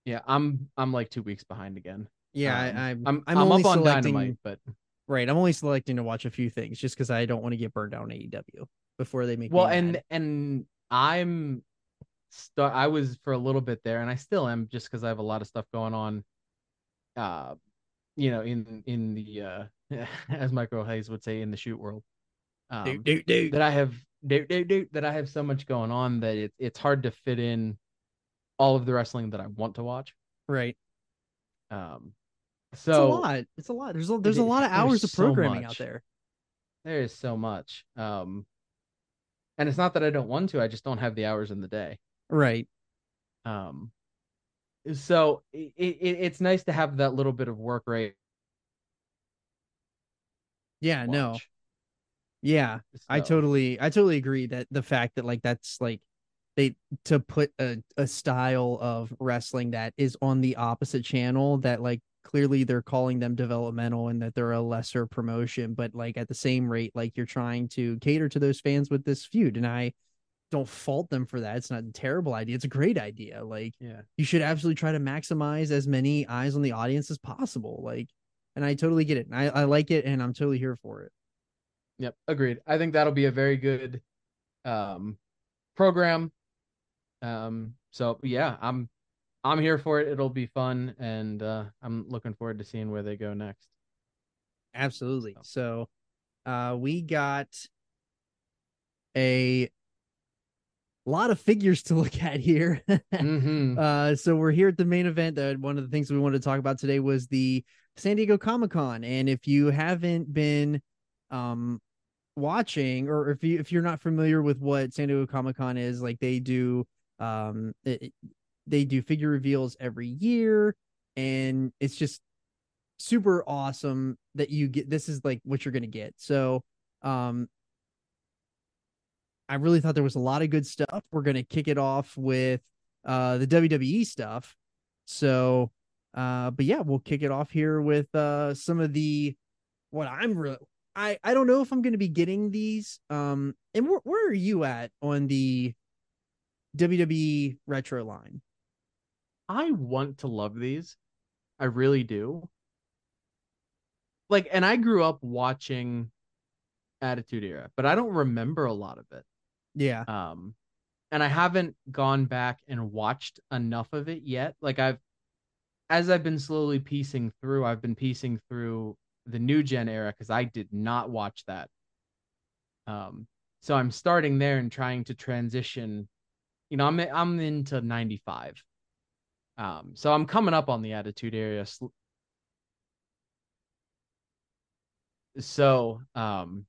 Yeah, I'm I'm like two weeks behind again. Yeah, Um, I, I'm, I'm I'm, I'm, up on Dynamite, but Right. I'm only selecting to watch a few things just because I don't want to get burned out on AEW before they make well, and mad. and I'm stu- I was for a little bit there, and I still am just because I have a lot of stuff going on. Uh, you know, in in the uh, as Michael Hayes would say, in the shoot world. Um, Dude, dude, dude. that I have do, do, do, that I have so much going on that it's it's hard to fit in all of the wrestling that I want to watch. Right. Um, So It's a lot. It's a lot. There's a, there's a lot of hours of so programming out there. there is so much. Um, and it's not that I don't want to; I just don't have the hours in the day. Right. Um, so it, it it's nice to have that little bit of work rate. Yeah. No. Yeah. I totally I totally agree that the fact that like that's like they to put a, a style of wrestling that is on the opposite channel that like clearly they're calling them developmental and that they're a lesser promotion but like at the same rate like you're trying to cater to those fans with this feud and I don't fault them for that. It's not a terrible idea. It's a great idea. Like Yeah. you should absolutely try to maximize as many eyes on the audience as possible. Like and I totally get it. And I, I like it and I'm totally here for it Yep, agreed. I think that'll be a very good um program. Um so yeah, I'm I'm here for it. It'll be fun and uh I'm looking forward to seeing where they go next. Absolutely. So uh we got a lot of figures to look at here. Mhm. uh so we're here at the main event. Uh, one of the things we wanted to talk about today was the San Diego Comic-Con. And if you haven't been um watching or if you if you're not familiar with what San Diego Comic-Con is, like they do um it, they do figure reveals every year and it's just super awesome that you get this is like what you're gonna get. So um i really thought there was a lot of good stuff. We're gonna kick it off with uh the wwe stuff. So uh but yeah we'll kick it off here with uh some of the what i'm really i i don't know if i'm gonna be getting these um and where, where are you at on the wwe retro line I want to love these. I really do. Like and I grew up watching Attitude Era, but I don't remember a lot of it. yeah um and i haven't gone back and watched enough of it yet like i've as i've been slowly piecing through i've been piecing through the new gen era because i did not watch that um so i'm starting there and trying to transition you know i'm i'm into 95 um so i'm coming up on the attitude era sl- so um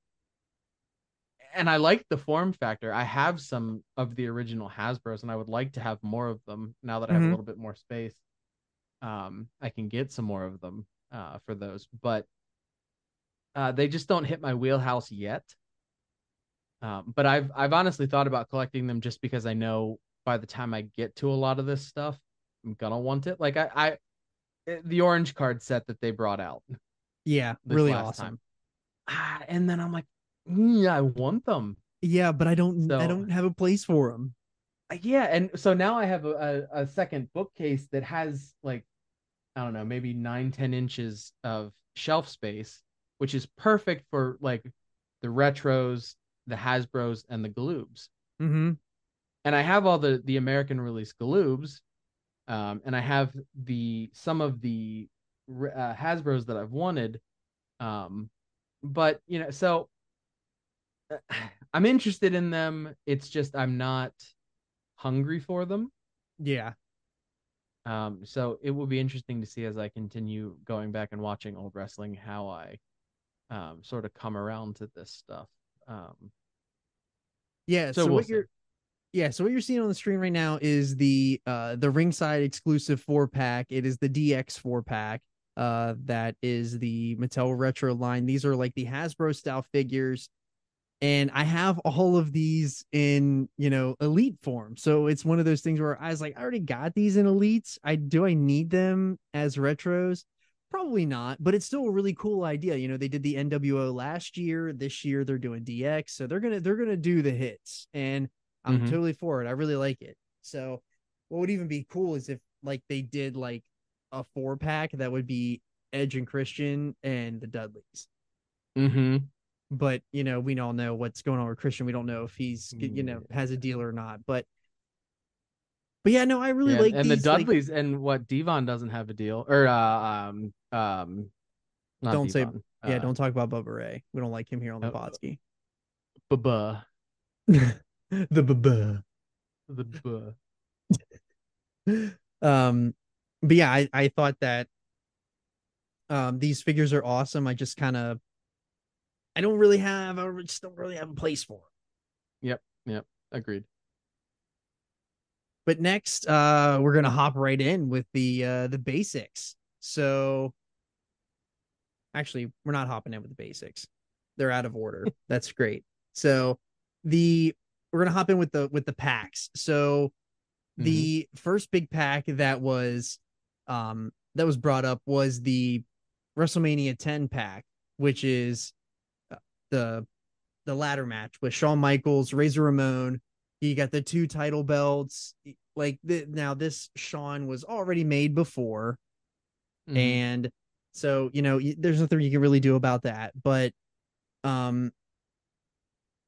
and I like the form factor. I have some of the original Hasbro's and I would like to have more of them now that I have a little bit more space. Um I can get some more of them uh for those, but uh they just don't hit my wheelhouse yet. Um but I've I've honestly thought about collecting them just because I know by the time I get to a lot of this stuff, I'm gonna want it. Like I I eh, the orange card set that they brought out Yeah, really awesome. Ah, and then I'm like, "Mm, I want them. Yeah, but I don't I don't have a place for them. Uh, Yeah, and so now I have a, a, a second bookcase that has like, I don't know, maybe nine, ten inches of shelf space, which is perfect for like the retros, the Hasbro's, and the Galoobs. Mm-hmm. And I have all the the American release Galoobs, um, and I have the some of the uh, Hasbro's that I've wanted, um, but you know, so uh, I'm interested in them. It's just I'm not hungry for them. Yeah. Um, so it will be interesting to see as I continue going back and watching old wrestling how I um sort of come around to this stuff. Um, Yeah. So So, we'll what see. you're yeah, so what you're seeing on the screen right now is the uh the ringside exclusive four pack. It is the DX four pack. Uh that is the Mattel retro line. These are like the Hasbro style figures. And I have all of these in, you know, elite form. So it's one of those things where I was like, I already got these in elites. I do I need them as retros? Probably not, but it's still a really cool idea. You know, they did the NWO last year. This year they're doing DX, so they're gonna they're gonna do the hits, and I'm Mhm. totally for it. I really like it. So, what would even be cool is if like they did like a four pack that would be Edge and Christian and the Dudleys. mm-hmm. But you know, we all know what's going on with Christian. We don't know if he's you know has a deal or not. But but yeah, no, I really Yeah, like and the these, like- Dudleys and what Devon doesn't have a deal or uh, um um Don't say- Devon, yeah, uh, don't talk about Bubba Ray. We don't like him here on the Oh, Podski. Bubba the Bubba. the buh. um but yeah i i thought that um these figures are awesome i just kind of i don't really have i just don't really have a place for yep yep agreed. But next uh we're gonna hop right in with the uh the basics. So actually we're not hopping in with the basics. They're out of order. That's great. So the we're gonna hop in with the with the packs. So the first big pack that was um that was brought up was the WrestleMania 10 pack, which is uh, the the ladder match with Shawn Michaels, Razor Ramon. You got the two title belts. Like the, now, this Shawn was already made before, Mhm. and so you know there's nothing you can really do about that. But um,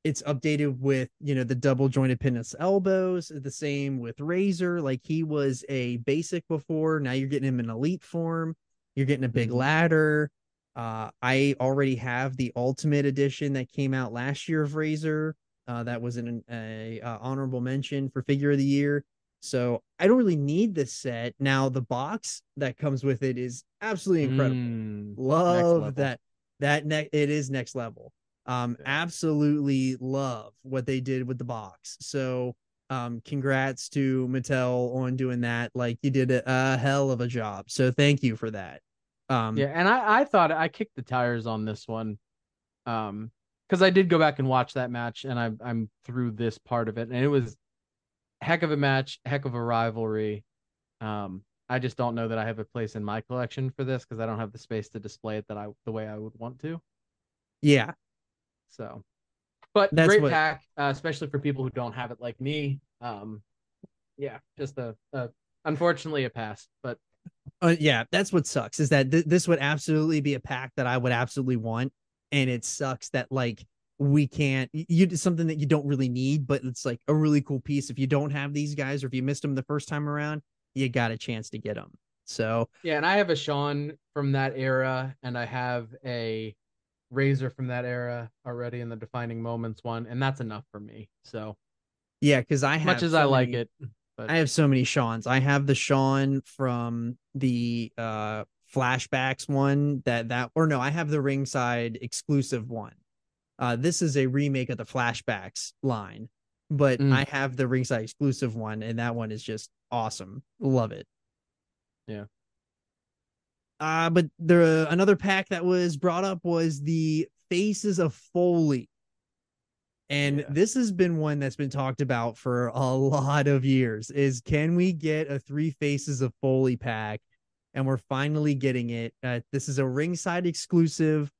it's updated with you know the double jointed pinless elbows the same with razor like he was a basic before now you're getting him in elite form you're getting a big Mhm. ladder uh i already have the ultimate edition that came out last year of razor uh that was an a, uh honorable mention for figure of the year. So i don't really need this set. Now the box that comes with it is absolutely incredible. Mm, love that that ne- it is next level. Um Yeah. absolutely love what they did with the box. So um congrats to mattel on doing that. Like you did a, a hell of a job. So thank you for that. Um Yeah, and I I thought I kicked the tires on this one, um, because I did go back and watch that match, and I'm I'm through this part of it, and it was heck of a match, heck of a rivalry. Um, I just don't know that I have a place in my collection for this because I don't have the space to display it that I the way I would want to. yeah So, but That's great what- pack, uh, especially for people who don't have it like me. Um, yeah, just a, a unfortunately a pass, but uh, yeah that's what sucks is that th- this would absolutely be a pack that i would absolutely want and it sucks that like we can't you something that you don't really need but it's like a really cool piece if you don't have these guys or if you missed them the first time around you got a chance to get them so Yeah, and I have a Shawn from that era, and I have a Razor from that era already in the defining moments one, and that's enough for me. So yeah because i have much as so I like many- it, but I have so many Shawn's. I have the Shawn from the uh flashbacks one that that or no, I have the ringside exclusive one. Uh, this is a remake of the flashbacks line, but Mm. I have the ringside exclusive one, and that one is just awesome. Love it. Yeah. Uh, but the another pack that was brought up was the Faces of Foley. And Yeah. this has been one that's been talked about for a lot of years is can we get a three faces of Foley pack? And we're finally getting it. Uh, this is a ringside exclusive.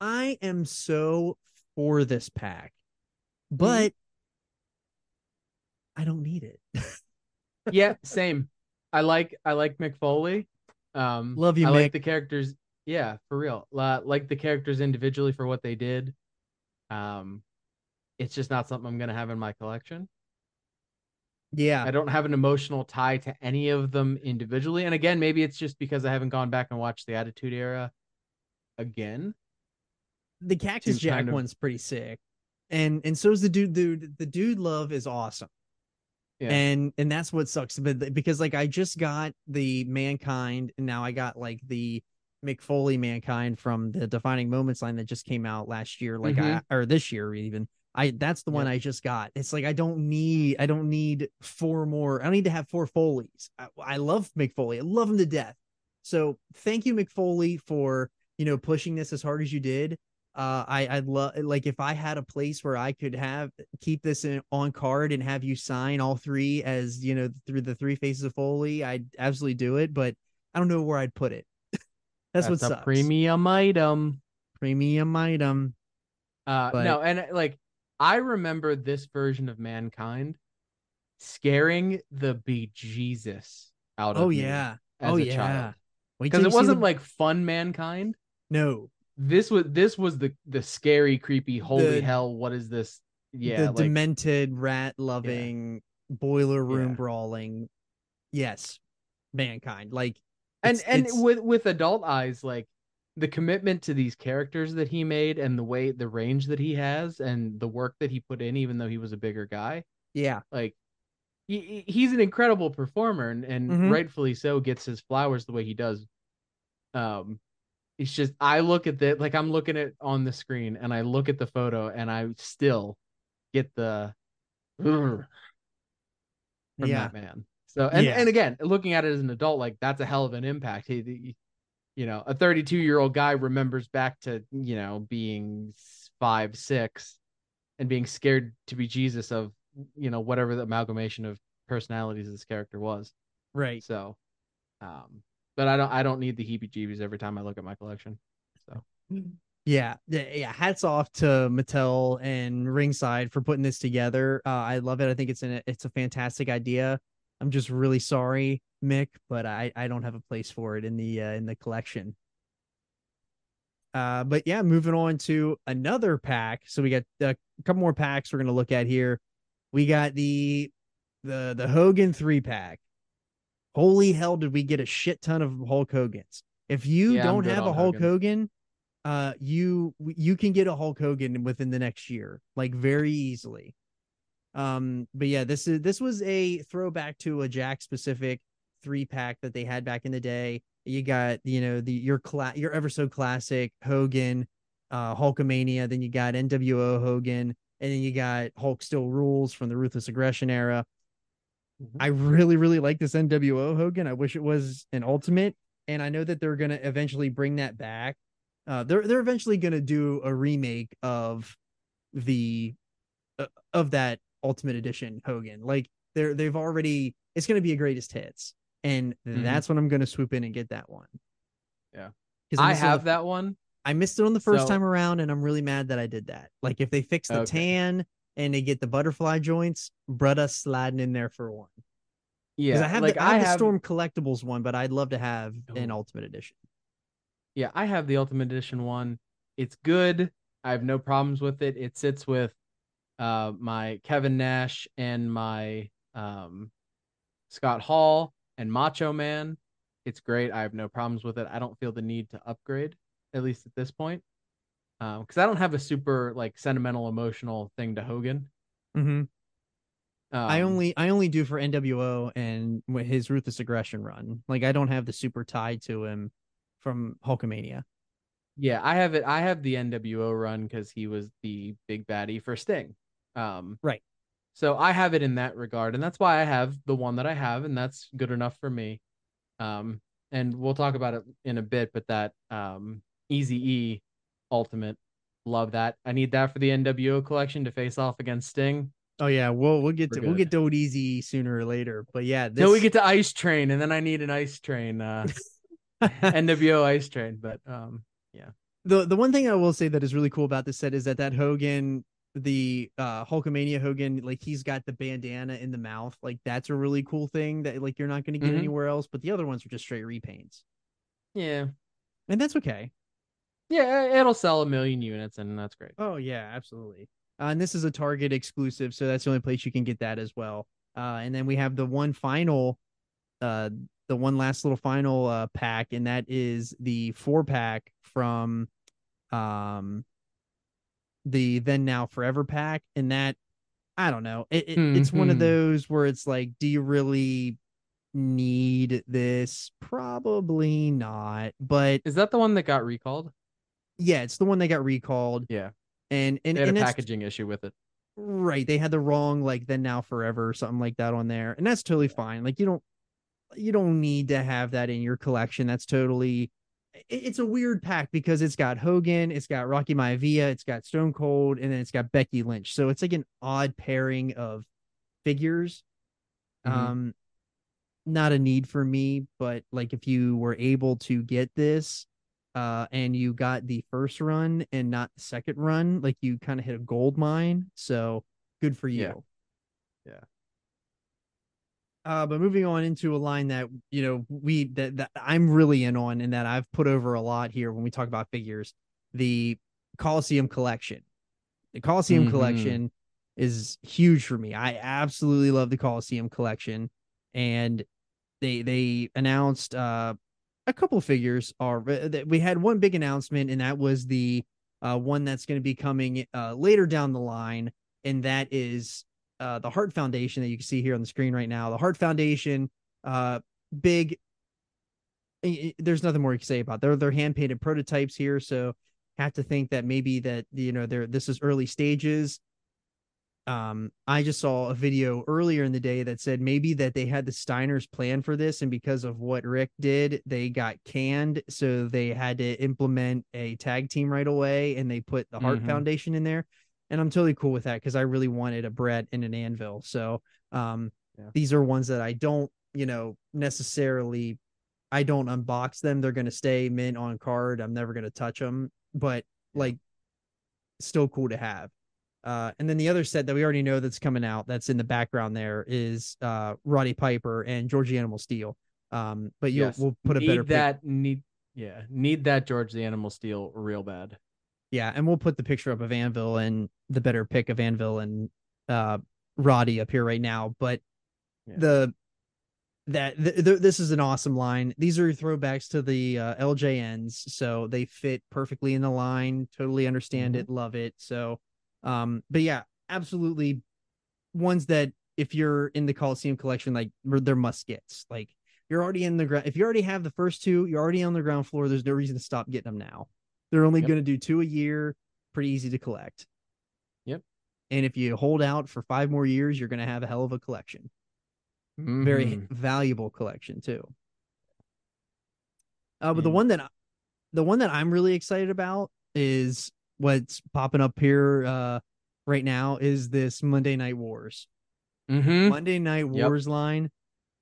I am so for this pack, but I don't need it. yeah, same. I like I like Mick Foley. Um, Love you, I like the characters. Yeah, for real. La- like the characters individually for what they did. Um, it's just not something I'm gonna have in my collection. Yeah. I don't have an emotional tie to any of them individually. And again, maybe it's just because I haven't gone back and watched the Attitude Era again. the Cactus Jack kind of- one's pretty sick. And and so's the dude dude the dude love is awesome. Yeah. And and that's what sucks but because like I just got the mankind and now I got like the Mick Foley mankind from the defining moments line that just came out last year like I mm-hmm. or this year even. I that's the one I just got. It's like I don't need I don't need four more. I don't need to have four Foleys. I, I love Mick Foley. I love him to death. So thank you Mick Foley for you know pushing this as hard as you did uh i i'd love like if i had a place where i could have keep this in on card and have you sign all three as you know through the three faces of foley i'd absolutely do it but i don't know where i'd put it that's, what a sucks premium item. premium item Uh But- no, and like I remember this version of mankind scaring the bejesus out of oh yeah oh yeah. Because it wasn't the- like fun mankind. no This was this was the the scary, creepy, holy The- hell, what is this? Yeah, the like demented rat loving boiler room Yeah. brawling yes mankind like and it's- and it's- with with adult eyes, like the commitment to these characters that he made and the way the range that he has and the work that he put in, even though he was a bigger guy, yeah like he, he- he's an incredible performer and, and Mhm. rightfully so gets his flowers the way he does. Um, it's just I look at that like I'm looking at on the screen and I look at the photo and I still get the from yeah that man. So and Yeah. and again, looking at it as an adult, like that's a hell of an impact. He, he- you know, a 32 year old guy remembers back to you know being five, six, and being scared to be Jesus of you know whatever the amalgamation of personalities this character was. right So, um, but I don't I don't need the heebie-jeebies every time I look at my collection. So Yeah, yeah, yeah. Hats off to Mattel and Ringside for putting this together. Uh, I love it. I think it's an it's a fantastic idea. I'm just really sorry, Mick, but I I don't have a place for it in the uh, in the collection. Uh, but yeah, moving on to another pack. So we got a couple more packs we're gonna look at here. We got the the the Hogan three pack. Holy hell, did we get a shit ton of Hulk Hogan's? If you Yeah, don't have a Hulk Hogan. Hogan, uh, you you can get a Hulk Hogan within the next year, like very easily. Um, but yeah, this is this was a throwback to a Jakks Pacific three pack that they had back in the day. You got you know the your cla- your ever so classic Hogan, uh, Hulkamania. Then you got NWO Hogan, and then you got Hulk Still Rules from the Ruthless Aggression era. I really, really like this NWO Hogan. I wish it was an ultimate. And I know that they're gonna eventually bring that back. Uh, they're they're eventually gonna do a remake of the uh, of that Ultimate Edition Hogan. Like they're they've already. It's gonna be a greatest hits, and Mhm. that's when I'm gonna swoop in and get that one. Yeah. 'Cause I have the- that one. I missed it on the first So- time around, and I'm really mad that I did that. Like if they fix the Okay. tan and they get the butterfly joints, Brutta sliding in there for one. Yeah, Because I have like the, I have the have Storm Collectibles one, but I'd love to have an Oh. Ultimate Edition. Yeah, I have the Ultimate Edition one. It's good. I have no problems with it. It sits with uh my Kevin Nash and my um Scott Hall and Macho Man. It's great. I have no problems with it. I don't feel the need to upgrade, at least at this point. Um, because I don't have a super like sentimental emotional thing to Hogan. Mm-hmm. I Um, only I only do for NWO and his ruthless aggression run. Like I don't have the super tied to him from Hulkamania. Yeah, I have it. I have the NWO run because he was the big baddie for Sting. Um, Right. So I have it in that regard, and that's why I have the one that I have, and that's good enough for me. Um, and we'll talk about it in a bit, but that um, Easy E Ultimate, love that. I need that for the NWO collection to face off against Sting. Oh yeah, we'll we'll get We're to we'll get to it easy sooner or later. But yeah, this Till we get to Ice Train, and then I need an Ice Train, uh, NWO Ice Train. But um, yeah, the the one thing I will say that is really cool about this set is that that Hogan, the uh Hulkamania Hogan, like he's got the bandana in the mouth. Like that's a really cool thing that like you're not going to get Mhm. anywhere else. But the other ones are just straight repaints, yeah, and that's okay. yeah, it'll sell a million units, and that's great. Oh yeah, absolutely. Uh, and this is a Target exclusive, so that's the only place you can get that as well. Uh, and then we have the one final, uh, the one last little final uh pack, and that is the four pack from, um, the then now forever pack, and that I don't know, it, it it's one of Mhm. those where it's like, do you really need this? Probably not, but Is that the one that got recalled? yeah, it's the one that got recalled, Yeah, and and they had and a packaging issue with it. Right. They had the wrong like then now forever or something like that on there. And that's totally fine. Like you don't you don't need to have that in your collection. That's totally it's a weird pack because it's got Hogan, it's got Rocky Maivia, it's got Stone Cold, and then it's got Becky Lynch. So it's like an odd pairing of figures. Mhm. Um not a need for me, but like if you were able to get this uh and you got the first run and not the second run, like you kind of hit a gold mine. So good for you. Yeah. Yeah. Uh, but moving on into a line that you know we that, that I'm really in on and that I've put over a lot here when we talk about figures, the Coliseum collection. The Coliseum Mhm. collection is huge for me. I absolutely love the Coliseum collection, and they they announced uh a couple figures are that we had one big announcement and that was the uh one that's going to be coming uh later down the line and that is uh the Heart Foundation that you can see here on the screen right now. The Heart Foundation uh big there's nothing more you can say about. It. They're they're hand painted prototypes here, so have to think that maybe that you know they're this is early stages um i just saw a video earlier in the day that said maybe that they had the steiners plan for this and because of what rick did they got canned so they had to implement a tag team right away and they put the heart Mhm. foundation in there and i'm totally cool with that because i really wanted a bret and an anvil so um Yeah. these are ones that i don't you know necessarily i don't unbox them they're going to stay mint on card i'm never going to touch them but like still cool to have uh, and then the other set that we already know that's coming out that's in the background there is uh, Roddy Piper and Georgie Animal Steele. Um, but you Yes. will put a need better that need yeah need that George the Animal Steele real bad. Yeah, and we'll put the picture up of Anvil and the better pick of Anvil and uh, Roddy up here right now. But Yeah. the that th- th- this is an awesome line. These are throwbacks to the uh, LJNs, so they fit perfectly in the line. Totally understand Mhm. it, love it. So, um, but yeah, absolutely ones that if you're in the Coliseum collection, like they're must gets. Like you're already in the ground. If you already have the first two, you're already on the ground floor. There's no reason to stop getting them now. They're only Yep. going to do two a year. Pretty easy to collect. Yep. And if you hold out for five more years, you're going to have a hell of a collection. Very Mhm. valuable collection too. Uh, but the one that the one that I'm really excited about is what's popping up here uh, right now is this Monday Night Wars. Mhm. Monday Night Yep. Wars line.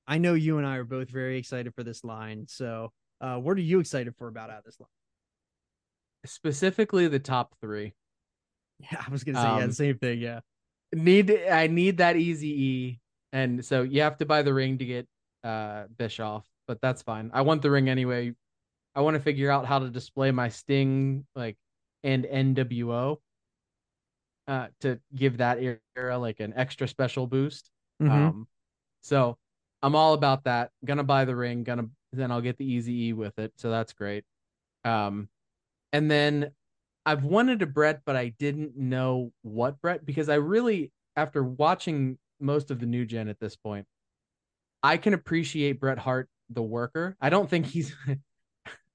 I know you and I are both very excited for this line. So, uh, what are you excited for about out of this line? Specifically the top three. Yeah, I was gonna say yeah, Um, the same thing. Yeah, Need I need that easy E, and so you have to buy the ring to get uh Bischoff, but that's fine. I want the ring anyway. I want to figure out how to display my Sting like and NWO uh to give that era like an extra special boost. Mhm. Um, so I'm all about that. Gonna buy the ring. Gonna then I'll get the Easy E with it. So that's great. Um, and then I've wanted a Bret, but I didn't know what Bret because I really after watching most of the new gen at this point. I can appreciate Bret Hart, the worker. I don't think he's.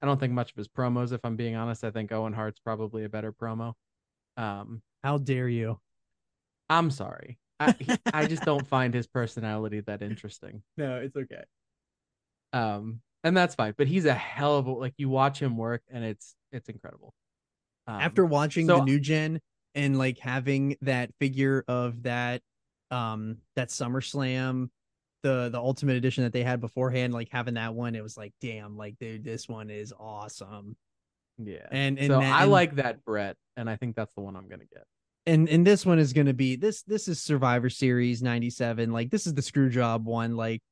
I don't think much of his promos. If I'm being honest, I think Owen Hart's probably a better promo. Um, How dare you? I'm sorry. I I just don't find his personality that interesting. No, it's okay. Um, and that's fine. But he's a hell of a like you watch him work, and it's it's incredible. Um, After watching so- the new gen and like having that figure of that um that SummerSlam the the ultimate edition that they had beforehand like having that one it was like damn like dude this one is awesome yeah, and and so that- I and- like that Bret, and I think that's the one I'm gonna get. and and this one is to be this this is survivor series 97 like this is the screw job one like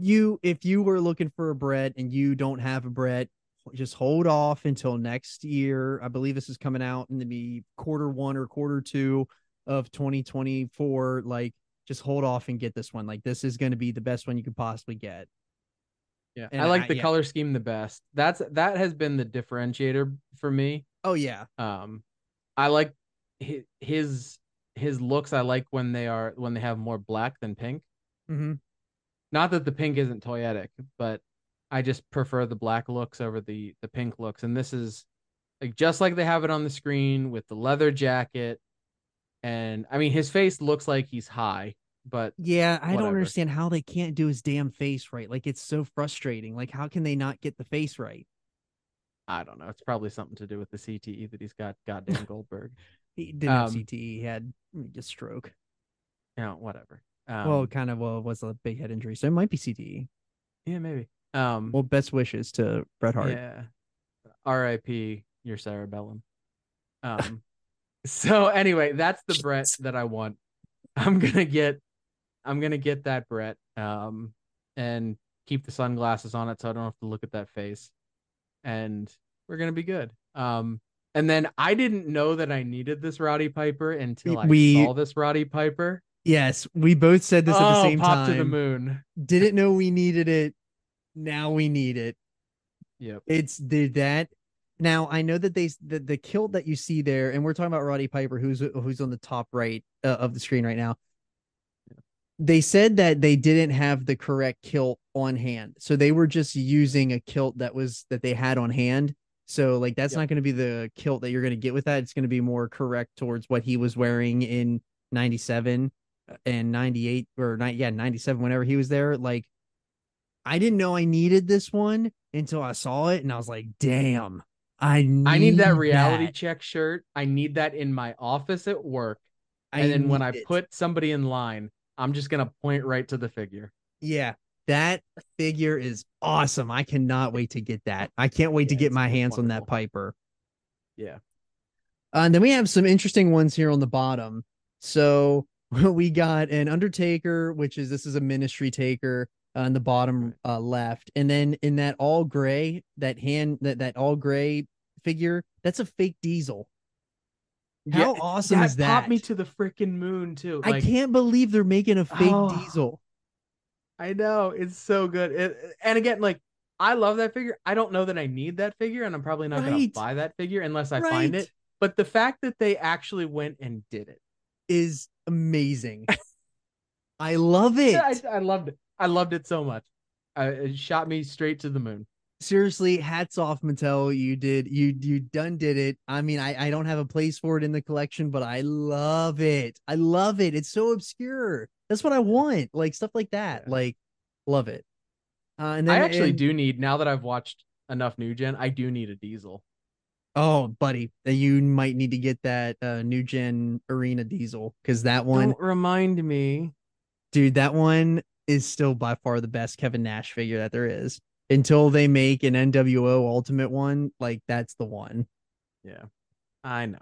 you if you were looking for a Bret and you don't have a Bret just hold off until next year i believe this is coming out in the quarter one or quarter two of 2024 like just hold off and get this one like this is going to be the best one you could possibly get Yeah, And I like I- the yeah. color scheme the best. That's that has been the differentiator for me. oh yeah Um, I like his his his looks. I like when they are when they have more black than pink. mm-hmm. Not that the pink isn't toyetic, but I just prefer the black looks over the the pink looks. And this is like just like they have it on the screen with the leather jacket. And I mean, his face looks like he's high, but Yeah, I don't understand how they can't do his damn face right. Like it's so frustrating. Like how can they not get the face right? I don't know. It's probably something to do with the CTE that he's got. Goddamn Goldberg. He didn't have Um, CTE. He had a stroke. you know, whatever. Um, well, kind of well was a big head injury, so it might be CTE. yeah, maybe. Um, Well, best wishes to Bret Hart. Yeah. R.I.P. Your cerebellum. Um. so anyway, that's the Bret that I want. I'm gonna get. I'm gonna get that Bret. Um, and keep the sunglasses on it so I don't have to look at that face. And we're gonna be good. Um. And then I didn't know that I needed this Roddy Piper until I We- saw this Roddy Piper. Yes, we both said this at the oh, same pop time. to the moon. Didn't know we needed it. Now we need it. Yep. It's the that. Now I know that they the, the kilt that you see there, and we're talking about Roddy Piper, who's who's on the top right uh, of the screen right now. They said that they didn't have the correct kilt on hand, so they were just using a kilt that was that they had on hand. So like that's Yep. not going to be the kilt that you're going to get with that. It's going to be more correct towards what he was wearing in '97 and '98 or ni- yeah '97 whenever he was there. Like I didn't know I needed this one until I saw it, and I was like, "Damn, I need I need that reality that. check shirt. I need that in my office at work. I and then when I it. put somebody in line, I'm just gonna point right to the figure. yeah, that figure is awesome. I cannot wait to get that. I can't wait to get my hands on that. Piper. Yeah. Uh, and then we have some interesting ones here on the bottom. So we got an Undertaker, which is this is a Ministry Taker uh, on the bottom uh, left, and then in that all gray, that hand that that all gray figure, that's a fake Diesel. How awesome is that? popped me to the freaking moon too. I can't believe they're making a fake Oh. Diesel. I know it's so good. It, and again, like I love that figure. I don't know that I need that figure, and I'm probably not gonna buy that figure unless I find it. But the fact that they actually went and did it, Is amazing. I love it. I, I loved it. I loved it so much. Uh, it shot me straight to the moon. seriously hats off mattel you did you you done did it i mean i i don't have a place for it in the collection but i love it i love it it's so obscure that's what i want like stuff like that like love it uh and then I actually and- do need now that I've watched enough new gen. I do need a diesel. Oh buddy you might need to get that uh new gen arena diesel because that one Don't remind me. dude that one is still by far the best kevin nash figure that there is until they make an nwo ultimate one like that's the one Yeah, I know.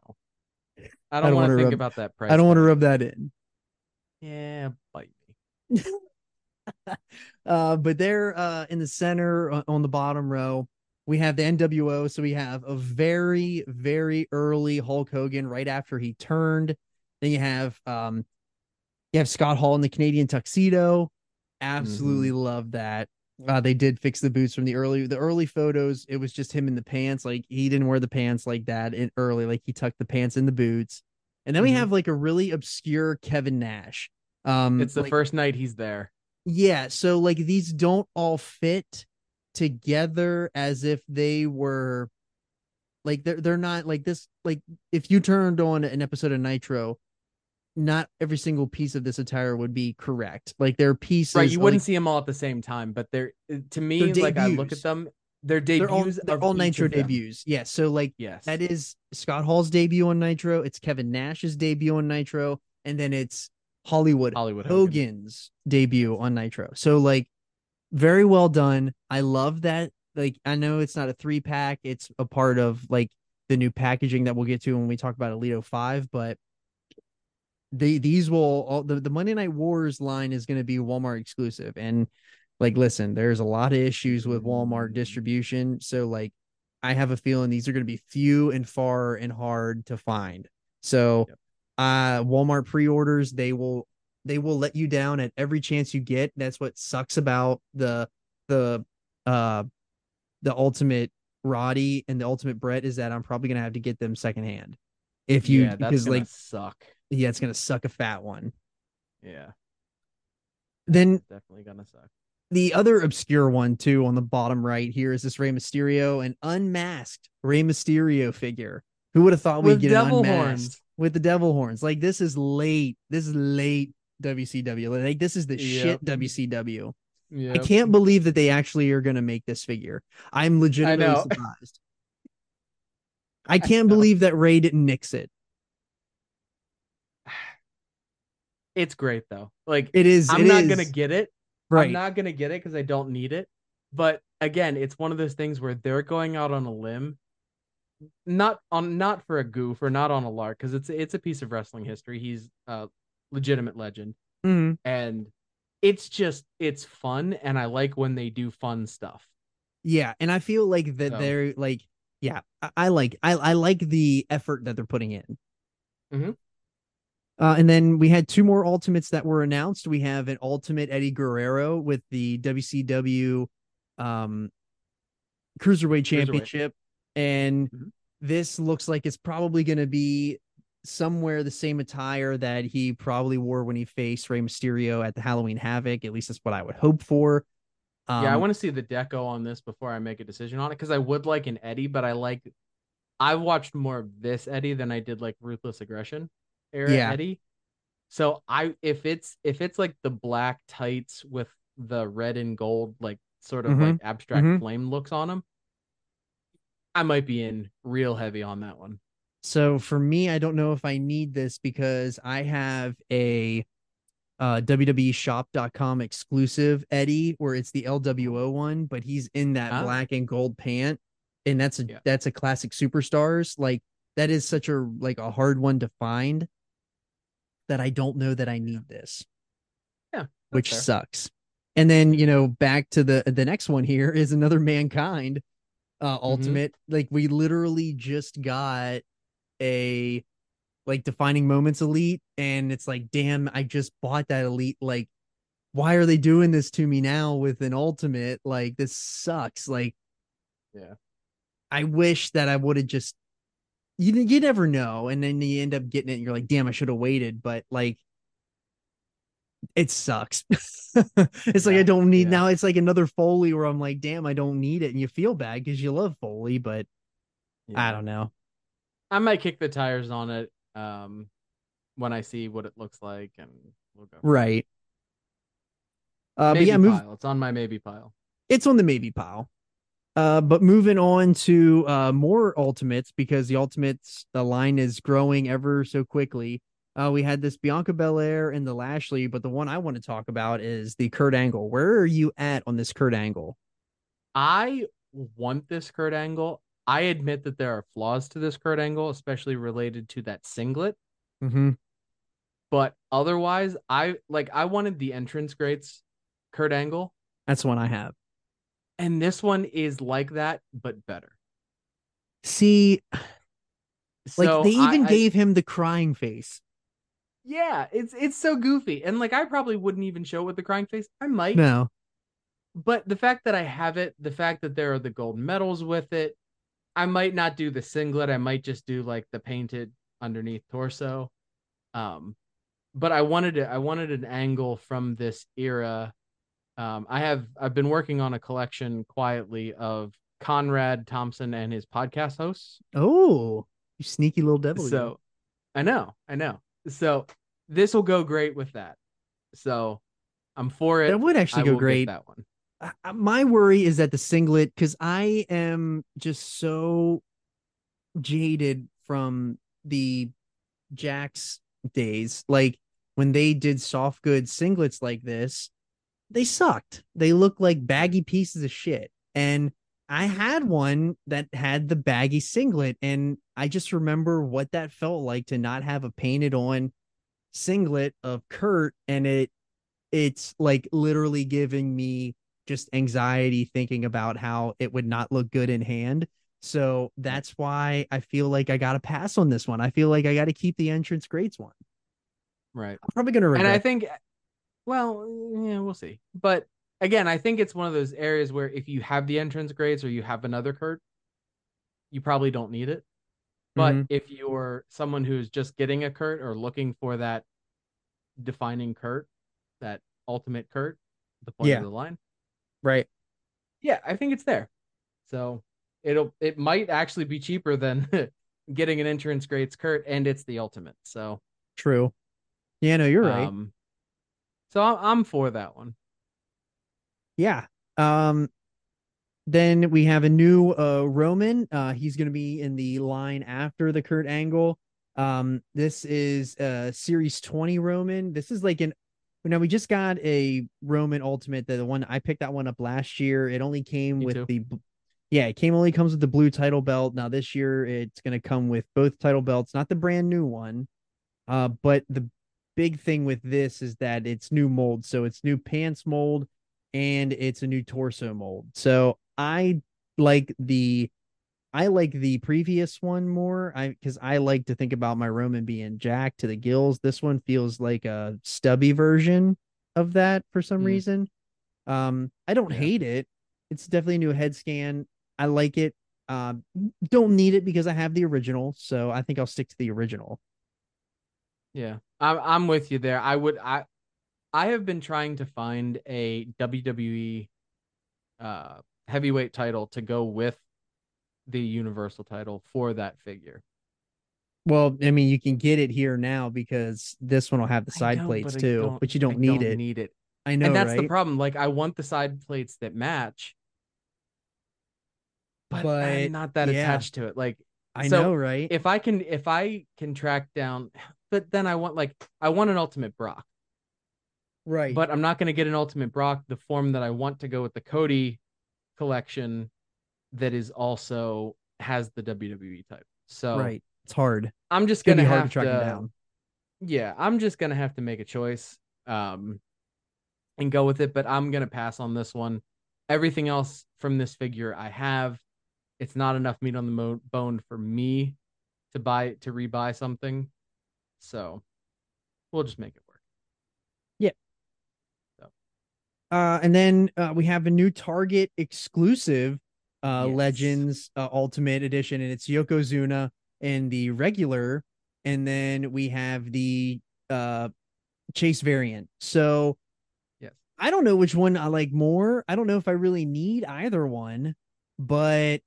I don't don't want wanna think rub- about that price. i don't want to rub that in Yeah, bite me. uh, but there uh, in the center on the bottom row, we have the NWO. So we have a very, very early Hulk Hogan right after he turned. Then you have um, you have Scott Hall in the Canadian tuxedo. Absolutely love that. Uh, they did fix the boots from the early the early photos. It was just him in the pants. Like he didn't wear the pants like that in early. Like he tucked the pants in the boots. And then we Mhm. have like a really obscure Kevin Nash. Um, It's the like- first night he's there. Yeah, so like these don't all fit together as if they were like they're they're not like this like if you turned on an episode of Nitro, not every single piece of this attire would be correct. Like there are pieces Right, you wouldn't like, see them all at the same time, but they're to me They're like I look at them, they're they're all debuts. they're all Nitro debuts. Yeah, so like Yes, that is Scott Hall's debut on Nitro, it's Kevin Nash's debut on Nitro, and then it's Hollywood Hollywood Hogan. Hogan's debut on Nitro. So like very well done. I love that. Like I know it's not a three pack, it's a part of like the new packaging that we'll get to when we talk about Elite 5, but they these will all the, the Monday Night Wars line is going to be Walmart exclusive. And like listen, there's a lot of issues with Walmart distribution. So like I have a feeling these are going to be few and far and hard to find. So Yep. uh Walmart pre-orders, they will they will let you down at every chance you get. That's what sucks about the the uh the ultimate Roddy and the ultimate Bret is that I'm probably gonna have to get them secondhand. If you yeah, that's because like suck. yeah, it's gonna suck a fat one. Yeah, Then definitely gonna suck. the other obscure one too on the bottom right here is this Rey Mysterio, an unmasked Rey Mysterio figure. Who would have thought we'd With get an devil unmasked horns. with the devil horns? Like this is late. This is late WCW. Like this is the shit Yep. WCW. Yeah, I can't believe that they actually are going to make this figure. I'm legitimately know. surprised. I can't believe that Rey didn't nix it. It's great though. Like It is. I'm it not is. gonna get it. right. I'm not gonna get it because I don't need it. But again, it's one of those things where they're going out on a limb, not on not for a goof or not on a lark, because it's it's a piece of wrestling history. He's a legitimate legend, Mhm. and it's just it's fun, and I like when they do fun stuff. Yeah, and I feel like that So- they're like, yeah, I, I like I I like the effort that they're putting in. Mhm. Uh, and then we had two more ultimates that were announced. We have an ultimate Eddie Guerrero with the WCW um Cruiserweight Championship, and Mhm. this looks like it's probably going to be somewhere the same attire that he probably wore when he faced Rey Mysterio at the Halloween Havoc. At least that's what I would hope for. Um, yeah, I want to see the deco on this before I make a decision on it because I would like an Eddie, but I like I've watched more of this Eddie than I did like Ruthless Aggression era Yeah. Eddie. So I if it's if it's like the black tights with the red and gold like sort of Mhm, like abstract mhm. flame looks on them, I might be in real heavy on that one. So for me, I don't know if I need this because I have a uh WWEshop.com exclusive Eddie where it's the LWO one, but he's in that black and gold pant. And that's a Yeah. that's a classic superstars. Like that is such a like a hard one to find that I don't know that I need this, Yeah, which fair. sucks. And then, you know, back to the the next one here is another mankind uh Mm-hmm. ultimate. Like we literally just got a like defining moments elite and it's like damn i just bought that elite like why are they doing this to me now with an ultimate? Like this sucks. Like Yeah. i wish that i would have just you you never know and then you end up getting it and you're like damn i should have waited but like it sucks. It's like i don't need yeah. now it's like another foley where i'm like damn i don't need it and you feel bad because you love foley but i don't know I might kick the tires on it um when I see what it looks like and we'll go. right uh but yeah move pile. It's on my maybe pile. it's on the maybe pile. Uh, but moving on to uh more ultimates because the ultimates the line is growing ever so quickly. Uh, we had this Bianca Belair and the Lashley, but the one I want to talk about is the Kurt Angle. Where are you at on this Kurt Angle? I want this Kurt Angle. I admit that there are flaws to this Kurt Angle, especially related to that singlet. Mm-hmm. But otherwise, I like I wanted the entrance greats Kurt Angle, That's the one I have. and this one is like that but better. See, like So they I- even I- gave him the crying face. yeah, it's it's so goofy, and like I probably wouldn't even show it with the crying face. I might, No, but the fact that I have it, the fact that there are the gold medals with it, I might not do the singlet. I might just do like the painted underneath torso. Um, but I wanted it. I wanted an angle from this era. Um, I have I've been working on a collection quietly of Conrad Thompson and his podcast hosts. Oh, you sneaky little devil. So I know, I know. So this will go great with that. So I'm for it. that would actually I go great. That one. My worry is that the singlet because I am just so jaded from the Jakks days. Like when they did soft goods singlets like this, they sucked. They looked like baggy pieces of shit. And I had one that had the baggy singlet, and I just remember what that felt like to not have a painted on singlet of Kurt, and it it's like literally giving me just anxiety thinking about how it would not look good in hand. So that's why I feel like I got to pass on this one. I feel like I got to keep the entrance greats one. Right. I'm probably gonna regret. And I think, well, yeah, we'll see. But again, I think it's one of those areas where if you have the entrance greats or you have another Kurt, you probably don't need it. But Mhm. if you're someone who's just getting a Kurt or looking for that defining Kurt, that ultimate Kurt, the point Yeah. of the line, right. yeah, I think it's there. So it'll it might actually be cheaper than getting an entrance greats Kurt, and it's the ultimate. So True. Yeah, no, you're right. um, so I'm I'm for that one. Yeah. Um then we have a new uh Roman. Uh he's gonna be in the line after the Kurt Angle. Um this is uh series 20 Roman. This is like an now we just got a Roman Ultimate, the, the one I picked that one up last year. It only came Me with too. the yeah, it came only comes with the blue title belt. Now this year it's gonna come with both title belts, not the brand new one. Uh, but the big thing with this is that it's new mold, so it's new pants mold and it's a new torso mold. So I like the I like the previous one more. I because I like to think about my Roman being jacked to the gills. This one feels like a stubby version of that for some Mm. reason. Um, I don't Yeah. hate it. It's definitely a new head scan. I like it. Um, don't need it because I have the original, so I think I'll stick to the original. Yeah, I'm I'm with you there. I would I I have been trying to find a WWE uh heavyweight title to go with the universal title for that figure. Well, I mean, you can get it here now because this one will have the side know, plates but too, but you don't I need it. Need it. I know, and that's right? the problem. Like I want the side plates that match, but, But, I'm not that yeah. attached to it. Like I so know, right? if I can if I can track down, but then I want like I want an ultimate Brock. right. but I'm not going to get an Ultimate Brock the form that I want to go with the Cody collection that is also has the WWE type. So right. It's hard. I'm just gonna be hard have to track to, down. yeah, I'm just to have to make a choice um and go with it, but I'm to pass on this one. Everything else from this figure I have. It's not enough meat on the mo- bone for me to buy to rebuy something. So we'll just make it work. Uh, and then uh, we have a new Target exclusive uh Yes. Legends uh, Ultimate Edition, and it's Yokozuna in the regular, and then we have the uh Chase variant. So Yes. I don't know which one I like more. I don't know if I really need either one, but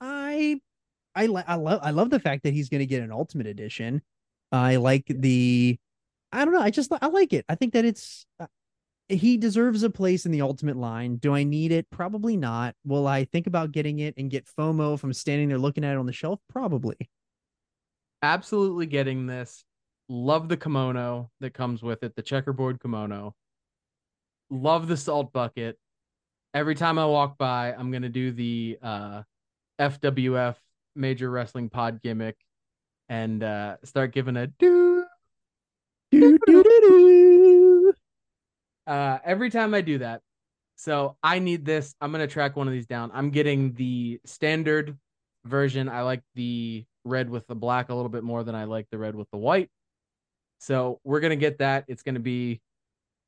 I I like I love I love the fact that he's going to get an Ultimate Edition. I like the I don't know. I just I like it. I think that it's uh, he deserves a place in the ultimate line. Do I need it? Probably not. Will I think about getting it and get FOMO from standing there looking at it on the shelf? Probably. absolutely getting this. Love the kimono that comes with it, the checkerboard kimono. Love the salt bucket. Every time I walk by, I'm gonna do the uh, FWF Major Wrestling Pod gimmick and uh, start giving a do. Do, do, do, do. Uh, every time I do that, so I need this. I'm gonna track one of these down. I'm getting the standard version. I like the red with the black a little bit more than I like the red with the white. So we're gonna get that. It's gonna be.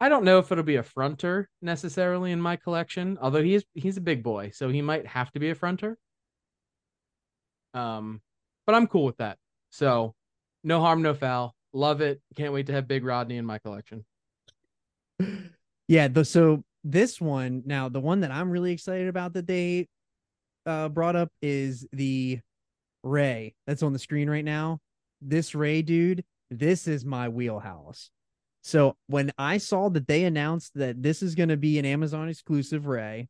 I don't know if it'll be a fronter necessarily in my collection, although he is he's a big boy, so he might have to be a fronter. Um, but I'm cool with that. So no harm, no foul. Love it. Can't wait to have Big Rodney in my collection. Yeah the, so this one now the one that i'm really excited about that they uh brought up is the rey that's on the screen right now. This rey dude this is my wheelhouse. So when i saw that they announced that this is going to be an amazon exclusive rey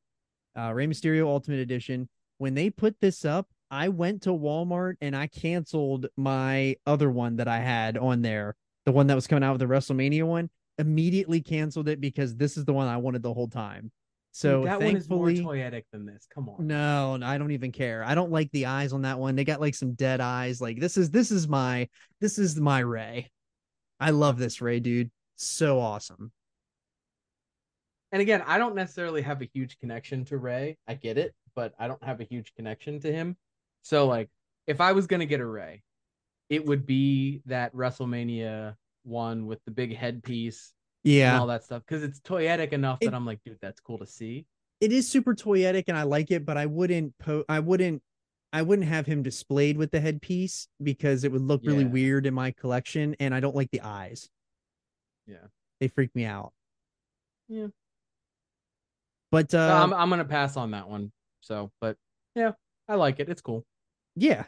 uh rey mysterio ultimate edition when they put this up i went to walmart and i canceled my other one that i had on there the one that was coming out with the wrestlemania one immediately canceled it because this is the one I wanted the whole time. So Dude, that one is more toyetic than this. Come on. no, I don't even care. I don't like the eyes on that one. They got like some dead eyes. Like this is this is my this is my Rey. I love this Rey, dude. So awesome. And again, I don't necessarily have a huge connection to Rey. I get it, but I don't have a huge connection to him. So like if I was gonna get a Rey, it would be that WrestleMania one with the big headpiece and Yeah, all that stuff. Because it's toyetic enough It- that I'm like, dude, that's cool to see. it is super toyetic and I like it, but I wouldn't po I wouldn't I wouldn't have him displayed with the headpiece because it would look really Yeah. weird in my collection and I don't like the eyes. Yeah. They freak me out. Yeah. But uh I'm I'm gonna pass on that one. So, but yeah, I like it. It's cool. Yeah.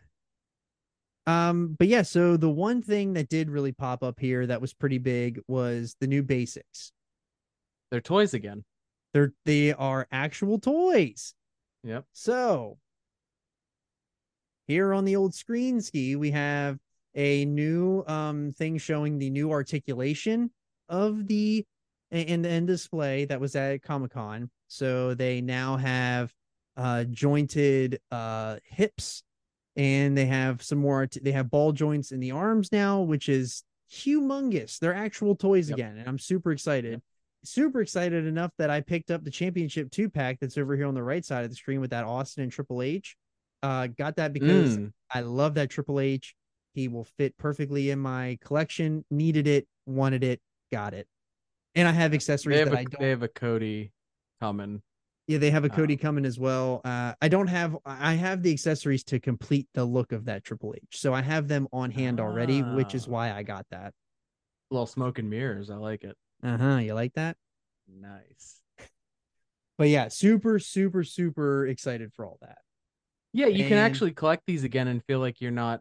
Um, but yeah, so the one thing that did really pop up here that was pretty big was the new basics. They're toys again. They're they are actual toys. Yep. So here on the old screen ski, we have a new um thing showing the new articulation of the and and display that was at Comic Con. So they now have uh jointed uh hips and they have some more they have ball joints in the arms now which is humongous. They're actual toys Yep. again and i'm super excited. Super excited enough that i picked up the championship two pack that's over here on the right side of the screen with that austin and triple h. Uh got that because Mm. i love that triple h. He will fit perfectly in my collection. Needed it wanted it got it. And i have accessories They have that a i don't they have a Cody coming. Yeah, they have a Cody Um, coming as well. Uh, I don't have I have the accessories to complete the look of that Triple H. So I have them on hand already, which is Ah. why I got that. Little smoke and mirrors. I like it. Uh-huh. You like that? Nice. But yeah, super, super, super excited for all that. Yeah, you can actually collect these again and feel like you're not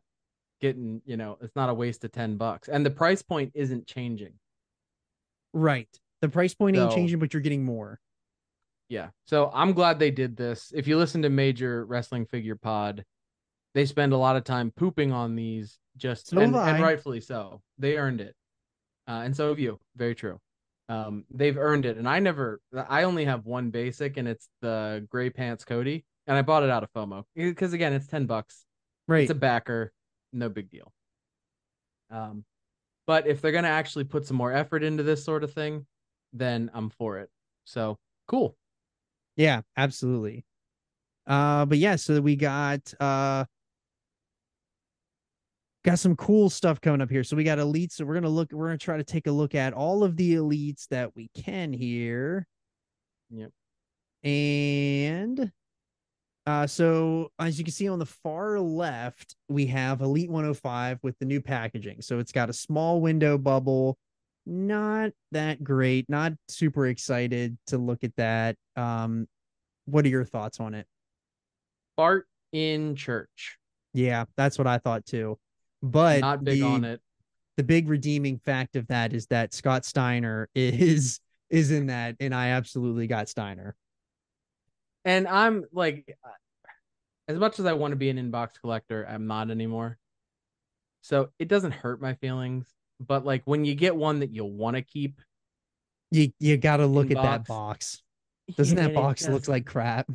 getting, you know, it's not a waste of 10 bucks. And the price point isn't changing. Right. The price point ain't changing, but you're getting more. Yeah. So I'm glad they did this. If you listen to Major Wrestling Figure Pod, they spend a lot of time pooping on these just So and, and rightfully so. They earned it. Uh, and so have you. Very true. Um, they've earned it. And I never I only have one basic and it's the gray pants Cody. And I bought it out of FOMO. Because again, it's 10 bucks. Right. It's a backer, no big deal. Um, but if they're gonna actually put some more effort into this sort of thing, then I'm for it. So cool. Yeah, absolutely. Uh, but yeah, so we got uh got some cool stuff coming up here. So we got elites. So we're gonna look, we're gonna try to take a look at all of the elites that we can here. Yep. And uh so as you can see on the far left, we have Elite 105 with the new packaging. So it's got a small window bubble. Not that great, not super excited to look at that. Um what are your thoughts on it? Fart in church. Yeah, that's what I thought too. But Not big the, on it. the big redeeming fact of that is that Scott Steiner is is in that, and I absolutely got Steiner. And I'm like, as much as I want to be an inbox collector, I'm not anymore. So it doesn't hurt my feelings. But like when you get one that you'll want to keep, You you got to look at that box. Doesn't yeah, that box look like crap?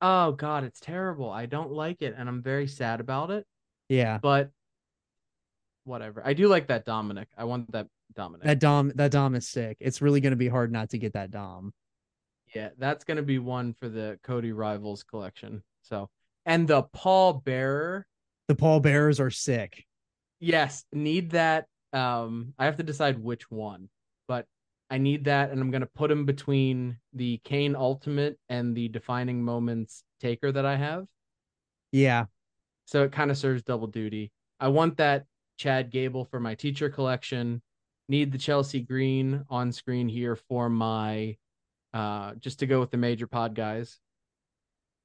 Oh God, it's terrible. I don't like it, and I'm very sad about it. Yeah, But whatever. I do like that Dominic. I want that Dominic. that dom that dom is sick. It's really going to be hard not to get that dom. Yeah, that's gonna be one for the Cody Rivals collection. So, and the Paul Bearer, The Paul Bearers are sick. yes, need that. Um, I have to decide which one, but I need that, and I'm gonna put him between the Kane Ultimate and the Defining Moments Taker that I have. Yeah, So it kind of serves double duty. I want that Chad Gable for my teacher collection. Need the Chelsea Green on screen here for my uh just to go with the major pod guys.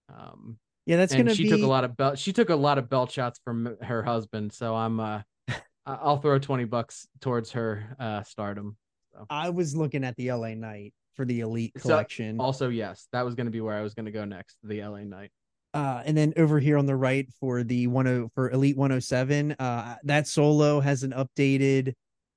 Um Yeah, that's and gonna she be. took a lot of belt she took a lot of belt shots from her husband, so I'm uh I'll throw 20 bucks towards her uh stardom. I was looking at the LA Knight for the Elite So, collection. Also, yes, that was going to be where I was going to go next, the LA Knight. Uh, and then over here on the right for the one oh for Elite 107, uh, that solo has an updated,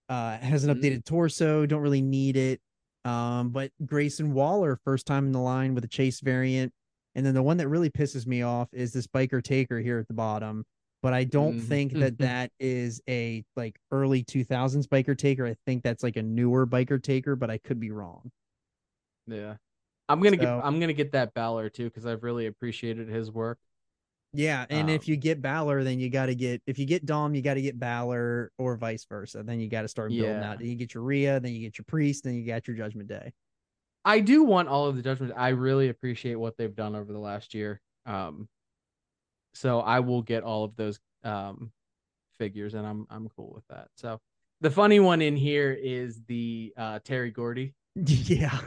uh, has an Mhm. updated torso. Don't really need it. Um, but Grayson Waller, first time in the line with a chase variant. And then the one that really pisses me off is this biker taker here at the bottom. But I don't Mhm. think that that is a like early 2000s biker taker. I think that's like a newer biker taker, but I could be wrong. Yeah. I'm going to So- get I'm going to get that Balor too cuz I've really appreciated his work. Yeah, and if Um, you get Balor, then you got to get if you get Dom, you got to get Balor, or vice versa. Then you got to start building Yeah. out. Then you get your Rhea, then you get your Priest, then you got your Judgment Day. I do want all of the judgments. I really appreciate what they've done over the last year. Um so I will get all of those um figures and I'm I'm cool with that. So the funny one in here is the uh Terry Gordy yeah,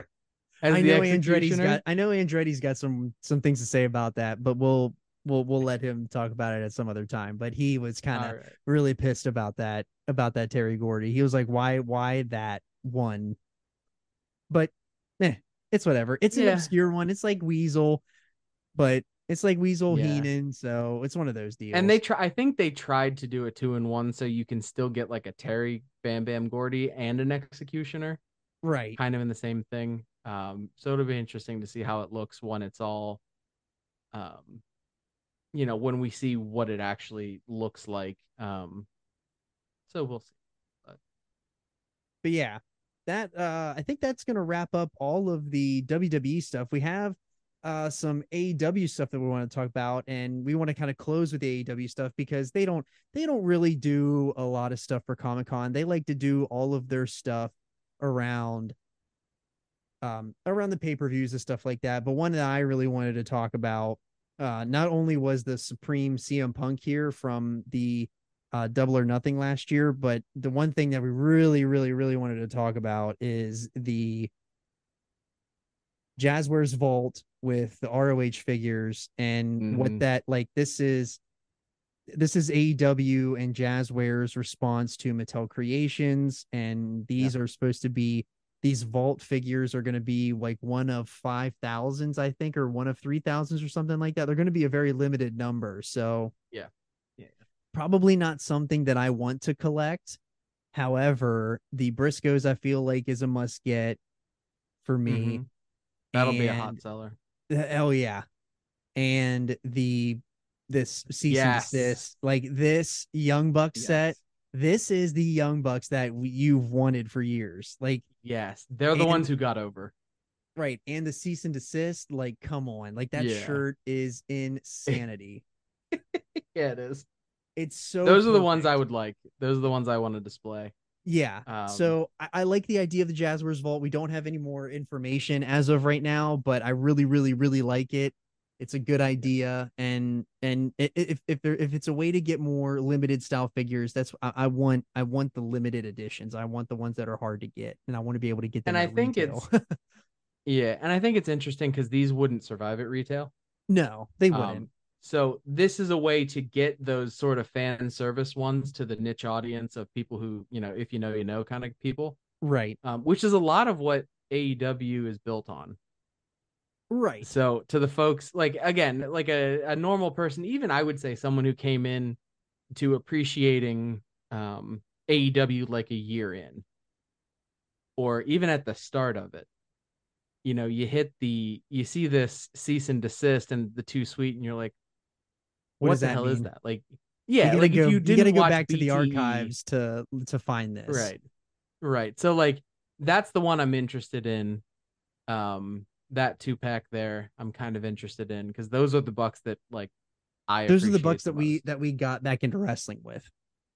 as I know Andretti's got I know Andretti's got some some things to say about that, but we'll we'll we'll let him talk about it at some other time. But he was kind of right. really pissed about that about that Terry Gordy. He was like, "Why why that one?" But eh, it's whatever. It's an Yeah. obscure one. It's like Weasel, but it's like Weasel Yeah. Heenan, so it's one of those deals. And they try I think they tried to do a two in one so you can still get like a Terry Bam Bam Gordy and an executioner. right. kind of in the same thing. Um, so it'll be interesting to see how it looks when it's all, um, you know, when we see what it actually looks like. Um, so we'll see. But yeah, that uh I think that's gonna wrap up all of the WWE stuff. We have uh some AEW stuff that we want to talk about, and we want to kind of close with the AEW stuff because they don't they don't really do a lot of stuff for Comic Con. They like to do all of their stuff around um around the pay-per-views and stuff like that. But one that I really wanted to talk about uh not only was the Supreme CM Punk here from the uh, Double or Nothing last year. But the one thing that we really, really, really wanted to talk about is the Jazwares Vault with the ROH figures and what Mhm. that like. This is this is AEW and Jazwares response to Mattel Creations, and these are supposed to be these vault figures are going to be like one of five thousands, I think, or one of three thousands or something like that. They're going to be a very limited number. So Yeah. Yeah. probably not something that I want to collect. However, the Briscoes I feel like is a must get for me. Mhm. That'll be a hot And- seller. Oh yeah. And the this cease Yes. and desist, like this Young Bucks set, this is the Young Bucks that you've wanted for years. Like Yes, they're the And- ones who got over. right, and the cease and desist, like come on, like that Yeah. shirt is insanity. Yeah, it is. it's so Those are the ones I would like. Those are the ones I want to display. Yeah. Um, so I, I like the idea of the Jazwares Vault. We don't have any more information as of right now, but I really, really, really like it. It's a good idea, and and if if there if it's a way to get more limited style figures, that's I, I want. I want the limited editions. I want the ones that are hard to get, and I want to be able to get them. And I think retail. it's yeah, and I think it's interesting because these wouldn't survive at retail. no, they wouldn't. Um, so this is a way to get those sort of fan service ones to the niche audience of people who, you know, if you know, you know, kind of people, right, um, which is a lot of what AEW is built on. right. So to the folks, like again, like a, a normal person, even I would say someone who came in to appreciating um, AEW like a year in, or even at the start of it, you know, you hit the, you see this cease and desist and the too sweet, and you're like, What what, does the that hell is that? Like, yeah, like go, if you you didn't gotta go back to the archives to to find this. Right. Right. So like that's the one I'm interested in. Um that two pack there I'm kind of interested in because those are the bucks that like I Those are the bucks that we that we got back into wrestling with.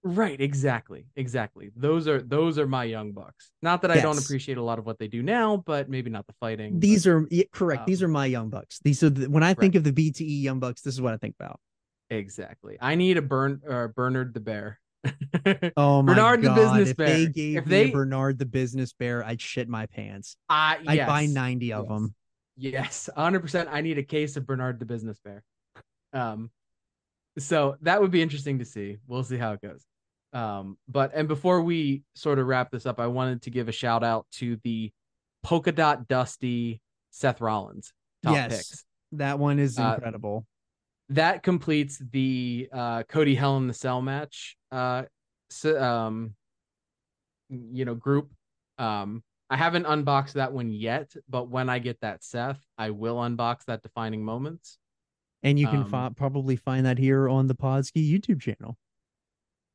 Right, exactly. Exactly. Those are those are my young bucks. Not that I don't appreciate a lot of what they do now, but maybe not the fighting. but- These are yeah, correct. These um, are my young bucks. These are the, when I think Right. of the BTE young bucks. This is what I think about. Exactly. I need a burn or Bernard the Bear. Oh my Bernard the god! Business if they Bear. gave If me they- a Bernard the business bear, I'd shit my pants. uh, I'd buy yes. ninety of Yes. them. Yes, 100%. I need a case of Bernard the Business Bear. Um, so that would be interesting to see. We'll see how it goes. Um, but and before we sort of wrap this up, I wanted to give a shout out to the polka dot dusty Seth Rollins top Yes. picks. That one is Uh, incredible. That completes the uh, Cody Hell in the Cell match. Uh, so, um, you know, group. Um, I haven't unboxed that one yet, but when I get that Seth, I will unbox that defining moments. and you can um, fi- probably find that here on the Podski YouTube channel.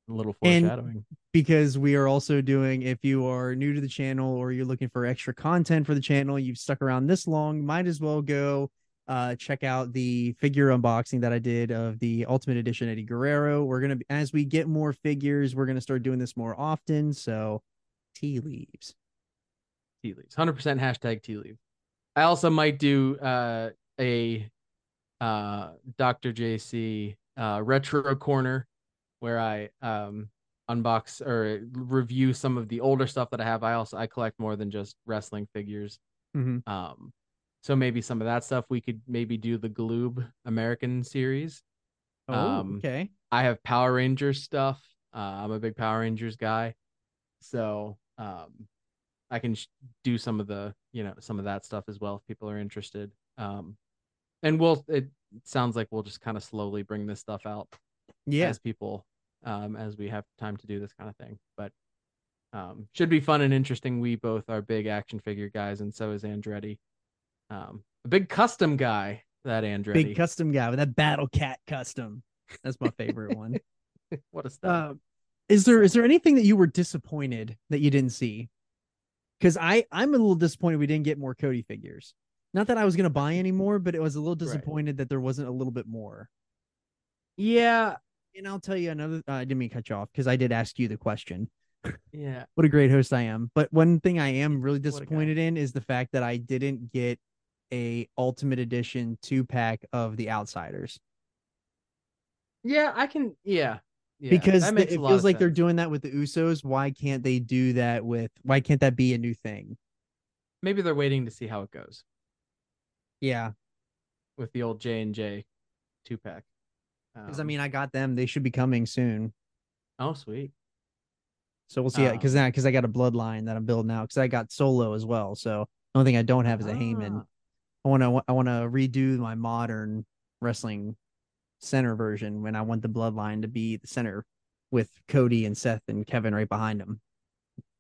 A little And- foreshadowing. because we are also doing if you are new to the channel or you're looking for extra content for the channel you've stuck around this long might as well go uh check out the figure unboxing that i did of the ultimate edition eddie guerrero we're gonna as we get more figures we're gonna start doing this more often so tea leaves tea leaves. Hundred percent hashtag tea leaves. I also might do uh, a uh, Dr. JC uh, retro corner where I um, unbox or review some of the older stuff that I have. I also I collect more than just wrestling figures. Mhm. Um, so maybe some of that stuff we could maybe do the Gloob American series. oh Um, okay I have Power Rangers stuff. Uh, I'm a big Power Rangers guy, so um, I can sh- do some of the you know some of that stuff as well if people are interested. Um, and we'll it sounds like we'll just kind of slowly bring this stuff out yeah as people um, as we have time to do this kind of thing. But um, should be fun and interesting. We both are big action figure guys, and so is Andretti. Um, a big custom guy. That Andretti. big custom guy with that battle cat custom that's my favorite one what a stud. uh, is there is there anything that you were disappointed that you didn't see? Because I I'm a little disappointed we didn't get more Cody figures. Not that I was gonna buy any more, but it was a little disappointed that there wasn't a little bit more. yeah, And I'll tell you another. Uh, I didn't mean to cut you off because I did ask you the question. yeah. What a great host I am. But one thing I am really What a guy. disappointed in is the fact that I didn't get a Ultimate Edition two pack of the Outsiders Yeah, I can. Yeah, yeah because the- it feels like they're doing that with the Usos. Why can't they do that with? Why can't that be a new thing? Maybe they're waiting to see how it goes Yeah, with the old J and J two pack. because I Um, mean, I got them. They should be coming soon. oh sweet. So we'll see. Because Um, now, because I got a bloodline that I'm building out. Because I got Solo as well. So the only thing I don't have is a Heyman. I want to. I want to redo my modern wrestling center version when I want the bloodline to be the center with Cody and Seth and Kevin right behind them.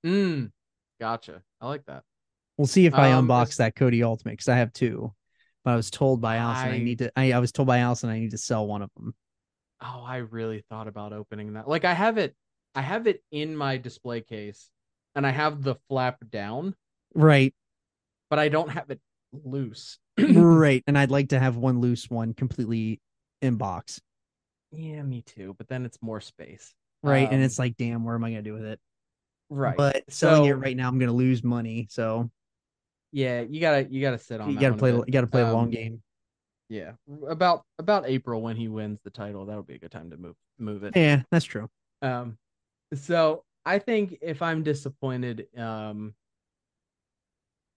Mm, gotcha. I like that. We'll see if I Um, unbox it's- that Cody Ultimate because I have two. But I was told by Allison I, I- need to. I, I was told by Allison I need to sell one of them. Oh, I really thought about opening that. Like I have it, I have it in my display case, and I have the flap down, Right, but I don't have it loose. right. And I'd like to have one loose one completely in box. yeah, me too. But then it's more space. Right, and Um, it's like, damn, where am I gonna do with it? right. But selling it So- right now, I'm gonna lose money. So yeah, you gotta you gotta sit on. you gotta play. You gotta play a long Um, game. Yeah, about about April when he wins the title, that'll be a good time to move move it. Yeah, that's true. Um, so I think if I'm disappointed, um,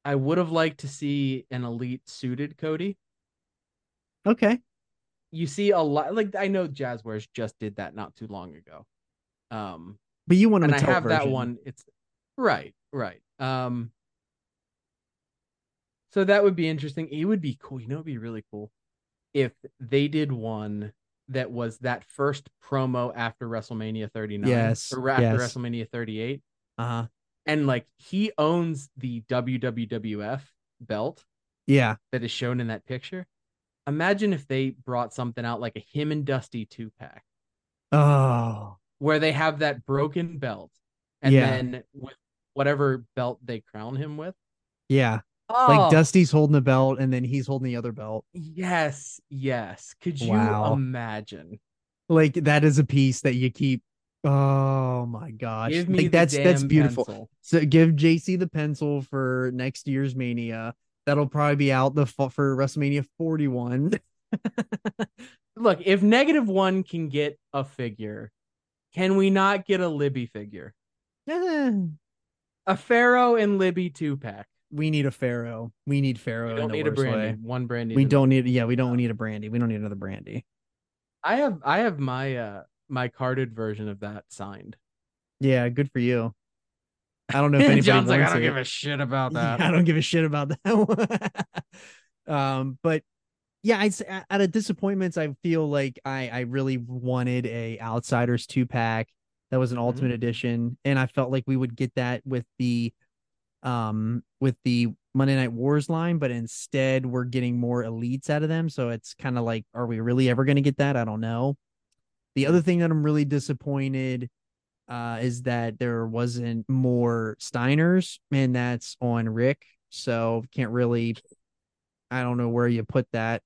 I would have liked to see an elite suited Cody. Okay. You see a lot, like I know Jazwares just did that not too long ago. Um, But you want and I have that one. It's right, right. Um, so that would be interesting. It would be cool. You know, it'd be really cool if they did one that was that first promo after WrestleMania 39. Yes, or after yes. WrestleMania 38, Uh-huh. And like he owns the WWF belt Yeah. that is shown in that picture. Imagine if they brought something out like a him and Dusty two pack Oh. where they have that broken belt and Yeah. then with whatever belt they crown him with. Yeah. Oh, Like Dusty's holding the belt and then he's holding the other belt. Yes, yes. Could you Wow. imagine? Like that is a piece that you keep. Oh my gosh. Give me like that's that's beautiful. pencil. So give JC the pencil for next year's Mania. That'll probably be out the for WrestleMania 41. Look, if negative one can get a figure, Can we not get a Libby figure? A Pharaoh and Libby two pack. we need a pharaoh. We need pharaoh. We don't need a Brandi. way. One Brandi. We don't need. Yeah, we don't need a Brandi. We don't need another Brandi. I have I have my uh my carded version of that signed. Yeah, good for you. I don't know if anybody John's like, I don't it. give a shit about Yeah, that. I don't give a shit about that. one. um, but yeah, say out of disappointments, I feel like I I really wanted a Outsiders two pack that was an Ultimate Edition, and I felt like we would get that with the um with the Monday Night Wars line, but instead we're getting more elites out of them. So it's kind of like, are we really ever going to get that? I don't know. The other thing that I'm really disappointed uh, is that there wasn't more Steiners, and that's on Rick. So can't really, I don't know where you put that.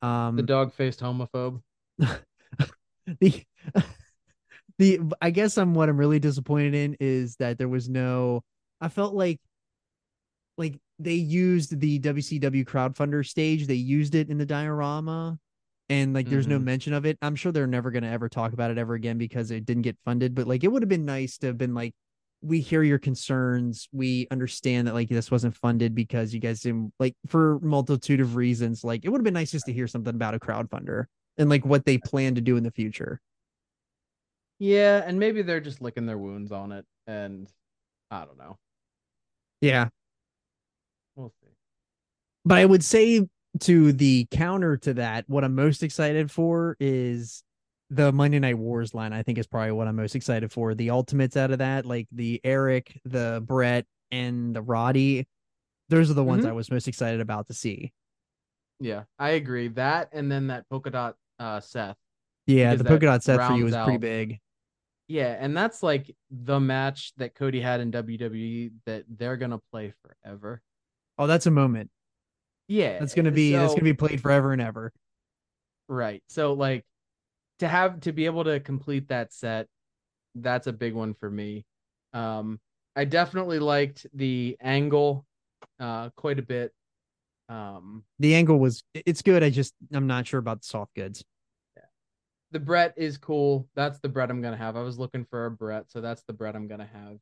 Um, The dog faced homophobe. the the I guess I'm what I'm really disappointed in is that there was no I felt like like they used the WCW crowdfunder stage, they used it in the diorama and like there's no Mhm. mention of it. I'm sure they're never going to ever talk about it ever again because it didn't get funded, but like it would have been nice to have been like we hear your concerns. We understand that like this wasn't funded because you guys didn't like for multitude of reasons. Like it would have been nice just to hear something about a crowdfunder and like what they plan to do in the future. Yeah, and maybe they're just licking their wounds on it, and I don't know. Yeah. We'll see. But I would say to the counter to that, what I'm most excited for is the Monday Night Wars line. I think is probably what I'm most excited for. The ultimates out of that, like the Eric, the Bret, and the Roddy. Those are the ones Mhm. I was most excited about to see. Yeah, I agree. That and then that polka dot uh Seth. Yeah, the polka dot set for you was pretty big. Yeah, and that's like the match that Cody had in WWE that they're gonna play forever. Oh, that's a moment. Yeah, That's gonna be that's gonna be played forever and ever. Right. So like to have to be able to complete that set, that's a big one for me. Um I definitely liked the angle uh quite a bit. Um The angle was it's good. I just I'm not sure about the soft goods. Yeah. the Bret is cool. That's the Bret I'm gonna have. I was looking for a Bret, so that's the Bret I'm gonna have.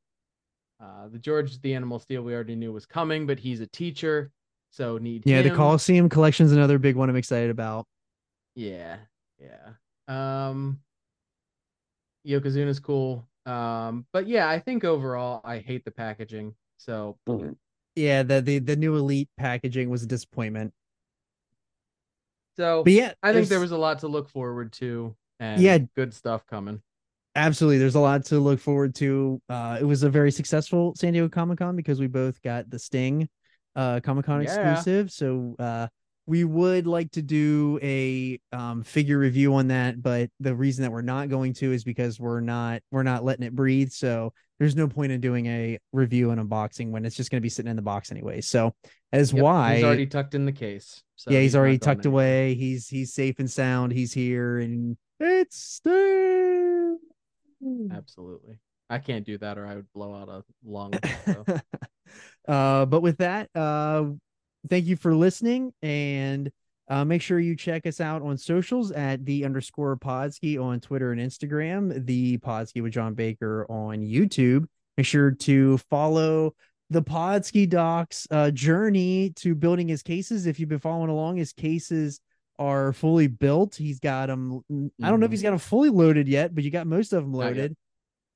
Uh the George the Animal Steele we already knew was coming, but he's a teacher, so need Yeah, the him. Coliseum collection's another big one I'm excited about. Yeah, yeah. Um Yokozuna's cool. Um, but yeah, I think overall I hate the packaging. So Yeah, the the the new elite packaging was a disappointment. so But yeah, I think there was a lot to look forward to and Yeah. good stuff coming. absolutely there's a lot to look forward to. Uh, it was a very successful San Diego Comic Con because we both got the Sting uh Comic Con Yeah. exclusive. So uh we would like to do a um figure review on that, but the reason that we're not going to is because we're not we're not letting it breathe. So there's no point in doing a review and unboxing when it's just going to be sitting in the box anyway. So as Yep, why he's already tucked in the case. So yeah, he's, not already tucked away. He's he's safe and sound. He's here, and it's Sting. Absolutely. I can't do that or I would blow out a lung. So. uh, but with that, uh, thank you for listening, and uh, make sure you check us out on socials at the underscore Podski on Twitter and Instagram, the Podski with John Baker on YouTube. Make sure to follow the Podski Doc's uh, journey to building his cases. If you've been following along, his cases are fully built. He's got them. I don't know if he's got them fully loaded yet, but you got most of them loaded.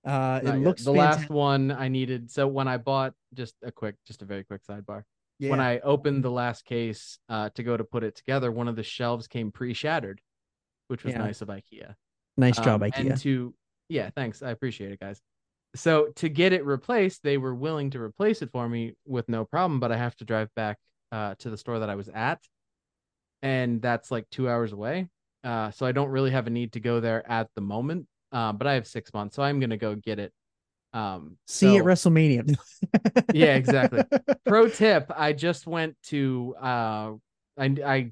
Uh, it yet. looks the fantastic. last one I needed. So when I bought just a quick, just a very quick sidebar. Yeah. When I opened the last case uh, to go to put it together, one of the shelves came pre-shattered, which was Yeah. nice of IKEA. nice job, Um, IKEA. And to yeah, thanks, I appreciate it, guys. So to get it replaced, they were willing to replace it for me with no problem, but I have to drive back uh, to the store that I was at, and that's like two hours away. Uh, so I don't really have a need to go there at the moment. Uh, but I have six months, so I'm gonna go get it. Um, See you at WrestleMania. Yeah, exactly. pro tip i just went to uh i i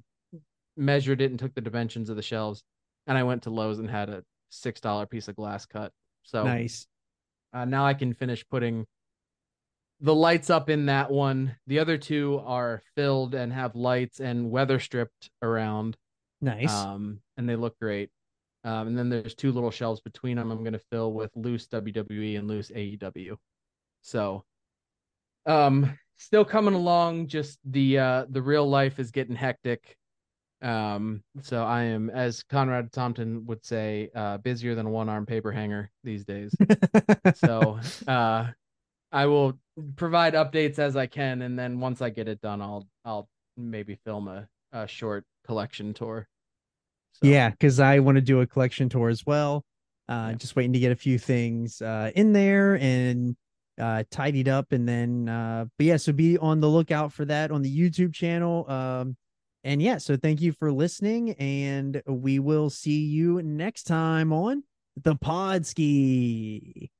measured it and took the dimensions of the shelves and i went to lowes and had a six dollar piece of glass cut so nice. uh, now i can finish putting the lights up in that one the other two are filled and have lights and weather stripped around Nice. um and they look great Um, and then there's two little shelves between them. I'm gonna fill with loose WWE and loose AEW. So, um, still coming along. Just the uh the real life is getting hectic. Um, so I am, as Conrad Thompson would say, uh, busier than a one arm paper hanger these days. so, uh, I will provide updates as I can, and then once I get it done, I'll I'll maybe film a, a short collection tour. So, Yeah, because I want to do a collection tour as well. Uh, Yeah. just waiting to get a few things uh in there and uh tidied up, and then uh, but yeah, so be on the lookout for that on the YouTube channel. Um, and yeah, so thank you for listening, and we will see you next time on the Podski.